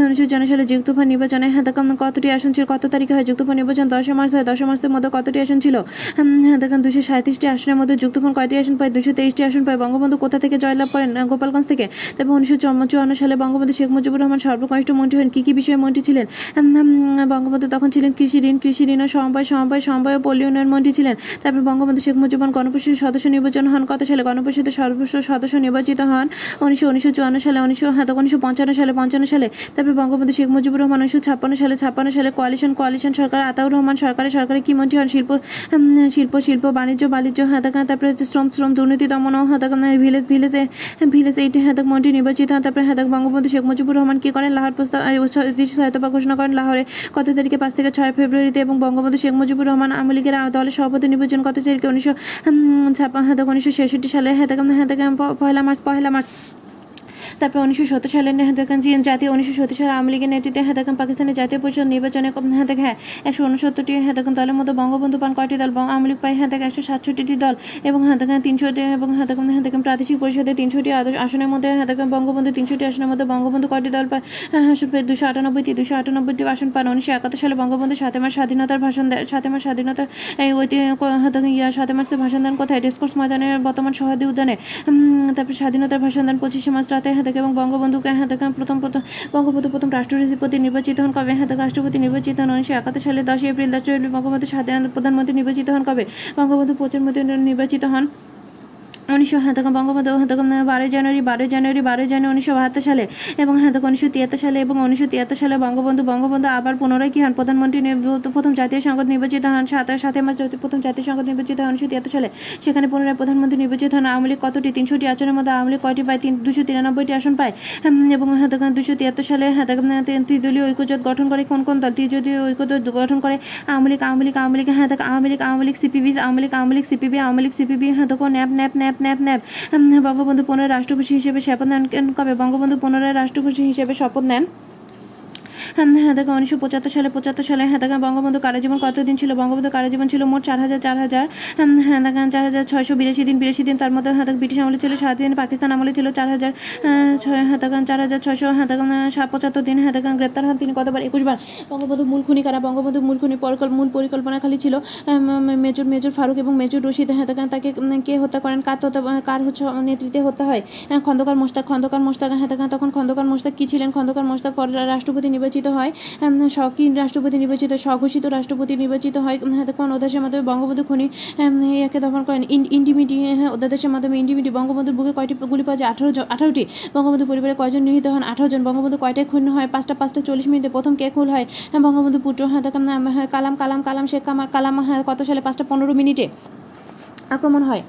উনিশশো চুয়ান্ন সালে যুক্তফ্রন্ট নির্বাচনে হ্যাঁ দেখো কতটি আসন ছিল কত তারিখে হয়? যুক্তফ্রন্ট নির্বাচন দশই মার্চ হয়। দশই মার্চের মধ্যে কতটি আসন ছিল? হ্যাঁ দেখেন দুশো সাঁত্রিশটি আসনের মধ্যে যুক্তফ্রন্ট কয়টি আসন পায়? দুশো তেইশটি আসন পায়। বঙ্গবন্ধু কোথা থেকে জয়লাভ করেন? গোপালগঞ্জ থেকে। তারপর উনিশশো চুয়ান্ন সালে বঙ্গবন্ধু শেখ মুজিবুর রহমান সর্বকনিষ্ঠ মন্ত্রী হন। কি কি বিষয়ে মন্ত্রী ছিলেন? বঙ্গবন্ধু তখন ছিলেন কৃষি ঋণ কৃষি ঋণ ও সমবায় সমবায় সমবায় ও পল্লী উন্নয়ন মন্ত্রী ছিলেন। তারপর বঙ্গবন্ধু শেখ মুজিবুর গণপরিষদের সদস্য নির্বাচন হন। কত সালে গণপরিষদের সর্বোচ্চ সদস্য নির্বাচিত হন? উনিশশো উনিশশো চুয়ান্ন সালে, উনিশশো হ্যাঁ উনিশশো পঞ্চান্ন সালে পঞ্চান্ন সালে। তারপর বঙ্গবন্ধু শেখ মুজিবুর রহমান উনিশশো ছাপ্পান্ন সালে ছাপ্পান্ন সালে কোয়ালিশন কোয়ালিশন সরকার, আতাউর রহমান সরকারের সরকারে কি মন্ত্রী হন? শিল্প শিল্প শিল্প, বাণিজ্য বাণিজ্য হাতাকা তারপরে হচ্ছে শ্রম শ্রম দুর্নীতি দমন হাতাকা ভিলেজ, ভিলেজে, ভিলেজ এইটি হাতাক মন্ত্রী নির্বাচিত হন, তারপরে হাতাক বঙ্গবন্ধু শেখ মুজিবুর রহমান কি করেন? লাহোর প্রস্তাব সহায়তা ঘোষণা করেন লাহোরে। কত তারিখে? পাঁচ থেকে ছয় ফেব্রুয়ারিতে এবং বঙ্গবন্ধু শেখ মুজিবুর রহমান আওয়ামী লীগের দলের সভাপতি নির্বাচন কত তারিখে? উনিশশো ছাপ্পান্ন হাতাক উনিশশো ছেষট্টি সালে হাতাক হাতাক পহেলা মার্চ পহেলা মার্চ। তারপর উনিশশো সত্তর সালে দেখেন যে জাতীয়, উনিশশো সত্তর সালে আওয়ামী লীগের নেতৃত্বে হ্যাঁ দেখেন পাকিস্তানের জাতীয় পরিষদ নির্বাচনে হ্যাঁ দেখেন হ্যাঁ একশো উনসত্তরটি হ্যাঁ দেখেন দলের মধ্যে বঙ্গবন্ধু পান কয়টি দল? আওয়ামী লীগ পায় দেখেন একশো সাতষট্টিটি দল এবং হ্যাঁ দেখেন তিনশোটি এবং হ্যাঁ দেখেন হ্যাঁ দেখেন প্রাদেশিক পরিষদে তিনশোটি আসনের মধ্যে হ্যাঁ দেখেন বঙ্গবন্ধু তিনশোটি আসনের মধ্যে বঙ্গবন্ধু কয়টি দল পায়? হ্যাঁ হ্যাঁ দুশো আটানব্বইটি দুশো আটানব্বইটি আসন পান। উনিশশো একাত্তর সালে বঙ্গবন্ধু সাতে মাস স্বাধীনতার ভাষণ দেয় সাতে মাস স্বাধীনতার এই ইয়া সাতে মার্চে ভাষণ দেন কোথায়? রেসকোর্স ময়দানের বর্তমান সহাদি উদ্যানে। তারপর স্বাধীনতার ভাষণ দেন পঁচিশে মার্চ রাতে দেখে এবং বঙ্গবন্ধুকে হ্যাঁ দেখে প্রথম প্রথম বঙ্গবন্ধু প্রথম রাষ্ট্রপতি নির্বাচিত হন কবে? থেকে রাষ্ট্রপতি নির্বাচিত হন উনিশশো একাত্তর সালে দশই এপ্রিল দশই এপ্রিল বঙ্গবন্ধু সাধারণ প্রধানমন্ত্রী নির্বাচিত হন কবে? বঙ্গবন্ধু প্রচারমন্ত্রী নির্বাচিত হন উনিশশো হ্যাঁ তখন বঙ্গবন্ধু হ্যাঁ তখন বারোই জানুয়ারি বারোই জানুয়ারি বারোই জানুয়ারি উনিশশো বাহাত্তর সালে এবং হ্যাঁ তখন উনিশশো তিয়াত্তর সালে এবং উনিশশো তিয়াত্তর সালে বঙ্গবন্ধু বঙ্গবন্ধু আবার পুনরায় কি হন? প্রধানমন্ত্রী প্রথম জাতীয় সংসদ নির্বাচিত হন সাত সাথে মার্চ প্রথম জাতীয় সংসদ নির্বাচিত হন উনিশশো তিয়াত্তর সালে। সেখানে পুনরায় প্রধানমন্ত্রী নির্বাচিত হন, আওয়ামী লীগ কতটি? তিনশোটি আসনের মধ্যে আওয়ামী লীগ কয়টি পায়? তিন, দুশো তিরানব্বইটি আসন পায়। এবং হ্যাঁ তখন দুশো তিয়াত্তর সালে হ্যাঁ তখন ত্রিদলীয় ঐক্যজোট গঠন করে কোন কোন দল? ত্রিদলীয় ঐক্যজোট গঠন করে আওয়ামী লীগ আওয়ামী লীগ আওয়ামী লীগ হ্যাঁ তখন Awami League Awami League, CPB, Awami League Awami League, CPB, Awami League, CPB হ্যাঁ তখন NAP NAP NAP NAP NAP. Bangabandhu পুনরায় রাষ্ট্রপতি হিসেবে শপথ নেন। কবে? বঙ্গবন্ধু পুনরায় রাষ্ট্রপতি হিসেবে শপথ নেন? হ্যাঁ হ্যাঁ উনিশশো পঁচাত্তর সালে পঁচাত্তর সালে হ্যাঁ বঙ্গবন্ধু কারাজীবন কতদিন ছিল? বঙ্গবন্ধু কারাজীবন ছিল মোট চার হাজার চার হাজার হ্যাঁ দেখেন চার হাজার ছয়শো বিরাশি দিন বিরাশি দিন তার মধ্যে হ্যাঁ ব্রিটিশ আমলে ছিল সাত দিন পাকিস্তান আমলে ছিল চার হাজার ছয় হ্যাঁ চার হাজার ছয়শো হ্যাঁ সাত পঁচাত্তর দিন হ্যাঁ গ্রেপ্তার হন তিনি কতবার? একুশ বার। বঙ্গবন্ধু মূল খুনি কারা বঙ্গবন্ধু মূল খুনি মূল পরিকল্পনা খালি ছিল মেজর মেজর ফারুক এবং মেজর রশিদ হ্যাঁ তাকে কে হত্যা করেন কার হত্যা কার হচ্ছে নেতৃত্বে হত্যা হয়? হ্যাঁ, খন্দকার মোস্তাক খন্দকার মোস্তাক হ্যাঁ তখন খন্দকার মোস্তাক কি ছিলেন? খন্দকার মোস্তাক পরে রাষ্ট্রপতি নির্বাচিত হয় উম, স্বকীন রাষ্ট্রপতি নির্বাচিত স্বঘোষিত রাষ্ট্রপতি নির্বাচিত হয় হ্যাঁ দেখুন অধ্যাদেশের মাধ্যমে বঙ্গবন্ধু খুনি একে দমন করেন। ইন- ইন্টিমিটি হ্যাঁ অধ্যাদেশের মাধ্যমে ইন্টিমিটি বঙ্গবন্ধুর বুকে কয়টি গুলি পাওয়া যায় আঠারো আঠারোটি। বঙ্গবন্ধু পরিবারে কয়জন নিহত হন? আঠারো জন। বঙ্গবন্ধু কয়টায় খুন হয়? পাঁচটা পাঁচটা চল্লিশ মিনিটে প্রথম কে খুন হয়? হ্যাঁ বঙ্গবন্ধু পুত্র হ্যাঁ হ্যাঁ, কালাম কালাম কালাম শেখ কালাম হ্যাঁ কত সালে? পাঁচটা পনেরো মিনিটে আক্রমণ হয়।